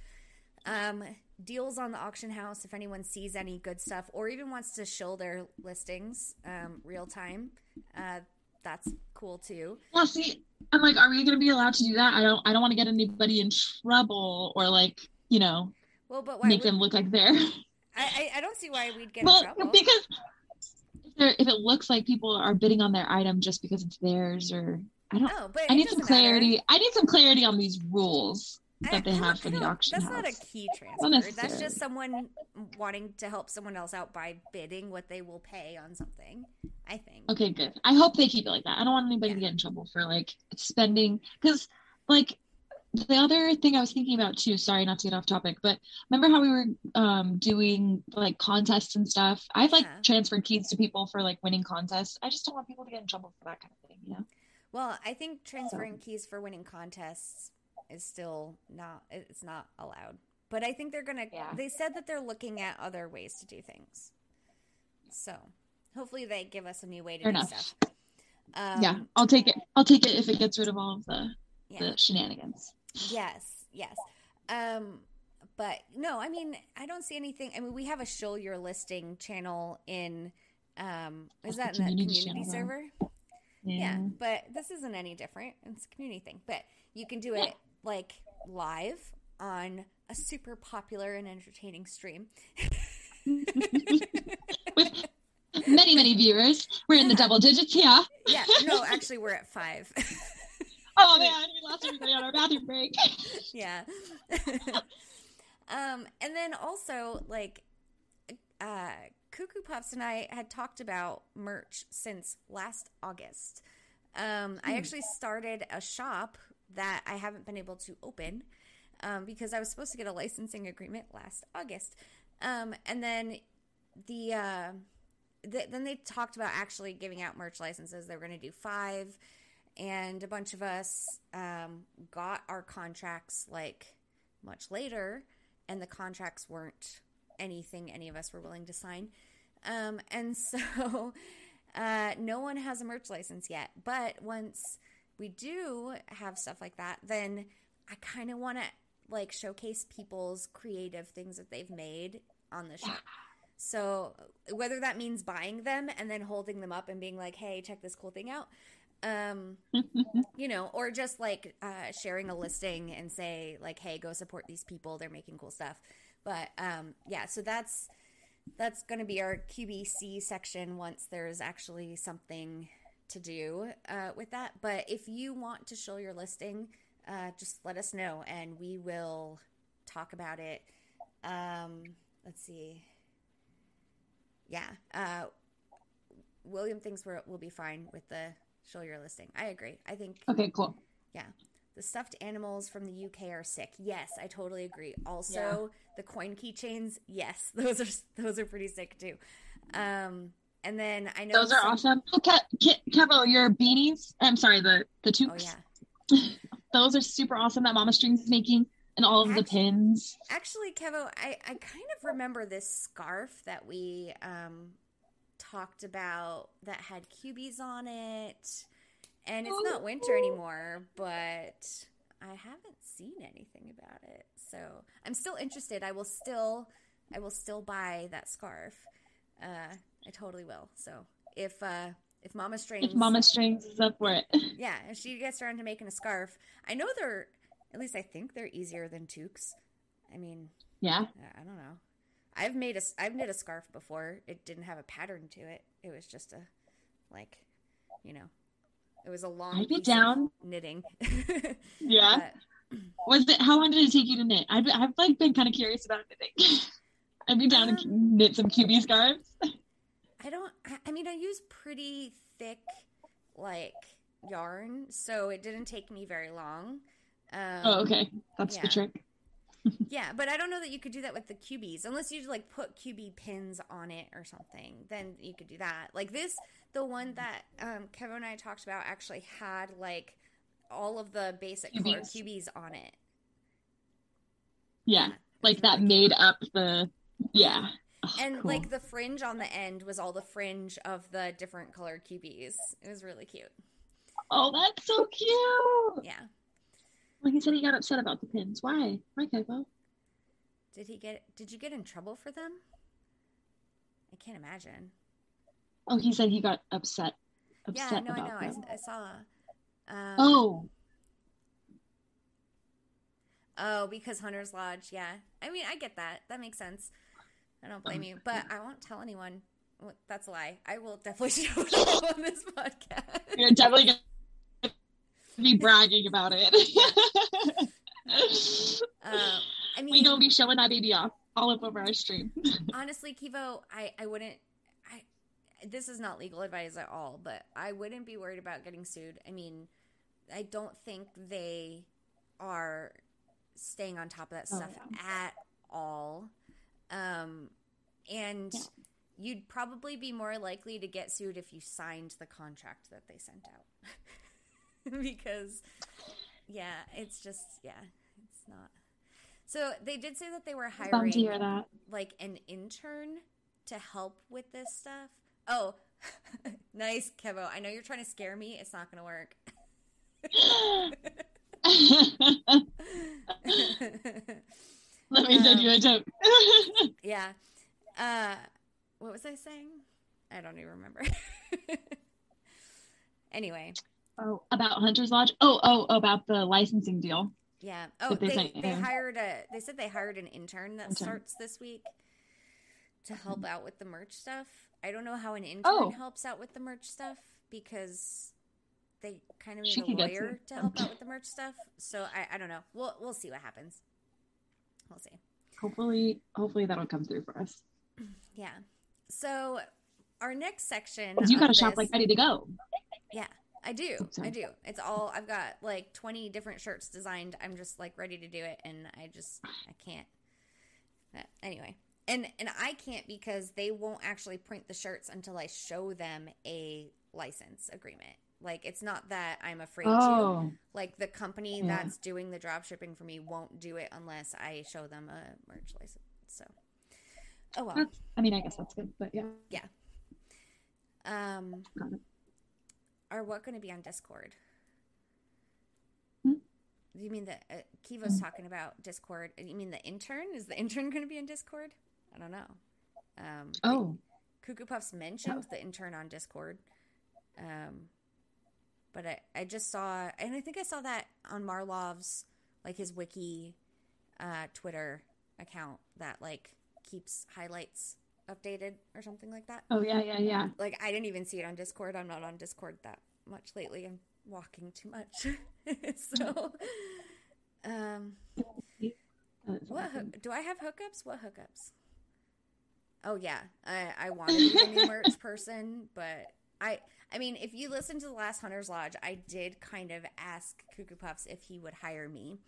um, deals on the auction house. If anyone sees any good stuff or even wants to show their listings um, real time, uh, that's cool too. Well, see, I'm like, are we going to be allowed to do that? I don't. I don't want to get anybody in trouble or like, you know, Well, but make them look like they're. I, I, I don't see why we'd get in well, trouble. because if, if it looks like people are bidding on their item just because it's theirs, or I don't. Oh, but I need some doesn't matter. clarity. I need some clarity on these rules that eh, they I don't- have for the auction That's house. not a key transfer. That's just someone wanting to help someone else out by bidding what they will pay on something. I think. Okay, good. I hope they keep it like that. I don't want anybody to get in trouble for like spending because like the other thing I was thinking about too, sorry not to get off topic, but remember how we were um doing like contests and stuff? I've like Yeah. transferred keys to people for like winning contests. I just don't want people to get in trouble for that kind of thing, you know? Well, I think transferring keys for winning contests is still not it's not allowed. But I think they're gonna. Yeah. They said that they're looking at other ways to do things. So hopefully they give us a new way to Fair do enough. stuff. Um, yeah, I'll take it. I'll take it if it gets rid of all of the, yeah. the shenanigans. Yes, yes. Um, but no, I mean, I don't see anything. I mean, we have a show your listing channel in. Um, is That's that in the community community server? Yeah, but this isn't any different. It's a community thing, but you can do it Yeah. like live on a super popular and entertaining stream. With many, many viewers. We're in the double digits, yeah. yeah, no, actually, we're at five. Oh man, we lost everybody on our bathroom break. yeah. um, and then also like uh Cuckoo Puffs and I had talked about merch since last August. Um, I Hmm. actually started a shop that I haven't been able to open um, because I was supposed to get a licensing agreement last August. Um, and then the, uh, th- then they talked about actually giving out merch licenses. They were going to do five, and a bunch of us um, got our contracts like much later, and the contracts weren't anything any of us were willing to sign. Um, and so uh, no one has a merch license yet. But once we do have stuff like that, then I kind of want to like showcase people's creative things that they've made on the show. So whether that means buying them and then holding them up and being like, "Hey, check this cool thing out," um, you know, or just like uh, sharing a listing and say like, "Hey, go support these people; they're making cool stuff." But um, yeah, so that's that's going to be our QBC section once there's actually something to do uh, with that. But if you want to show your listing, uh, just let us know and we will talk about it. Um, let's see. Yeah. Uh, William thinks we're, we'll be fine with the show your listing. I agree. I think Okay, cool. yeah. The stuffed animals from the UK are sick. Yes, I totally agree. Also, the coin keychains, yes, those are those are pretty sick too. Um, and then I know Those are some- awesome. Oh, Ke- Ke- Kevo, your beanies. I'm sorry, the the Oh yeah. Those are super awesome. That Mama Strings is making, and all of the pins. Actually, Kevo, I, I kind of remember this scarf that we um, talked about that had cubies on it. And it's not winter anymore, but I haven't seen anything about it. So I'm still interested. I will still I will still buy that scarf. Uh, I totally will. So if uh, if Mama Strings If Mama Strings is up for it. yeah, if she gets around to making a scarf, I know they're at least I think they're easier than toques. I mean, Yeah. I I don't know. I've made a I've knit a scarf before. It didn't have a pattern to it. It was just a like, you know, it was a long. I'd be down. knitting. Yeah. But, Was it? How long did it take you to knit? I've I've like been kind of curious about knitting. I'd be down to Um, knit some Cubie scarves. I don't. I, I mean, I use pretty thick, like yarn, so it didn't take me very long. Um, oh, okay. That's yeah. the trick. Yeah, but I don't know that you could do that with the Cubies unless you like put Cubie pins on it or something. Then you could do that. Like this, the one that um, Kevin and I talked about actually had like all of the basic Cubies. Cubies on it. Yeah. it Like that really made up the. Yeah. Oh, And cool. like the fringe on the end was all the fringe of the different colored Cubies. It was really cute. Oh, that's so cute. Yeah. Like he said, he got upset about the pins. Why? Why, Kevo? Did he get? Did you get in trouble for them? I can't imagine. Oh, he said he got upset. Yeah, Upset no, I know. Them. I saw. Um, Oh, Oh, because Hunter's Lodge, yeah. I mean, I get that. That makes sense. I don't blame you, but I won't tell anyone. That's a lie. I will definitely show it on this podcast. you're definitely gonna be bragging about it. Uh, I mean, we gonna be showing that baby off all up over our stream. honestly, Kevo, I I wouldn't. I this is not legal advice at all, but I wouldn't be worried about getting sued. I mean, I don't think they are staying on top of that Oh, stuff at all. Um, and Yeah. you'd probably be more likely to get sued if you signed the contract that they sent out. because, yeah, it's just, yeah, it's not. So they did say that they were hiring to hear that. like an intern to help with this stuff. Oh, nice, Kevo. I know you're trying to scare me. It's not going to work. Let me send Um, you a joke. yeah. Uh, what was I saying? I don't even remember. anyway, oh, about Hunter's Lodge. Oh, oh, about the licensing deal. yeah. Oh, they they they hired a. They said they hired an intern that Intern. starts this week to help out with the merch stuff. I don't know how an intern Oh. helps out with the merch stuff because they kind of She need a lawyer to help out with the merch stuff. So I, I don't know. We'll we'll see what happens. We'll see. Hopefully, hopefully that'll come through for us. Yeah. So our next section. you got a shop like ready to go. Yeah, I do. I do. It's all I've got like 20 different shirts designed. I'm just like ready to do it and I just I can't. But anyway. And and I can't because they won't actually print the shirts until I show them a license agreement. Like it's not that I'm afraid to. Oh, Like the company Yeah. that's doing the drop shipping for me won't do it unless I show them a merch license. So Oh well. that's, I mean, I guess that's good, but yeah. yeah. Um Are what going to be on Discord? Hmm? You mean that uh, Kevo's Hmm. talking about Discord? You mean the intern? Is the intern going to be in Discord? I don't know. Um, Oh, Cuckoo Puffs mentioned the intern on Discord, um, but I, I just saw, and I think I saw that on Marlov's like his wiki uh, Twitter account that like keeps highlights updated or something like that. oh yeah, yeah, yeah. Like I didn't even see it on Discord. I'm not on Discord that much lately. I'm walking too much. so um what awesome. do I have hookups? What hookups? Oh yeah. I I want to be new merch person, but I I mean, if you listen to the last Hunter's Lodge, I did kind of ask Cuckoo Puffs if he would hire me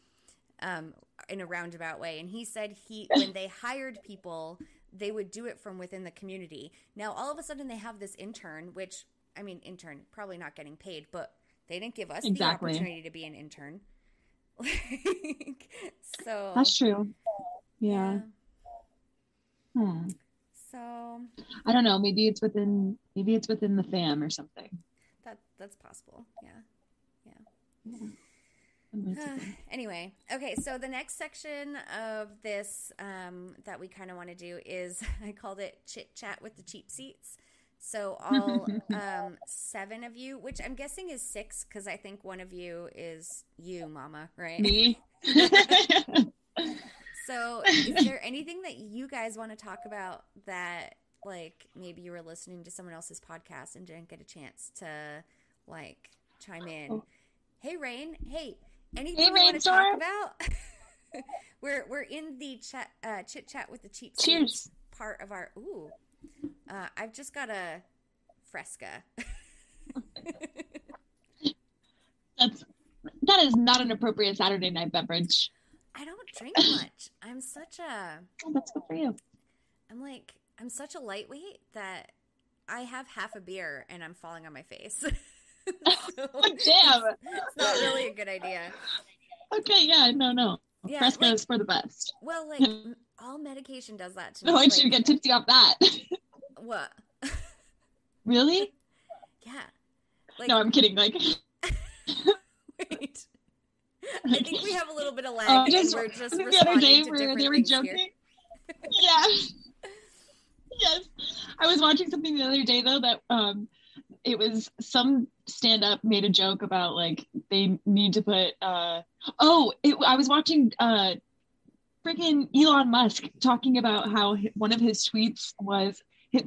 um, in a roundabout way. And he said he, when they hired people, they would do it from within the community. Now, all of a sudden, they have this intern, which, I mean, intern, probably not getting paid, but they didn't give us Exactly. the opportunity to be an intern. Like, so, That's true. Yeah. Hmm. So, I don't know. Maybe it's within. Maybe it's within the fam or something. that that's possible. Yeah. Yeah. That might Uh, be good. anyway, okay, so the next section of this um, that we kind of want to do is I called it chit chat with the cheap seats. So all um, seven of you, which I'm guessing is six, because I think one of you is you, Mama, right? Me. So is there anything that you guys want to talk about that, like, maybe you were listening to someone else's podcast and didn't get a chance to, like, chime in? Oh. Hey, Rain. Hey, anything you want to talk about? we're we're in the chat uh, chit chat with the cheap Cheers. part of our. Ooh, uh, I've just got a fresca. That's that is not an appropriate Saturday night beverage. I don't drink much. I'm such a. Oh, that's good for you. I'm like I'm such a lightweight that I have half a beer and I'm falling on my face. So, damn. it's not really a good idea. Okay, yeah, no, no. Yeah, Fresca like- is for the best. Well, like all medication does that to me. No, I like, should get tipsy off that. what? really? Yeah. Like no, I'm kidding. Like, wait. I think we have a little bit of lag, uh, and just we're just the other day where they were joking. yeah. yes. I was watching something the other day though that um it was some stand up made a joke about like they need to put uh oh it, I was watching uh freaking Elon Musk talking about how one of his tweets was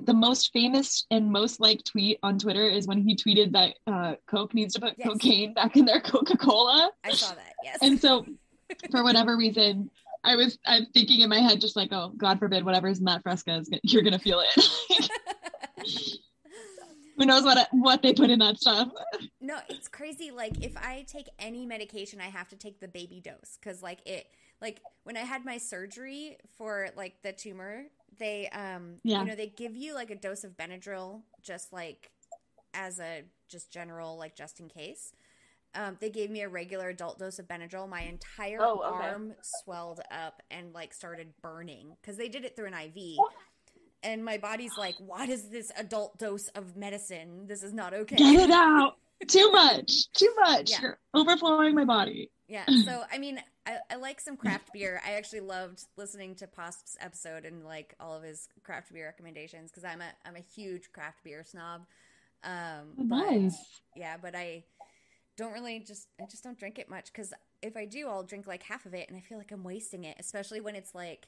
the most famous and most liked tweet on Twitter is when he tweeted that uh, Coke needs to put Yes. cocaine back in their Coca Cola. I saw that. Yes. And so, for whatever reason, I was I'm thinking in my head just like, oh, God forbid, whatever's in that fresca is gonna, you're gonna feel it. Who knows what what they put in that stuff? No, it's crazy. Like if I take any medication, I have to take the baby dose because like it, like when I had my surgery for like the tumor, they um, Yeah. you know, they give you like a dose of Benadryl just like as a just general like just in case. Um, they gave me a regular adult dose of Benadryl. My entire Oh, okay. arm swelled up and like started burning because they did it through an IV. And my body's like, what is this adult dose of medicine? This is not okay. Get it out. Too much. Too much. Yeah. You're overflowing my body. Yeah. So I mean, I, I like some craft beer. I actually loved listening to Posp's episode and like all of his craft beer recommendations because I'm a I'm a huge craft beer snob. Um, but yeah, but I don't really just I just don't drink it much because if I do, I'll drink like half of it and I feel like I'm wasting it, especially when it's like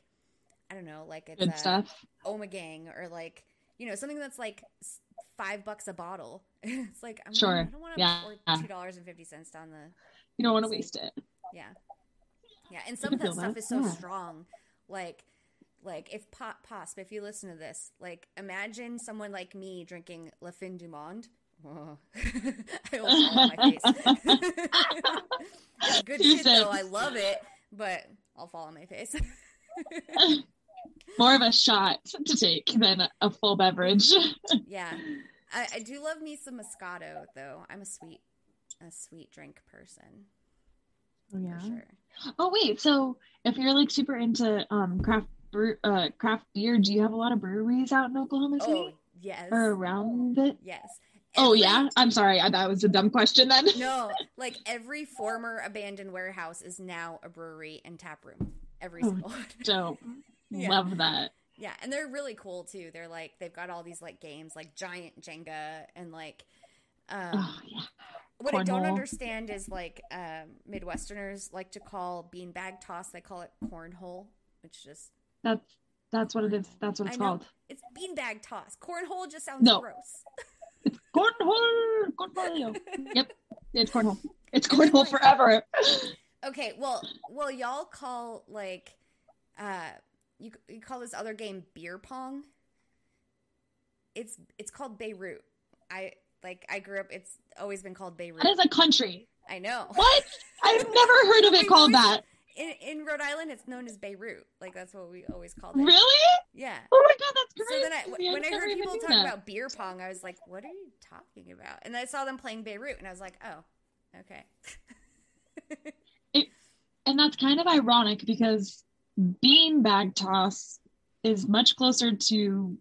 I don't know, like it's Good a stuff. Omegang or like you know something that's like five bucks a bottle. it's like I'm Sure. I don't want to Yeah. two dollars and fifty cents down the You don't want to waste it. yeah. Yeah, and some of that stuff that, is so yeah. strong. Like like if Pop Posp, if you listen to this, like imagine someone like me drinking La Fin du Monde. I will fall on my face. good shit though. I love it, but I'll fall on my face. More of a shot to take than a, a full beverage. yeah. I, I do love me some Moscato though. I'm a sweet a sweet drink person Oh for sure. Oh wait, so if you're like super into um craft brew, uh craft beer, do you have a lot of breweries out in Oklahoma City Oh yes. or around it? Yes. Oh yeah, I'm sorry, I, that was a dumb question then. No, like every former abandoned warehouse is now a brewery and tap room. Every Oh. single one. Dope. Yeah. Love that. Yeah, and they're really cool too. They're like they've got all these like games like giant Jenga and like um Oh yeah. what I don't understand is like um Midwesterners like to call beanbag toss, they call it cornhole, which just That's that's what it is. That's what it's called. it's beanbag toss. Cornhole just sounds No. gross. Cornhole. Cornhole. yep. It's cornhole. It's cornhole forever. Okay, well, well, y'all call like, uh, you you call this other game beer pong. It's it's called Beirut. I like I grew up. It's always been called Beirut. That is a country. I know. What? I've never heard of it called that. In in Rhode Island, it's known as Beirut. Like that's what we always called it. Really? Yeah. Oh my god, that's So then, I, when I never heard people talk that. about beer pong, I was like, "What are you talking about?" And I saw them playing Beirut, and I was like, "Oh, okay." and that's kind of ironic because beanbag toss is much closer to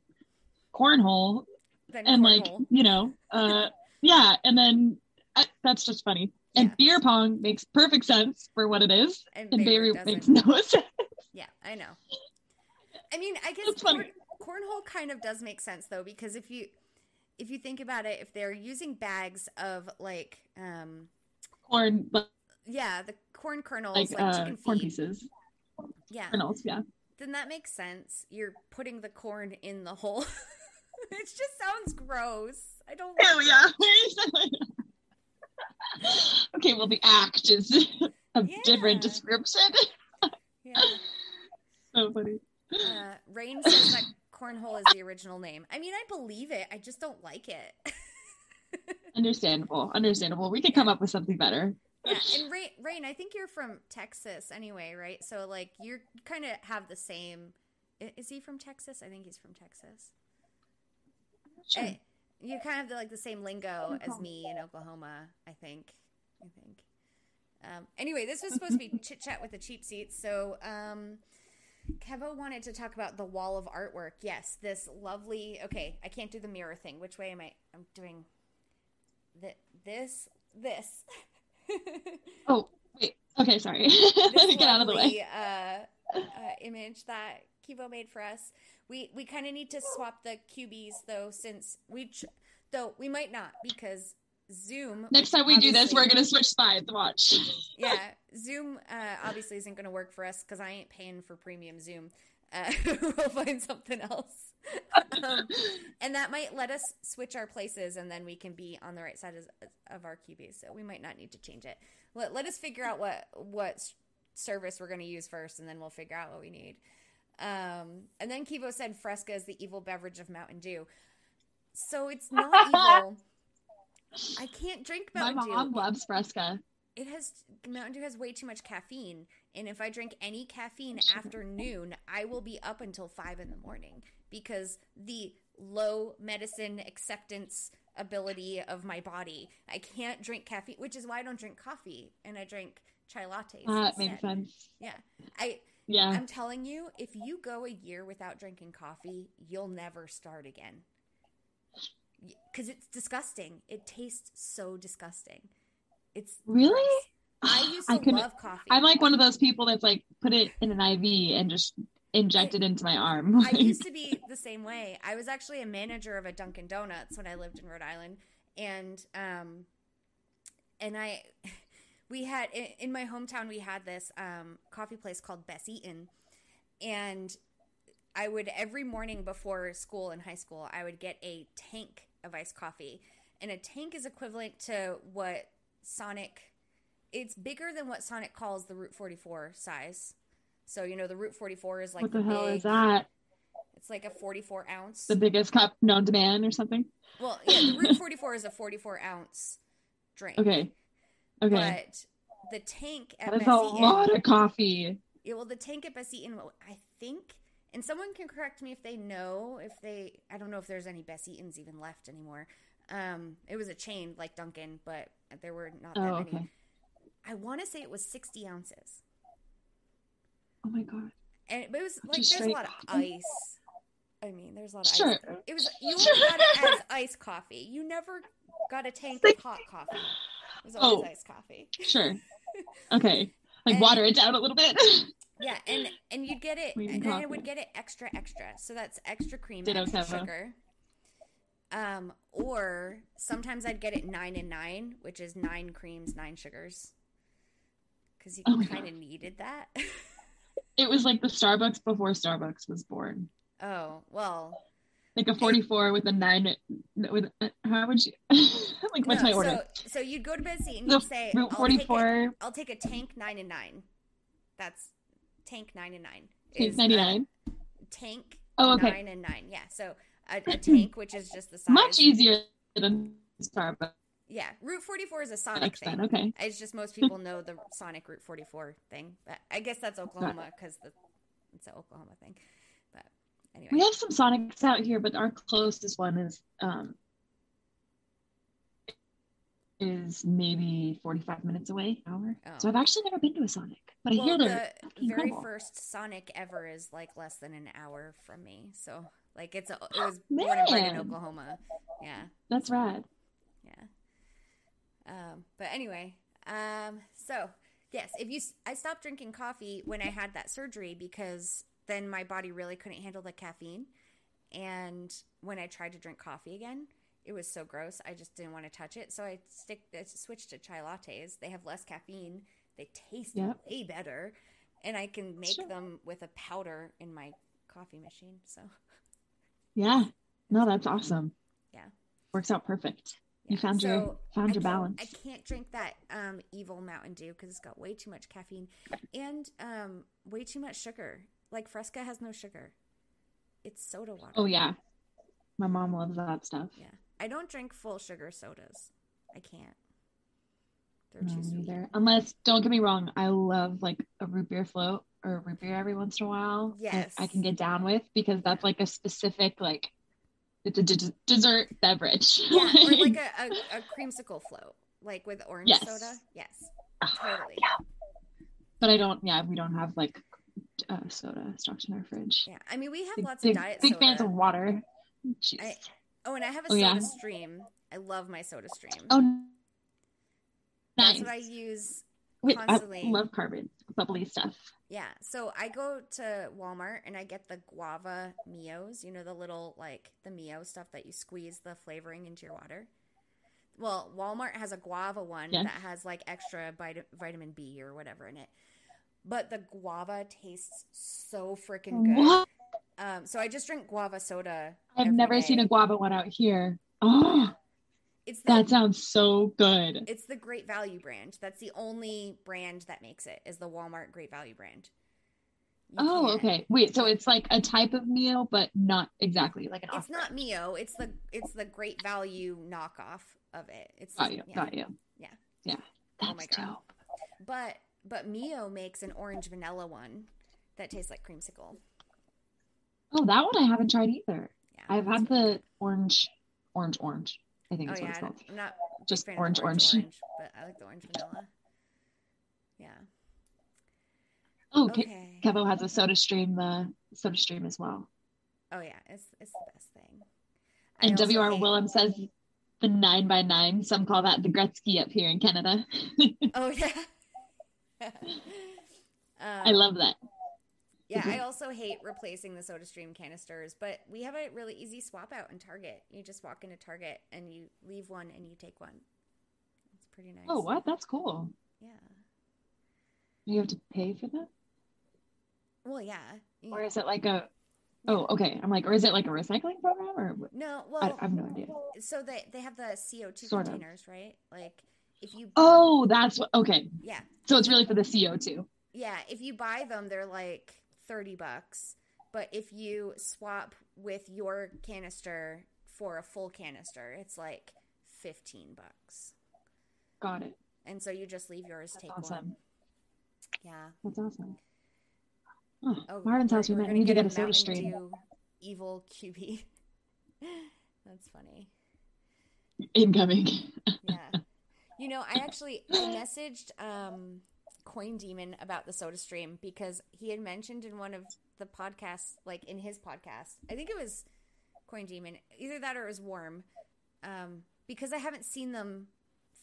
cornhole Then and like you know uh yeah and then uh, that's just funny. And Yeah. beer pong makes perfect sense for what it is. And, and Beirut makes no sense. Yeah, I know. I mean, I guess corn, cornhole kind of does make sense though, because if you if you think about it, if they're using bags of like, um, corn yeah, the corn kernels, like, like, uh chicken corn feed, pieces yeah, kernels yeah then that makes sense. You're putting the corn in the hole. it just sounds gross. I don't. oh like yeah okay well the act is a different description. Yeah. so funny Uh, Rain says that cornhole is the original name. I mean, I believe it. I just don't like it. understandable understandable we could come up with something better Yeah, and Rain, Rain, I think you're from Texas anyway, right? So like you're kind of have the same. Is he from Texas? I think he's from Texas. Sure. Eh, you kind of have the, like the same lingo as me in Oklahoma. I think. I think. Um, anyway, this was supposed to be chit chat with the cheap seats. So um, Kevo wanted to talk about the wall of artwork. Yes, this lovely. Okay, I can't do the mirror thing. Which way am I? I'm doing. Th- this. This. Oh, wait. Okay, sorry. get out of the way. Uh, uh, image that Kevo made for us. We we kind of need to swap the Cubies though, since we ch- though we might not because Zoom. Next time we do this, we're gonna switch sides. Watch. yeah, Zoom uh, obviously isn't going to work for us because I ain't paying for premium Zoom. Uh, we'll find something else. Um, and that might let us switch our places and then we can be on the right side of, of our Cubies. So we might not need to change it. Let, let us figure out what, what service we're going to use first and then we'll figure out what we need. Um, and then Kevo said Fresca is the evil beverage of Mountain Dew. So it's not evil. I can't drink Mountain Dew. My mom loves Fresca. It has Mountain Dew has way too much caffeine, and if I drink any caffeine after noon, I will be up until five in the morning because the low medicine acceptance ability of my body. I can't drink caffeine, which is why I don't drink coffee and I drink chai lattes. Ah, that instead. makes sense. Yeah, I Yeah. I'm telling you, if you go a year without drinking coffee, you'll never start again. Because it's disgusting. It tastes so disgusting. It's Really? gross. I used to I love coffee. I'm like one of those people that's like put it in an IV and just inject it into my arm. I used to be the same way. I was actually a manager of a Dunkin' Donuts when I lived in Rhode Island, and um, and I, we had in, in my hometown we had this um coffee place called Bess Eaton, and I would every morning before school in high school I would get a tank of iced coffee, and a tank is equivalent to what Sonic. It's bigger than what Sonic calls the Route 44 size. So you know the Route 44 is like what the hell big- is that? it's like a 44 ounce. The biggest cup known to man or something? well, yeah, the Route 44 is a 44 ounce drink. Okay. Okay. But the tank at that is Bess a lot of coffee. yeah, well, the tank at Bess Eaton, well, I think, and someone can correct me if they know, if they, I don't know if there's any Bess Eatons even left anymore. Um, it was a chain like Dunkin', but there were not that Oh, many. okay. I want to say it was 60 ounces. Oh my god. And it was like there's a lot of ice. I mean, there's a lot of Sure. ice. It was you Sure. only got it as iced coffee. You never got a tank of hot coffee. It was always Oh. iced coffee. Sure. Okay. Like And- water it down a little bit. Yeah, and and you'd get it, Sweetened and I coffee. would get it extra extra. So that's extra cream, Ditto, extra sugar. Um, or sometimes I'd get it nine and nine, which is nine creams, nine sugars, because you Oh kind of needed that. it was like the Starbucks before Starbucks was born. oh well, Like a 44 with a nine. With how would you? like what's no, my order? So, so you'd go to bed and The you'd say, Route I'll take 44, I'll take a tank nine and nine. That's tank nine and nine. Tank uh, 99. tank Oh, okay. nine and nine. Yeah. So a, a tank, which is just the size. Much easier than Starbucks. Yeah. Route 44 is a Sonic thing. Okay. It's just most people know the Sonic Route 44 thing. But I guess that's Oklahoma because it's an Oklahoma thing. But anyway. We have some Sonics out here, but our closest one is um is maybe 45 minutes away, hour. Oh. So I've actually never been to a Sonic, but I well, hear the very incredible. first Sonic ever is like less than an hour from me. So like it's a, it was born and bred in Oklahoma. Yeah. That's rad. Yeah. Um, but anyway, um, so yes, if you, I stopped drinking coffee when I had that surgery because then my body really couldn't handle the caffeine. And when I tried to drink coffee again, it was so gross. I just didn't want to touch it. So I stick, I switched to chai lattes. They have less caffeine. They taste Yep. way better. And I can make Sure. them with a powder in my coffee machine. So Yeah. No, that's awesome. Yeah. Works out perfect. You found your found I your balance. I can't drink that um, evil Mountain Dew because it's got way too much caffeine and um, way too much sugar. Like Fresca has no sugar; it's soda water. Oh yeah. My mom loves that stuff. yeah. I don't drink full sugar sodas. I can't. They're No, too sweet. neither. Unless, don't get me wrong, I love like a root beer float or a root beer every once in a while. I- Yes. I, can get down with because that's like a specific like it's a d- dessert beverage. Yeah, or like a, a, a creamsicle float, like with orange Yes. soda. Yes, Ah, totally. yeah. But I don't. Yeah, we don't have like uh, soda stocked in our fridge. Yeah, I mean we have Big, lots big, of diet big soda. fans of water. I- Oh, and I have a Oh, soda yeah? stream. I love my soda stream. oh, nice. That's what I use Wait, I love carbon bubbly stuff. Yeah, so I go to Walmart and I get the guava Mios, you know, the little like the Mio stuff that you squeeze the flavoring into your water. Well, Walmart has a guava one Yeah. that has like extra vit- vitamin B or whatever in it. But the guava tastes so freaking good. Um, so I just drink guava soda. I've never seen a guava one out here. Oh, It's the that sounds so good. it's the Great Value brand. That's the only brand that makes it. Is the Walmart Great Value brand. You Oh, can't- okay. Wait, so it's like a type of Mio, but not exactly like an It's not Mio. It's the it's the Great Value knockoff of it. It's Got you. yeah. Got you. Yeah. Yeah. Oh That's my God. dope. But but Mio makes an orange vanilla one that tastes like creamsicle. Oh, that one I haven't tried either. Yeah. I've had the orange, orange, orange. I think Oh is what yeah, it's I called. I'm not Just of orange, orange. but I like the orange vanilla. Yeah. Oh, Okay. Kevo has a Soda Stream, uh, Soda Stream as well. Oh yeah, it's it's the best thing. I And W.R. Willem says the nine by nine. Some call that the Gretzky up here in Canada. Oh yeah. I Um, love that. Yeah, I mm-hmm. also hate replacing the SodaStream canisters, but we have a really easy swap out in Target. You just walk into Target and you leave one and you take one. It's pretty nice. Oh, what? That's cool. Yeah. Do you have to pay for that, Well, yeah. You- or is it like a? Oh, okay. I'm like, or is it like a recycling program, or what? no, I, well, I have no idea. so they they have the CO2 Sort of. containers, right? Like if you Oh, that's what. Okay, yeah. so it's really for the CO2. Yeah, if you buy them, they're like 30 bucks. But if you swap with your canister for a full canister, it's like 15 bucks. Got it. And so you just leave yours, That's take awesome. one. Yeah. That's awesome. Oh, Oh, we're- house. We we're might need to get a Soda Stream. Evil Cubie. That's funny. incoming. Yeah. You know, I actually I messaged um Coin Demon about the Soda Stream because he had mentioned in one of the podcasts, like in his podcast, I think it was Coin Demon, either that or it was Worm, um, because I haven't seen them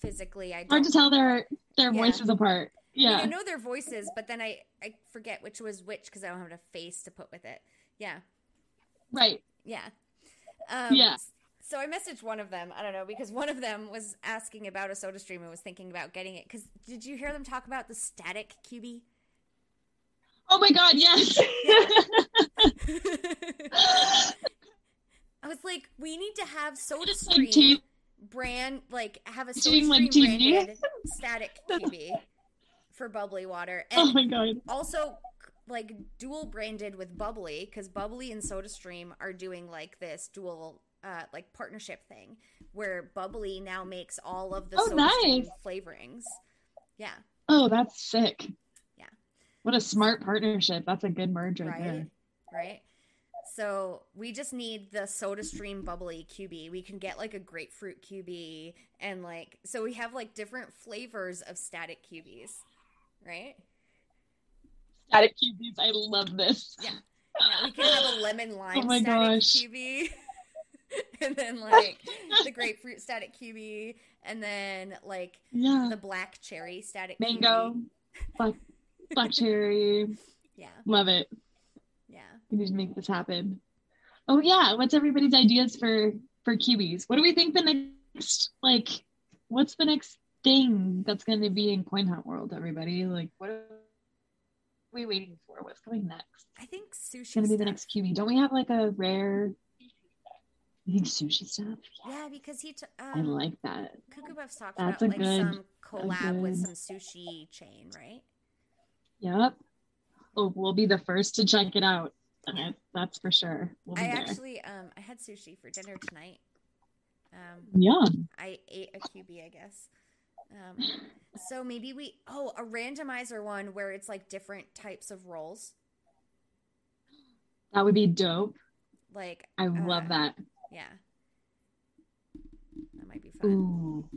physically. I Hard to tell their their Yeah. voices apart. I, mean, Yeah. I know their voices, but then I I forget which was which because I don't have a face to put with it. Yeah, Right. yeah, um, Yeah. So I messaged one of them. I don't know because one of them was asking about a Soda Stream and was thinking about getting it. Because did you hear them talk about the static Cubie? Oh my God. Yes. I was like, we need to have Soda Like Stream T- brand, like have a Soda Stream like, TV? branded static Cubie for bubbly water, and oh my God. also like dual branded with bubbly because bubbly and soda stream are doing like this dual uh like partnership thing where bubbly now makes all of the Oh, nice. flavorings yeah Oh, that's sick. Yeah. What a smart partnership. That's a good merge right, right there. right so we just need the soda stream bubbly Cubie we can get like a grapefruit Cubie and like so we have like different flavors of static Cubies right Static Cubies. I love this. Yeah. Yeah, we can have a lemon lime Oh my static gosh. Cubie. and then like the grapefruit static Cubie and then like Yeah. the black cherry static Mango, black, black cherry. Yeah. Love it. Yeah. We need to make this happen. Oh yeah. What's everybody's ideas for for Cubies? What do we think the next like? What's the next thing that's going to be in Coin Hunt World? Everybody, like, what are we waiting for? What's coming next? I think sushi It's going to be the next Cubie. Don't we have like a rare? You think sushi stuff? Yeah, because he t- I um, like that. Cuckoo Puffs talked That's about like good- some collab with some sushi chain, right? Yep. Oh, we'll be the first to check it out. Yeah. That's for sure. We'll I actually um I had sushi for dinner tonight. Um Yum. I ate a Cubie, I guess. Um, so maybe we oh a randomizer one where it's like different types of rolls. That would be dope. Like I uh, love that. Yeah, that might be fun. Ooh.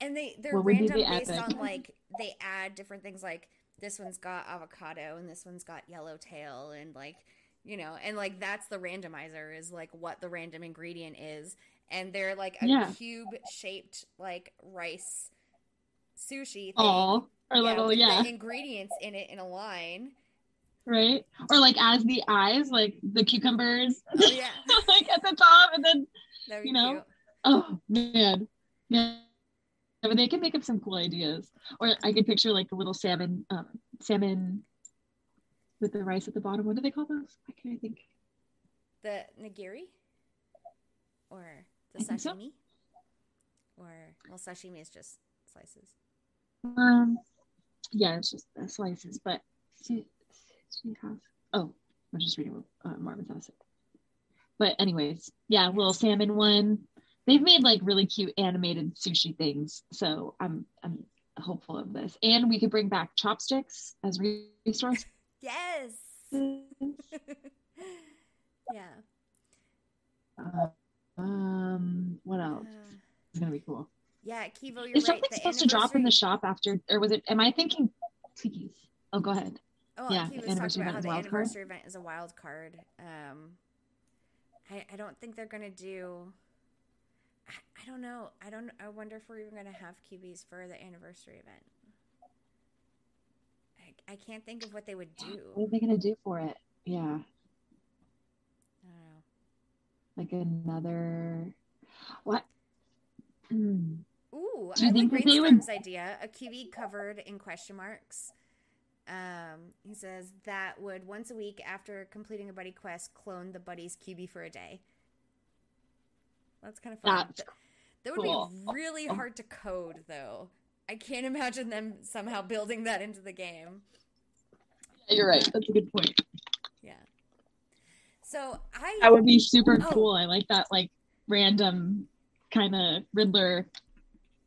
And they they're be random based epic? on like they add different things like this one's got avocado and this one's got yellowtail and like you know and like that's the randomizer is like what the random ingredient is and they're like a Yeah. cube shaped like rice sushi thing. Oh, or Yeah, little, yeah, the ingredients in it in a line. right? Or like as the eyes, like the cucumbers, Oh yeah, at the top, and then You know? cute. oh man, yeah. But they can make up some cool ideas. Or I could picture like a little salmon, um, salmon with the rice at the bottom. What do they call those? i can't I think? The nigiri? Or the I think so. sashimi? Or, well, sashimi is just slices. Um, yeah, it's just uh, slices, but she, she has. Oh, I'm just reading what uh, Marvin has. But anyways, yeah, little salmon one. They've made like really cute animated sushi things, so I'm I'm hopeful of this. And we could bring back chopsticks as re- resource. Yes! yeah. Uh, um, what else? Uh, It's gonna be cool. yeah, Kevo, you're Is right. something the supposed to drop in the shop after, or was it? Am I thinking Twinkies? Oh, go ahead. Oh, Yeah, he the was talking anniversary about how event is the a wild card? anniversary event is a wild card. Um, I, I don't think they're gonna do. I, I don't know. I don't. I wonder if we're even gonna have Cubies for the anniversary event. I, I can't think of what they would do. What are they gonna do for it? Yeah, I don't know. like another what? Hmm. Ooh, Do you I think like they would- idea. A Cubie covered in question marks. Um, he says that would once a week after completing a buddy quest clone the buddy's Cubie for a day. That's kind of fun. That's Th- that would cool. be really hard to code, though. I can't imagine them somehow building that into the game. You're right. That's a good point. Yeah. So I That would be super Oh. cool. I like that, like random kind of Riddler.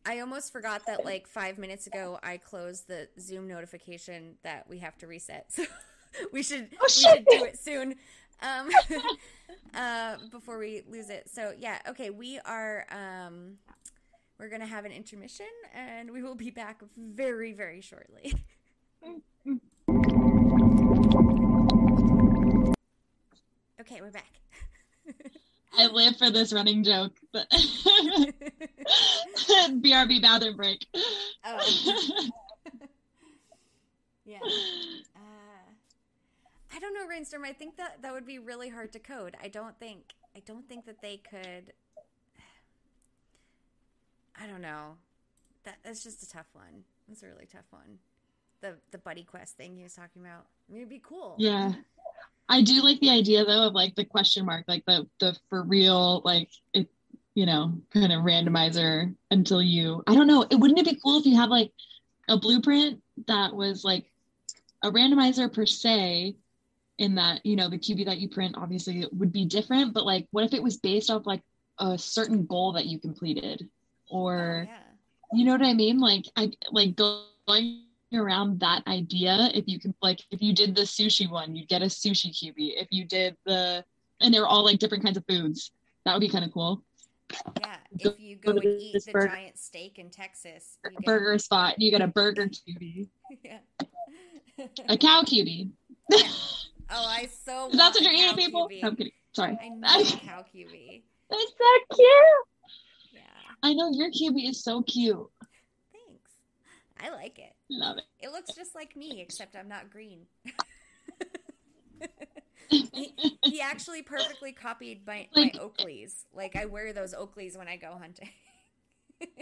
I almost forgot that like five minutes ago I closed the Zoom notification that we have to reset. So we should Oh, we should do it soon. Um uh before we lose it. So yeah, okay, we are um we're gonna have an intermission and we will be back very, very shortly. okay, we're back. I live for this running joke. But BRB bathroom break. Oh. yeah. Uh, I don't know, Rainstorm. I think that that would be really hard to code. I don't think. I don't think that they could. I don't know. That that's just a tough one. It's a really tough one. The the buddy quest thing he was talking about. I mean, it'd be cool. yeah. I do like the idea though of like the question mark, like the the for real, like it, you know, kind of randomizer until you. I don't know. It wouldn't it be cool if you had like a blueprint that was like a randomizer per se, in that you know the Cubie that you print obviously would be different, but like what if it was based off like a certain goal that you completed, Oh, or yeah. you know what I mean? Like I like going around that idea. If you can like if you did the sushi one, you'd get a sushi Cubie. If you did the and they're all like different kinds of foods. That would be kind of cool. Yeah. If you go and to eat the burger- giant steak in Texas, you get, Burger spot, you get a burger Cubie. Yeah. A cow Cubie. Oh, I so. That's what you're eating, people? No, I'm kidding. Sorry. I a cow Cubie. That's so cute. Yeah. I know your Cubie is so cute. Thanks. I like it. Love it. It looks just like me, except I'm not green. he, he actually perfectly copied my, my Oakleys. Like I wear those Oakleys when I go hunting.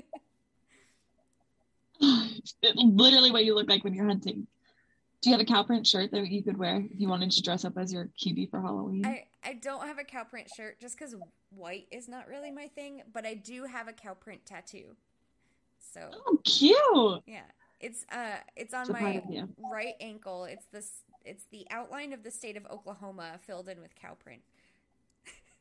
Literally what you look like when you're hunting. Do you have a cow print shirt that you could wear if you wanted to dress up as your Cubie for Halloween? I, I don't have a cow print shirt just because white is not really my thing, but I do have a cow print tattoo. So oh, cute. yeah, it's uh, it's on my right ankle. It's this, it's the outline of the state of Oklahoma filled in with cow print.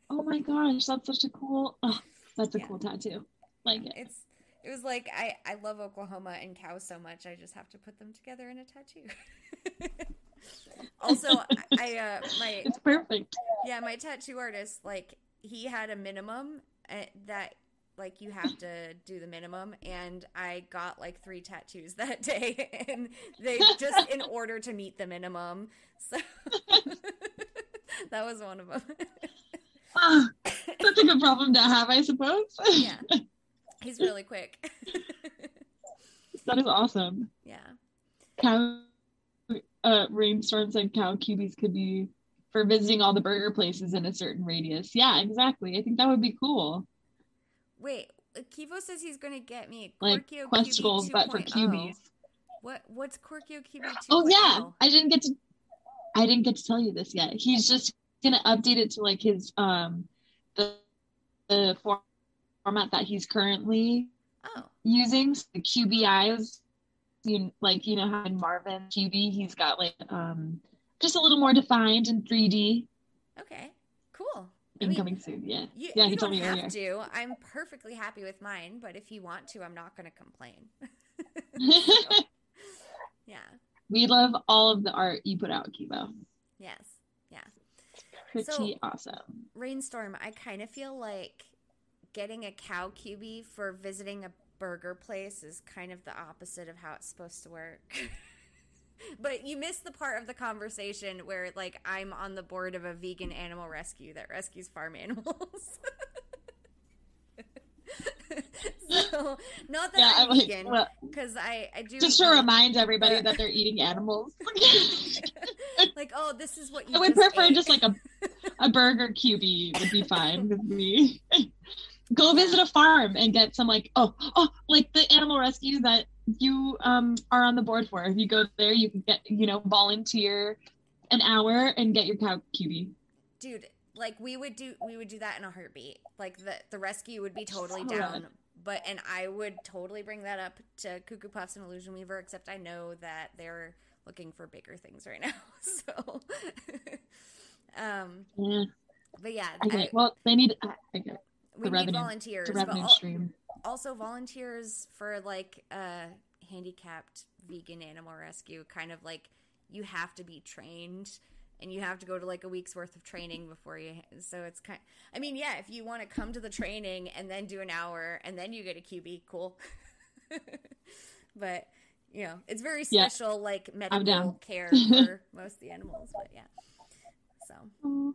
Oh my gosh, that's such a cool. Oh, that's a Yeah. cool tattoo. Like it. It's it was like I I love Oklahoma and cows so much I just have to put them together in a tattoo. also, I, I uh my It's perfect. yeah my tattoo artist like he had a minimum uh, that like you have to do the minimum and I got like three tattoos that day and they just in order to meet the minimum so that was one of them Ah, that's a good problem to have, I suppose. yeah he's really quick that is awesome. yeah Cow, uh, rainstorms and cow cubies could be for visiting all the burger places in a certain radius. Yeah, exactly. I think that would be cool. Wait, Kevo says he's going to get me Like Korkio quest Cubie goals, but for 2.0. cubies. What what's Korkio Cubie 2.0? Oh yeah, I didn't get to. I didn't get to tell you this yet. He's just gonna update it to like his um the the format that he's currently Oh, using so the QBIs. You like you know how in Marvin Cubie he's got like um just a little more defined in 3D. okay, cool. I mean, Incoming soon, yeah. You, yeah, you he don't told me have earlier. to. I'm perfectly happy with mine, but if you want to, I'm not going to complain. yeah. we love all of the art you put out, Kevo. Yes. Yeah. Pretty So- awesome. Rainstorm, I kind of feel like getting a cow Cubie for visiting a burger place is kind of the opposite of how it's supposed to work. but you missed the part of the conversation where like I'm on the board of a vegan animal rescue that rescues farm animals. so, not that Yeah, I'm I'm like, vegan well, because I I do just to remind everybody that they're eating animals. like oh this is what you I would just prefer ate. just like a a burger Cubie would be fine with me. Go visit a farm and get some like oh oh like the animal rescue that you um are on the board for. If you go there, you can get you know volunteer an hour and get your cow Cubie. dude like we would do we would do that in a heartbeat like the the rescue would be totally down but and i would totally bring that up to cuckoo puffs and illusion weaver except i know that they're looking for bigger things right now so um Yeah. but yeah Okay. I, well, they need. I, I it. we the need revenue- volunteers the revenue stream. Also volunteers for like a handicapped vegan animal rescue kind of like you have to be trained and you have to go to like a week's worth of training before you so it's kind i mean yeah if you want to come to the training and then do an hour and then you get a Cubie cool but you know it's very Yeah. special like down. medical care for most of the animals but yeah so Oh,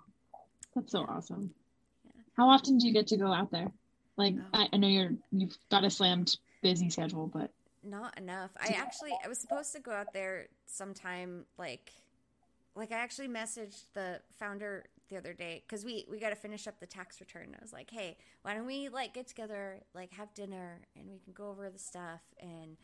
that's so awesome. How often do you get to go out there? Like, Oh. I, I know you're you've got a slammed busy schedule, but Not enough. I actually I was supposed to go out there sometime like like I actually messaged the founder the other day cuz we we got to finish up the tax return. I was like, "Hey, why don't we like get together, like have dinner and we can go over the stuff and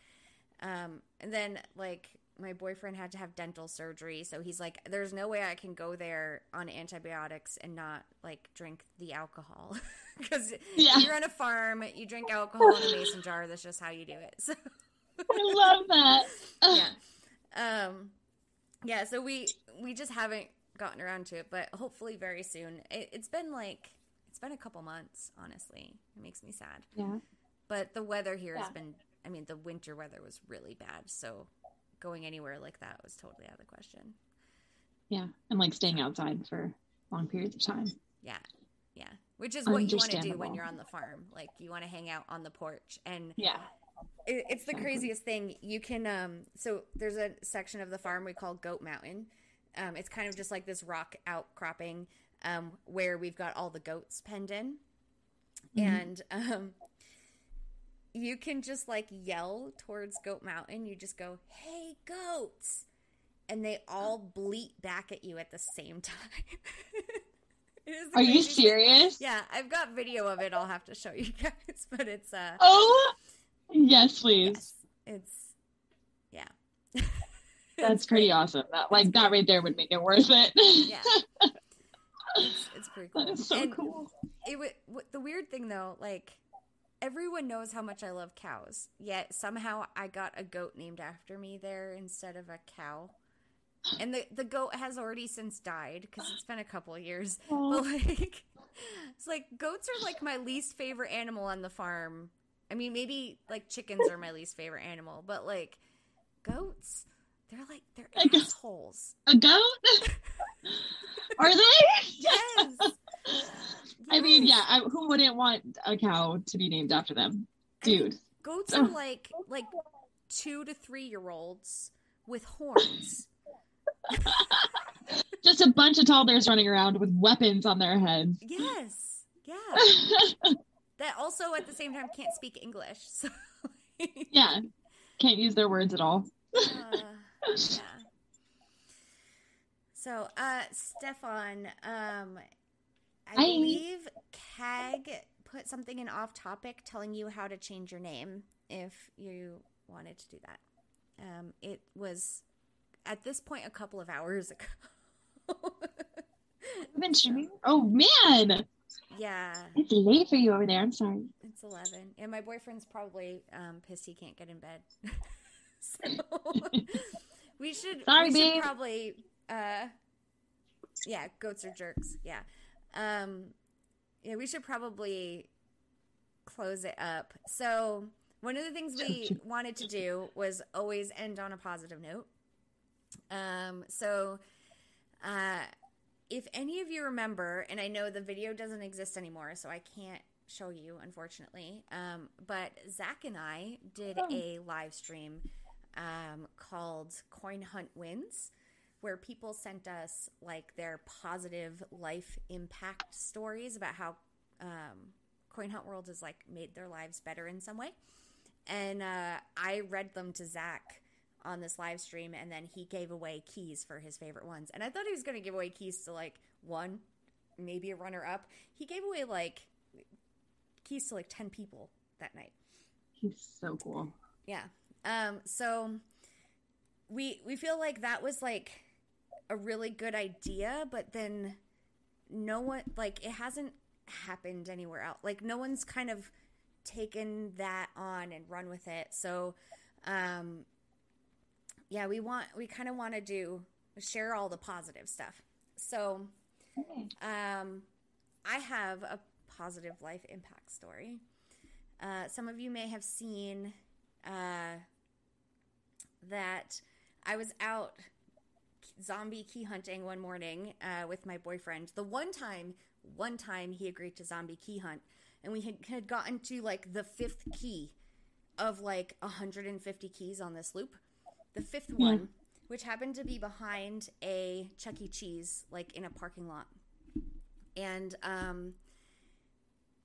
um and then like my boyfriend had to have dental surgery, so he's like there's no way I can go there on antibiotics and not like drink the alcohol cuz Yeah. you're on a farm, you drink alcohol in a mason jar, that's just how you do it. So I love that. yeah. Um, yeah. So we we just haven't gotten around to it, but hopefully very soon. It, it's been like it's been a couple months. Honestly, it makes me sad. Yeah. But the weather here has been. I mean, the winter weather was really bad. So going anywhere like that was totally out of the question. Yeah. And like staying outside for long periods of time. Yeah. Yeah. Which is what you want to do when you're on the farm. Like you want to hang out on the porch and Yeah. it, it's the Exactly. craziest thing you can um so there's a section of the farm we call goat mountain um it's kind of just like this rock outcropping um where we've got all the goats penned in Mhm. and um you can just like yell towards goat mountain you just go hey goats and they all bleat back at you at the same time It is the Are you thing. serious? yeah i've got video of it i'll have to show you guys but it's uh Oh, yes, please. Yes, it's yeah. That's It's pretty awesome. That like that right there would make it worth it. Yeah, it's, it's pretty cool. that is so And cool. It wa- w- the weird thing though, like everyone knows how much I love cows, yet somehow I got a goat named after me there instead of a cow. And the the goat has already since died because it's been a couple years. But like, it's like goats are like my least favorite animal on the farm. I mean, maybe like chickens are my least favorite animal, but like goats, they're like they're guess- assholes. A goat? Are they? Yes. I mean, yeah. I, who wouldn't want a cow to be named after them, I mean, dude? goats are like like two to three year olds with horns. Just a bunch of toddlers running around with weapons on their heads. Yes. Yeah. That also at the same time can't speak English. So yeah, can't use their words at all. uh, yeah. So, uh, Stefan, um, I believe CAG put something in off topic telling you how to change your name if you wanted to do that. Um, it was at this point a couple of hours ago. Streaming. Oh man, Yeah, it's late for you over there. I'm sorry. it's eleven, and my boyfriend's probably um, pissed he can't get in bed. so we should. Sorry, we should babe. probably. Uh, yeah, goats are jerks. Yeah, um, yeah, we should probably close it up. So one of the things we wanted to do was always end on a positive note. Um, so, uh, if any of you remember, and I know the video doesn't exist anymore, so I can't show you, unfortunately. Um, but Zach and I did a live stream um, called Coin Hunt Wins, where people sent us like their positive life impact stories about how um, Coin Hunt World has like made their lives better in some way. And uh, I read them to Zach on this live stream, and then he gave away keys for his favorite ones. And I thought he was going to give away keys to like one, maybe a runner up. He gave away like keys to like 10 people that night. He's so cool. Yeah. Um, so we we feel like that was like a really good idea, but then no one like it hasn't happened anywhere else. Like no one's kind of taken that on and run with it. So um yeah, we want we kind of want to do share all the positive stuff. So um, I have a positive life impact story. Uh, some of you may have seen uh, that I was out zombie key hunting one morning uh, with my boyfriend. The one time, one time he agreed to zombie key hunt, and we had, had gotten to like the fifth key of like 150 keys on this loop. The fifth Yeah. one, which happened to be behind a Chuck E. Cheese, like in a parking lot. And um,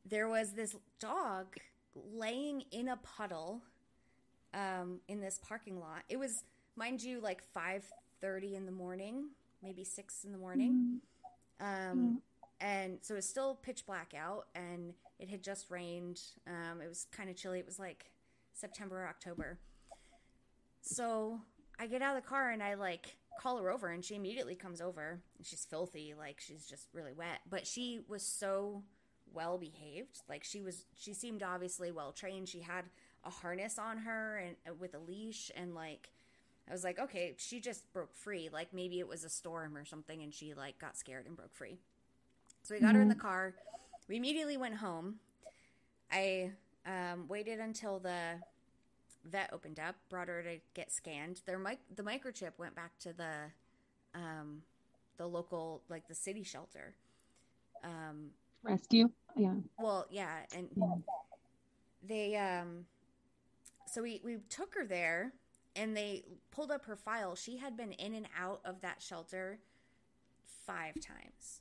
there was this dog laying in a puddle um, in this parking lot. It was, mind you, like 5.30 in the morning, maybe 6 in the morning. Um, and so it was still pitch black out, and it had just rained. Um, it was kind of chilly. It was like September or October. So I get out of the car and I like call her over, and she immediately comes over. She's filthy, like she's just really wet. But she was so well behaved. Like she was, she seemed obviously well trained. She had a harness on her and uh, with a leash, and like I was like, okay, she just broke free. Like maybe it was a storm or something, and she like got scared and broke free. So we got her in the car. We immediately went home. I um, waited until the vet opened up, brought her to get scanned. Their mic- the microchip went back to the um, the local like the city shelter. Um, Rescue. Yeah. well, yeah, and Yeah. they um so we we took her there and they pulled up her file. She had been in and out of that shelter 5 times.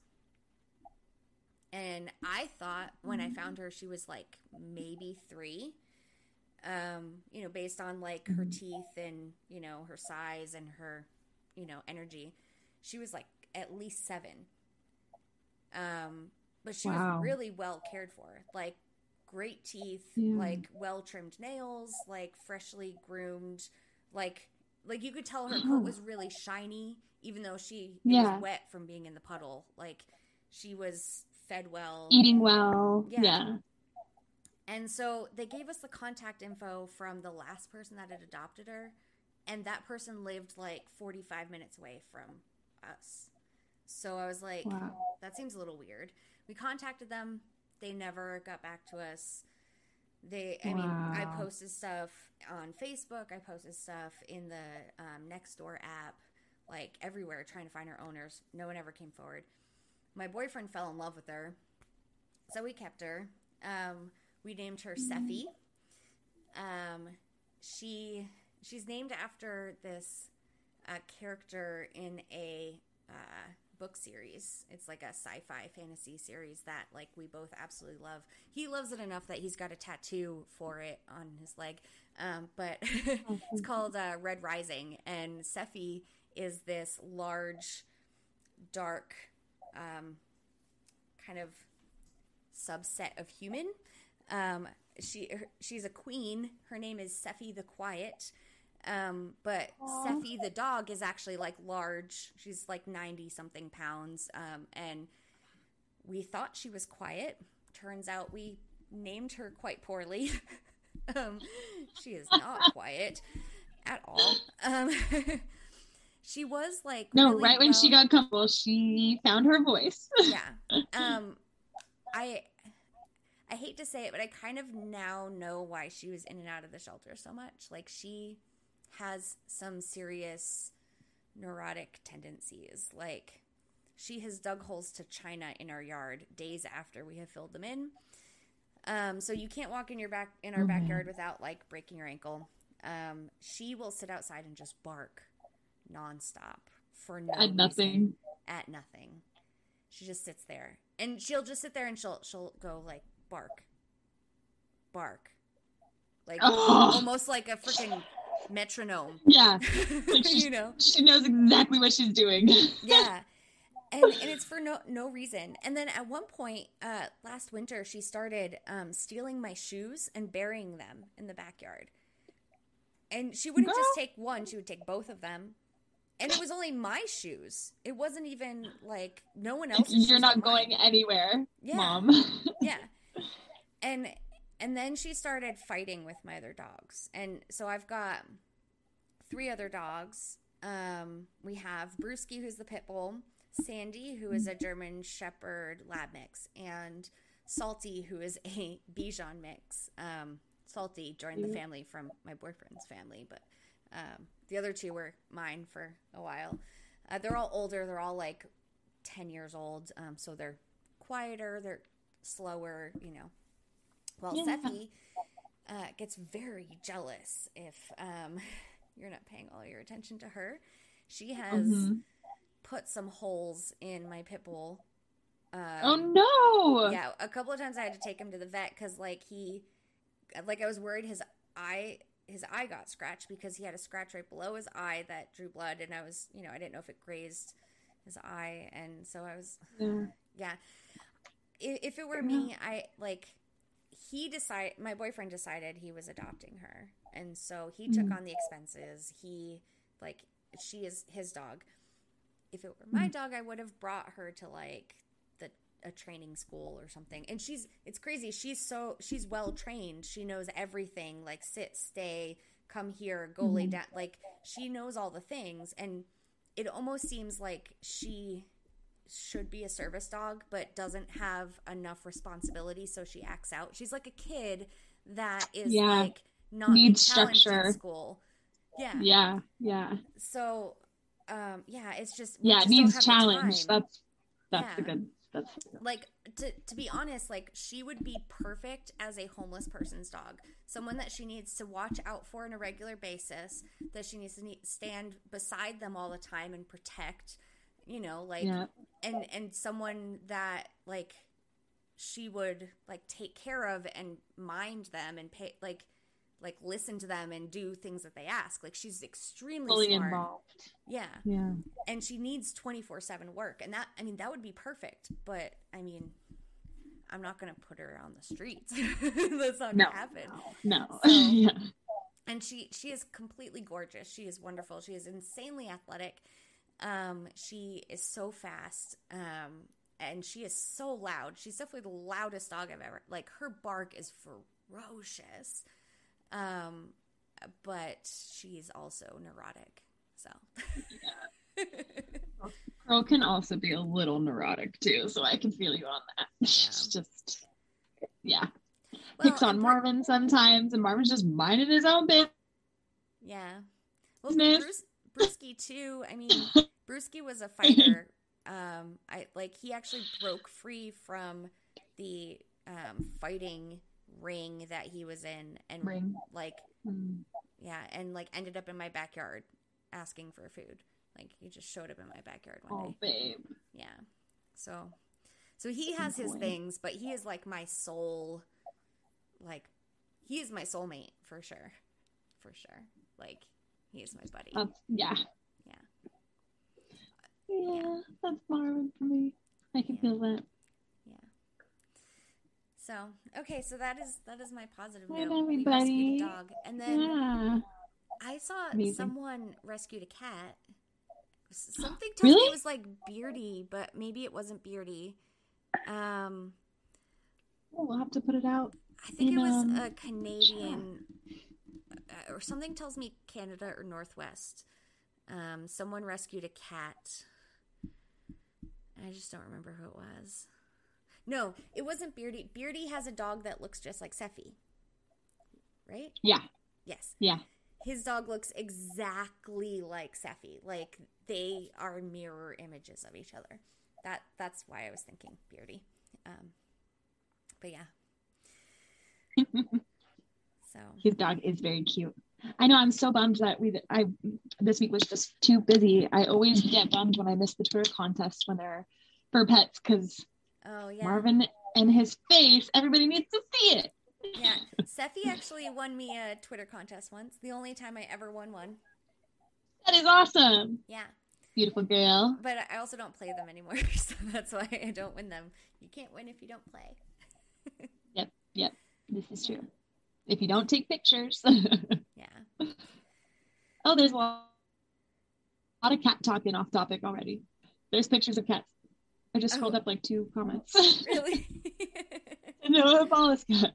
And I thought when I found her she was like maybe 3. Um, you know, based on like her teeth and, you know, her size and her, you know, energy. She was like at least 7. Um, but she Wow. was really well cared for. Like great teeth, Yeah. like well trimmed nails, like freshly groomed, like like you could tell her coat was really shiny, even though she Yeah. was wet from being in the puddle. Like she was fed well. Eating well. Yeah. Yeah. And so they gave us the contact info from the last person that had adopted her, and that person lived like 45 minutes away from us. So I was like, Wow. that seems a little weird. We contacted them. They never got back to us. They, I mean, I posted stuff on Facebook. I posted stuff in the um, Nextdoor app, like everywhere, trying to find her owners. No one ever came forward. My boyfriend fell in love with her, so we kept her. Um, we named her Seffi. Um, she she's named after this uh, character in a uh, book series. It's like a sci-fi fantasy series that like we both absolutely love. He loves it enough that he's got a tattoo for it on his leg. Um, but it's called uh, Red Rising, and Sefi is this large, dark, um, kind of subset of human. Um, she she's a queen. Her name is Sefi the Quiet. Um, but Aw. Sephi the dog is actually like large. She's like ninety something pounds. Um, and we thought she was quiet. Turns out we named her quite poorly. um, she is not quiet at all. Um, she was like No, really right when she got comfortable, she found her voice. yeah. Um, I I hate to say it, but I kind of now know why she was in and out of the shelter so much. Like she has some serious neurotic tendencies. Like she has dug holes to china in our yard days after we have filled them in. Um, so you can't walk in your back in our man. backyard without like breaking your ankle. Um, she will sit outside and just bark nonstop for no At nothing. at nothing. She just sits there, and she'll just sit there and she'll she'll go like bark, bark, like Oh. almost like a freaking metronome. Yeah. Like she's- you know, She knows exactly what she's doing. yeah. And, and it's for no no reason. And then at one point, uh, last winter, she started um, stealing my shoes and burying them in the backyard. And she wouldn't just take one; she would take both of them. And it was only my shoes. It wasn't even like no one else. You're not going anywhere, Yeah. mom. yeah and and then she started fighting with my other dogs. And so i've got three other dogs. Um we have brewski who's the pit bull sandy who is a german shepherd lab mix and salty who is a bichon mix. Um salty joined the family from my boyfriend's family but um the other two were mine for a while. Uh, they're all older. They're all like 10 years old. Um so they're quieter. They're slower, you know. Well, Yeah. Seffi uh, gets very jealous if um, you're not paying all your attention to her. She has Mhm. put some holes in my pit bull. Um, Oh no. Yeah, a couple of times I had to take him to the vet because, like, he, like, I was worried his eye, his eye got scratched because he had a scratch right below his eye that drew blood, and I was, you know, I didn't know if it grazed his eye, and so I was Yeah. yeah. If, if it were me, I like he decided my boyfriend decided he was adopting her. And so he took Mhm. on the expenses. He like she is his dog. If it were my Mhm. dog, I would have brought her to like the a training school or something. And she's it's crazy. She's so she's well trained. She knows everything like sit, stay, come here, go lay Mhm. down. Like she knows all the things and it almost seems like she should be a service dog but doesn't have enough responsibility so she acts out she's like a kid that is Yeah. like not Needs structure. school yeah. Yeah. Yeah. so um yeah it's just Yeah. It needs don't have the challenge. That's that's Yeah. the good. That's like to, to be honest like she would be perfect as a homeless person's dog someone that she needs to watch out for on a regular basis that she needs to stand beside them all the time and protect you know like yeah. and and someone that like she would like take care of and mind them and pay like like listen to them and do things that they ask like she's extremely Fully smart involved. yeah Yeah. and she needs 24/7 work and that I mean that would be perfect but I mean I'm not going to put her on the streets that's not No. going to happen No. So- yeah. and she she is completely gorgeous she is wonderful she is insanely athletic um she is so fast um and she is so loud she's definitely the loudest dog i've ever like her bark is ferocious um but she's also neurotic so Pearl can also be a little neurotic too, so I can feel you on that. She's just yeah. Picks on Marvin sometimes, and Marvin's just minding his own business. Yeah. Well, Bruce, Brewski too. I mean, Brewski was a fighter. Um, I like he actually broke free from the um, fighting ring that he was in, and Ring. like Mm. yeah, and like ended up in my backyard asking for food. Like he just showed up in my backyard one Oh, day. babe. Yeah. So, so he has his things, but he is like my soul. Like, he is my soulmate for sure, for sure. Like, he is my buddy. Yeah. Yeah. Yeah, that's Marvin for me. I can Yeah. feel that. Yeah. So okay, so that is that is my positive Right, note. We rescued everybody. a dog, and then Yeah. I saw Amazing. someone rescued a cat. Something told me Really? it was like Beardy, but maybe it wasn't Beardy. Um, Oh, we'll have to put it out. I think In, it was um, a Canadian, or something tells me Canada or Northwest. Um, someone rescued a cat. I just don't remember who it was. No, it wasn't Beardy. Beardy has a dog that looks just like Seffi. Right? Yeah, Yes. yeah. His dog looks exactly like Seffi. Like they are mirror images of each other. That that's why I was thinking Beardy. Um, but yeah. So His dog is very cute. I know. I'm so bummed that we. I this week was just too busy. I always get bummed when I miss the Twitter contest when they're for pets because oh yeah. Marvin and his face. Everybody needs to see it. Yeah, Seffi actually won me a Twitter contest once. The only time I ever won one. That is awesome. Yeah, Beautiful girl. but I also don't play them anymore, so that's why I don't win them. You can't win if you don't play. Yep, yep. This is true. If you don't take pictures. Yeah. oh, there's a lot, a lot of cat talking off topic already. There's pictures of cats. I just scrolled Oh. up like two comments. Really? no, Apollo's cat.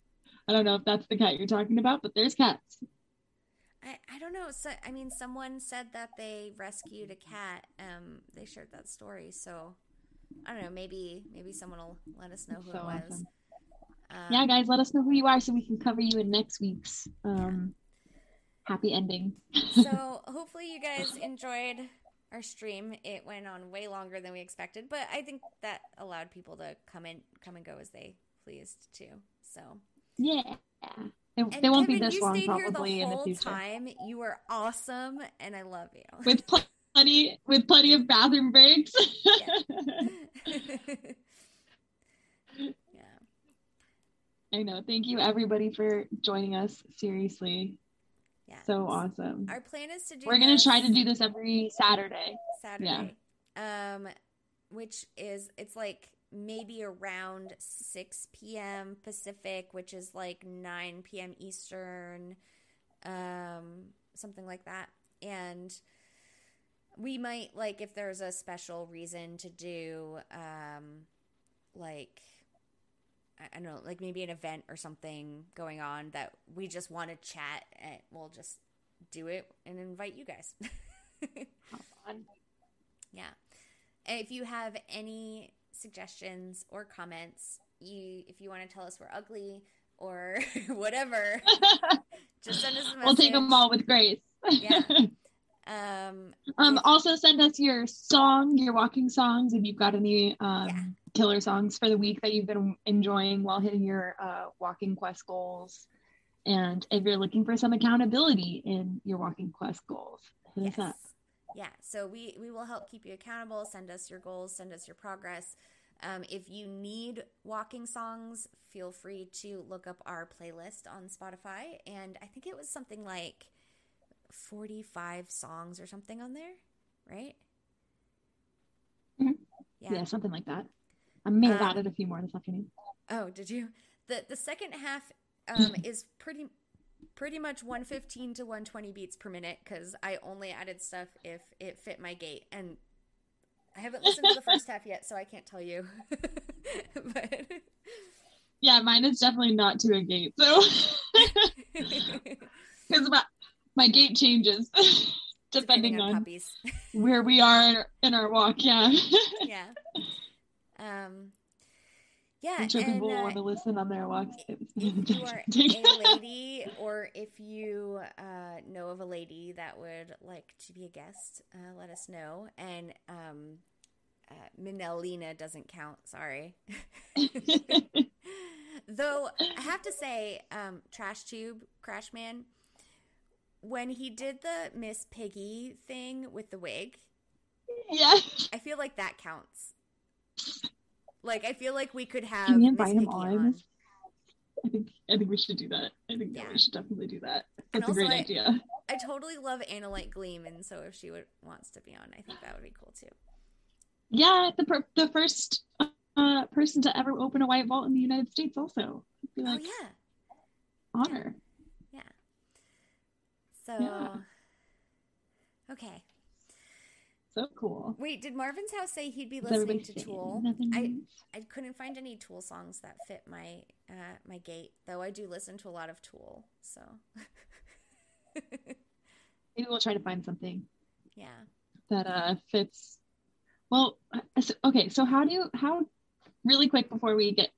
I don't know if that's the cat you're talking about, but there's cats. I, I don't know. So I mean, someone said that they rescued a cat. Um, they shared that story. So I don't know. Maybe maybe someone will let us know who So it was. awesome. Um, Yeah, guys, let us know who you are so we can cover you in next week's um, happy ending. so hopefully you guys enjoyed our stream. It went on way longer than we expected, but I think that allowed people to come in, come and go as they pleased too. So yeah. They, they won't Kevin, be this long probably in the future. time. You were awesome, and I love you. With plenty with plenty of bathroom breaks. yeah. I know. Thank you everybody for joining us. Seriously. Yeah. So awesome. Our plan is to do. We're gonna try to do this every Saturday. Saturday. Yeah. Um, which is it's like maybe around six p.m. Pacific, which is like nine p.m. Eastern, um, something like that. And we might like if there's a special reason to do, um, like. I don't know, like maybe an event or something going on that we just want to chat and we'll just do it and invite you guys. Yeah. And if you have any suggestions or comments, you if you want to tell us we're ugly or whatever, just send us a message. we'll take them all with grace. Yeah. Um, um. Also, send us your song, your walking songs, if you've got any um Yeah. killer songs for the week that you've been enjoying while hitting your uh, walking quest goals. And if you're looking for some accountability in your walking quest goals, hit us up. Yeah. So we we will help keep you accountable. Send us your goals. Send us your progress. Um, if you need walking songs, feel free to look up our playlist on Spotify. And I think it was something like 45 songs or something on there, right? Mhm. Yeah. Yeah. something like that. I may have Um, added a few more this afternoon. Oh, did you? The the second half um, is pretty pretty much 115 to 120 beats per minute because I only added stuff if it fit my gait, and I haven't listened to the first half yet, so I can't tell you. but Yeah, mine is definitely not to a gate. So, because my, gate changes depending, on puppies. where we are in our walk. Yeah. yeah. Um. Yeah, I'm sure and, people uh, want to listen on their walks. if you are a lady or if you uh, know of a lady that would like to be a guest, uh, let us know. And um, uh, Minelina doesn't count. Sorry. Though I have to say, um, Trash Tube Crash Man, when he did the Miss Piggy thing with the wig, yeah. I feel like that counts. Like I feel like we could have Can we Miss invite him Piggy on? I think I think we should do that. I think that we should definitely do that. And That's a great I- idea. I totally love Annalite Gleam, and so if she would wants to be on, I think that would be cool too. Yeah, the per- the first uh, person to ever open a white vault in the United States. Also, be like oh yeah, honor. So Yeah. okay. So cool. Wait, did Marvin's house say he'd be listening to Tool? I? I couldn't find any Tool songs that fit my uh, my gait, though. I do listen to a lot of Tool, so Maybe we'll try to find something yeah. that uh fits. Well, okay. So how do you how really quick before we get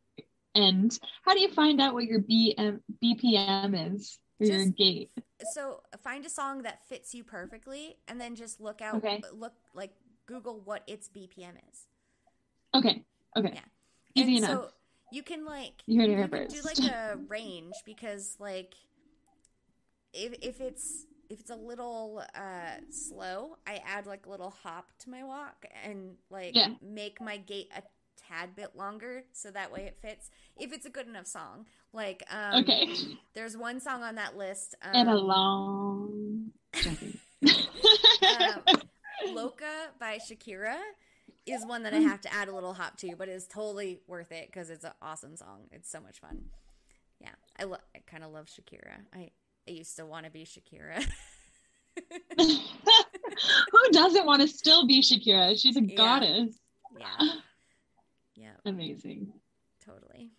end? How do you find out what your BM BPM is your Just- gait? So find a song that fits you perfectly, and then just look out. Okay. Look like Google what its BPM is. Okay. Okay. Yeah. Easy and enough. So you can like You you can do like a range because like if if it's if it's a little uh slow, I add like a little hop to my walk and like Yeah. make my gait a tad bit longer so that way it fits. If it's a good enough song. Like um okay. there's one song on that list um, and a long. um, Loca by Shakira is one that I have to add a little hop to, but it's totally worth it because it's an awesome song. It's so much fun. Yeah, I lo- I kind of love Shakira. I I used to want to be Shakira. Who doesn't want to still be Shakira? She's a Yeah. goddess. yeah, yeah, Amazing. totally.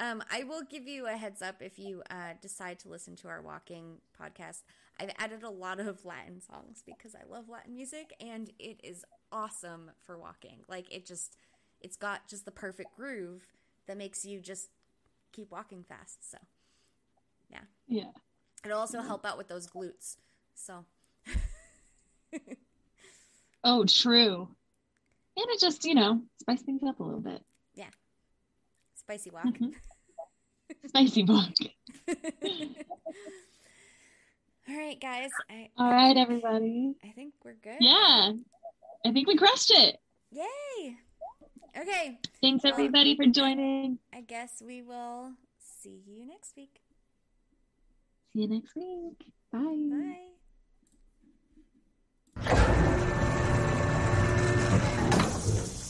Um, I will give you a heads up if you uh, decide to listen to our walking podcast. I've added a lot of Latin songs because I love Latin music and it is awesome for walking. Like it just, it's got just the perfect groove that makes you just keep walking fast. So Yeah. Yeah. It'll also help out with those glutes. So Oh, true. And it just, you know, spice things up a little bit. Yeah spicy walk. Mhm. Spicy book. All right, guys. I All right, everybody. I think we're good. Yeah. I think we crushed it. Yay. Okay. Thanks, everybody, for joining. I guess we will see you next week. See you next week. Bye. Bye. Amen.